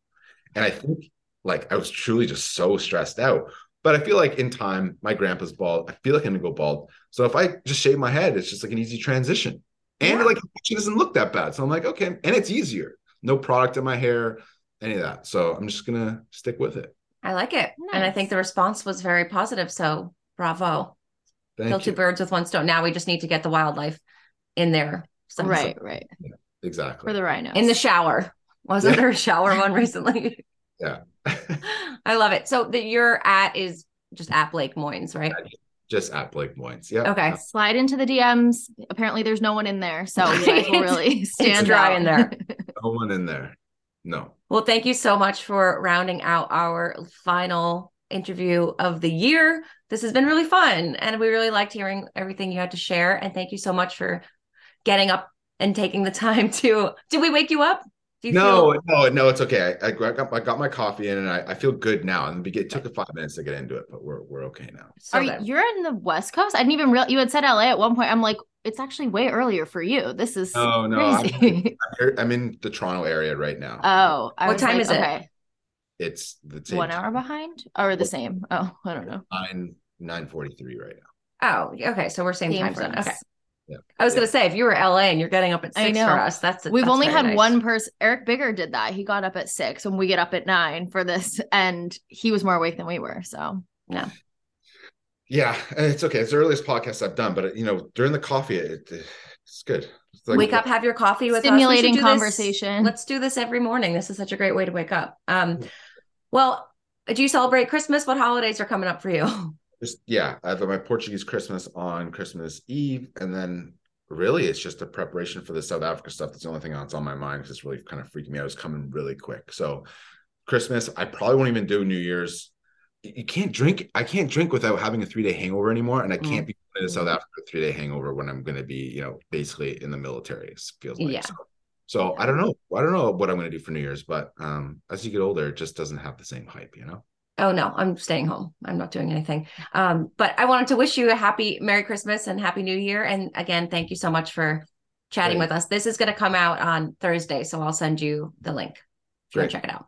[SPEAKER 7] And I think like I was truly just so stressed out. But I feel like in time, my grandpa's bald. I feel like I'm gonna go bald. So if I just shave my head, it's just like an easy transition. And
[SPEAKER 2] Yeah.
[SPEAKER 7] like it doesn't look that bad. So I'm like, okay, and it's easier. No product in my hair, any of that. So I'm just gonna stick with it.
[SPEAKER 2] I like it. And I think the response was very positive. So bravo.
[SPEAKER 7] Thank
[SPEAKER 2] Kill
[SPEAKER 7] you.
[SPEAKER 2] two birds with one stone. Now we just need to get the wildlife in there. some-
[SPEAKER 3] Right, right.
[SPEAKER 7] Exactly.
[SPEAKER 3] For the rhinos.
[SPEAKER 2] In the shower. Wasn't
[SPEAKER 7] Yeah.
[SPEAKER 2] there a shower one recently? <laughs> <laughs>
[SPEAKER 7] Yeah.
[SPEAKER 2] I love it. So that you're at is just at Blake Moynes, right?
[SPEAKER 7] just at Blake Moynes. Yeah.
[SPEAKER 2] Okay.
[SPEAKER 3] Slide into the DMs. Apparently, there's no one in there, so you guys will <laughs> really stand
[SPEAKER 2] dry
[SPEAKER 3] out.
[SPEAKER 2] in there.
[SPEAKER 7] No one in there. No.
[SPEAKER 2] Well, thank you so much for rounding out our final interview of the year. This has been really fun. And we really liked hearing everything you had to share. And thank you so much for getting up and taking the <laughs> time to. Did we wake you up? Do you
[SPEAKER 7] No,
[SPEAKER 2] feel
[SPEAKER 7] no, no, it's okay. I, I got I got my coffee in and I, I feel good now. And it took five minutes to get into it, but we're we're okay now.
[SPEAKER 2] so
[SPEAKER 3] Are you, you're in the West Coast? I didn't even real. You had said LA at one point. I'm like, it's actually way earlier for you. This is
[SPEAKER 7] No, no, I'm-
[SPEAKER 3] crazy.
[SPEAKER 7] Here- I'm in the Toronto area right now.
[SPEAKER 3] oh, I
[SPEAKER 2] What time
[SPEAKER 3] like,
[SPEAKER 2] is it?
[SPEAKER 3] Okay,
[SPEAKER 7] it's the same
[SPEAKER 3] one hour behind or the same? Oh, I don't know.
[SPEAKER 7] nine nine forty three right now.
[SPEAKER 2] Oh, okay. So we're same,
[SPEAKER 3] Same
[SPEAKER 2] time
[SPEAKER 3] for
[SPEAKER 2] zone.
[SPEAKER 3] us.
[SPEAKER 2] Okay.
[SPEAKER 7] Yeah.
[SPEAKER 2] I was
[SPEAKER 7] Yeah.
[SPEAKER 2] gonna say if you were LA and you're getting up at six for us, that's
[SPEAKER 3] We've
[SPEAKER 2] that's
[SPEAKER 3] only
[SPEAKER 2] very
[SPEAKER 3] had
[SPEAKER 2] nice.
[SPEAKER 3] one person. Eric Bigger did that. He got up at six, and we get up at nine for this, and he was more awake than we were. So
[SPEAKER 7] Yeah, and it's okay. It's the earliest podcast I've done, but you know, during the coffee, it, it's good. It's like-
[SPEAKER 2] wake up, have your coffee with us. We should
[SPEAKER 3] Stimulating
[SPEAKER 2] do this-
[SPEAKER 3] conversation.
[SPEAKER 2] Let's do this every morning. This is such a great way to wake up. Um, well, do you celebrate Christmas? What holidays are coming up for you? <laughs>
[SPEAKER 7] Just yeah, I have my Portuguese Christmas on Christmas Eve, and then really it's just a preparation for the South Africa stuff. That's the only thing that's on my mind because it's really kind of freaking me out. It's coming really quick. So Christmas, I probably won't even do New Year's. You can't drink. I can't drink without having a three day hangover anymore, and I can't be in a South Africa three day hangover when I'm going to be, you know, basically in the military. It feels like
[SPEAKER 2] Yeah.
[SPEAKER 7] so. So I don't know. I don't know what I'm going to do for New Year's, but um, as you get older, it just doesn't have the same hype, you know.
[SPEAKER 2] Oh no, I'm staying home. I'm not doing anything. Um, but I wanted to wish you a happy Merry Christmas and Happy New Year. And again, thank you so much for chatting
[SPEAKER 7] Great.
[SPEAKER 2] with us. This is going to come out on Thursday, so I'll send you the link. Go
[SPEAKER 7] Great.
[SPEAKER 2] check it out.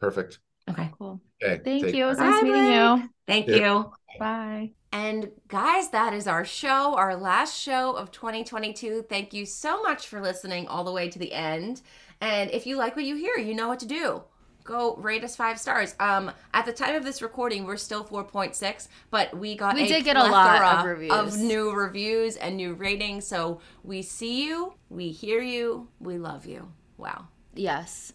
[SPEAKER 7] Perfect.
[SPEAKER 2] Okay.
[SPEAKER 3] cool.
[SPEAKER 7] Okay.
[SPEAKER 3] Thank
[SPEAKER 7] take
[SPEAKER 3] you. It was nice
[SPEAKER 2] Bye,
[SPEAKER 3] meeting you.
[SPEAKER 2] Thank
[SPEAKER 7] Yeah.
[SPEAKER 2] you.
[SPEAKER 3] Bye.
[SPEAKER 2] And guys, that is our show, our last show of 2022. Thank you so much for listening all the way to the end. And if you like what you hear, you know what to do. Go rate us five stars. Um, at the time of this recording, we're still 4.6, but we got
[SPEAKER 3] We
[SPEAKER 2] a
[SPEAKER 3] did get a lot of reviews.
[SPEAKER 2] of new reviews and new ratings. So we see you, we hear you, we love you. Wow.
[SPEAKER 3] Yes.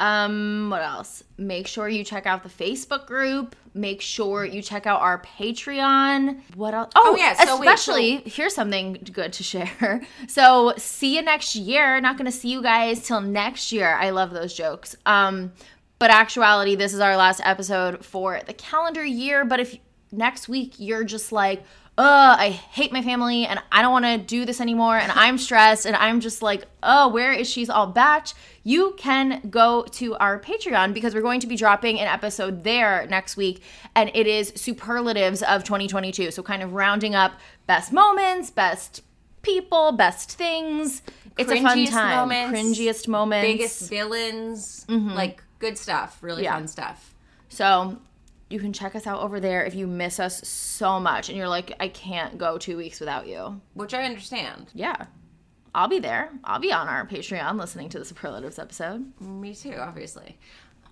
[SPEAKER 3] Um, what else? Make sure you check out the Facebook group. Make sure you check out our Patreon. What else? Oh,
[SPEAKER 2] Oh, yeah, so wait,
[SPEAKER 3] especially here's something good to <laughs> share. So see you next year. Not gonna see you guys till next year. I love those jokes. Um, but actuality, this is our last episode for the calendar year. But if next week you're just like, uh, I hate my family and I don't want to do this anymore and I'm stressed and I'm just like, oh, where is She's All Bach? You can go to our Patreon because we're going to be dropping an episode there next week and it is superlatives of 2022. So kind of rounding up best moments, best people, best things. It's a fun time.
[SPEAKER 2] moments,
[SPEAKER 3] Cringiest moments.
[SPEAKER 2] Biggest villains, like good stuff, really
[SPEAKER 3] Yeah.
[SPEAKER 2] fun stuff.
[SPEAKER 3] So you can check us out over there if you miss us so much and you're like, I can't go two weeks without you.
[SPEAKER 2] Which I understand.
[SPEAKER 3] Yeah. I'll be there. I'll be on our Patreon listening to the superlatives episode.
[SPEAKER 2] Me too, obviously.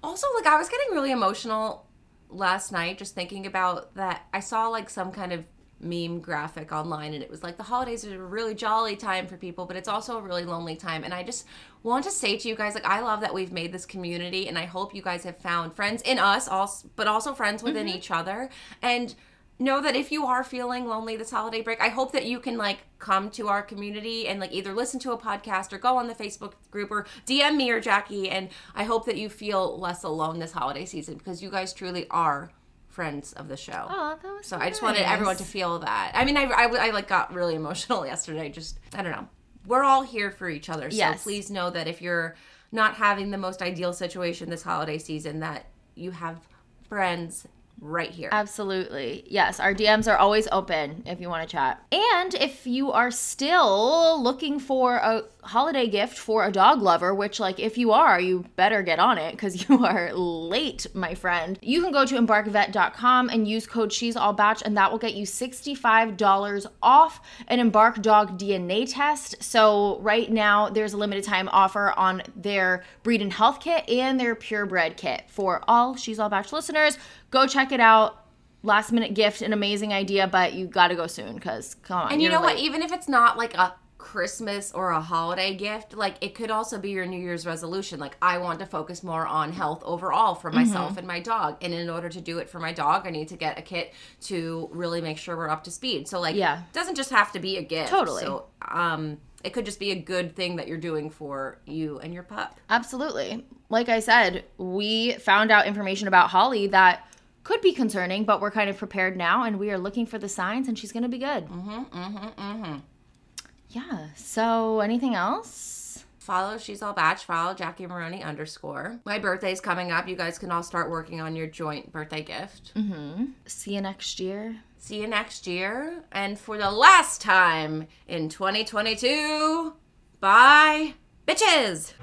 [SPEAKER 2] Also, like I was getting really emotional last night just thinking about that. I saw like some kind of meme graphic online and it was like the holidays are a really jolly time for people, but it's also a really lonely time. And I just want to say to you guys like I love that we've made this community and I hope you guys have found friends in us also but also friends within mm-hmm. each other. And know that if you are feeling lonely this holiday break, I hope that you can like come to our community and like either listen to a podcast or go on the Facebook group or DM me or Jackie. And I hope that you feel less alone this holiday season because you guys truly are friends of the show.
[SPEAKER 3] Oh, that was
[SPEAKER 2] so I just wanted everyone to feel that. I mean, I, I, I like got really <laughs> emotional yesterday. Just I don't know. We're all here for each other. So
[SPEAKER 3] Yes.
[SPEAKER 2] please know that if you're not having the most ideal situation this holiday season, that you have friends right here.
[SPEAKER 3] Absolutely. Yes, our DMs are always open if you want to chat. And if you are still looking for a holiday gift for a dog lover, which, like, if you are, you better get on it because <laughs> you are late, my friend. You can go to embarkvet.com and use code She's All Bach, and that will get you $65 off an Embark Dog DNA test. So, right now, there's a limited time offer on their breed and health kit and their purebred kit for all She's All Bach listeners. Go check it out. Last minute gift, an amazing idea, but you got to go soon because come on.
[SPEAKER 2] And you know what? Even if it's not like a Christmas or a holiday gift, like it could also be your New Year's resolution. Like, I want to focus more on health overall for myself
[SPEAKER 3] Mm-hmm.
[SPEAKER 2] and my dog. And in order to do it for my dog, I need to get a kit to really make sure we're up to speed. So, like,
[SPEAKER 3] Yeah.
[SPEAKER 2] it doesn't just have to be a gift.
[SPEAKER 3] Totally.
[SPEAKER 2] So, um, it could just be a good thing that you're doing for you and your pup.
[SPEAKER 3] Absolutely. Like I said, we found out information about Holly that could be concerning, but we're kind of prepared now and we are looking for the signs and she's going to be good. Mm-hmm, mm-hmm, mm-hmm. Yeah. So anything else?
[SPEAKER 2] Follow She's All Bach. Follow Jackie Maroney underscore. My birthday's coming up. You guys can all start working on your joint birthday gift. Mm-hmm.
[SPEAKER 3] See you next year.
[SPEAKER 2] See you next year. And for the last time in 2022, bye, bitches.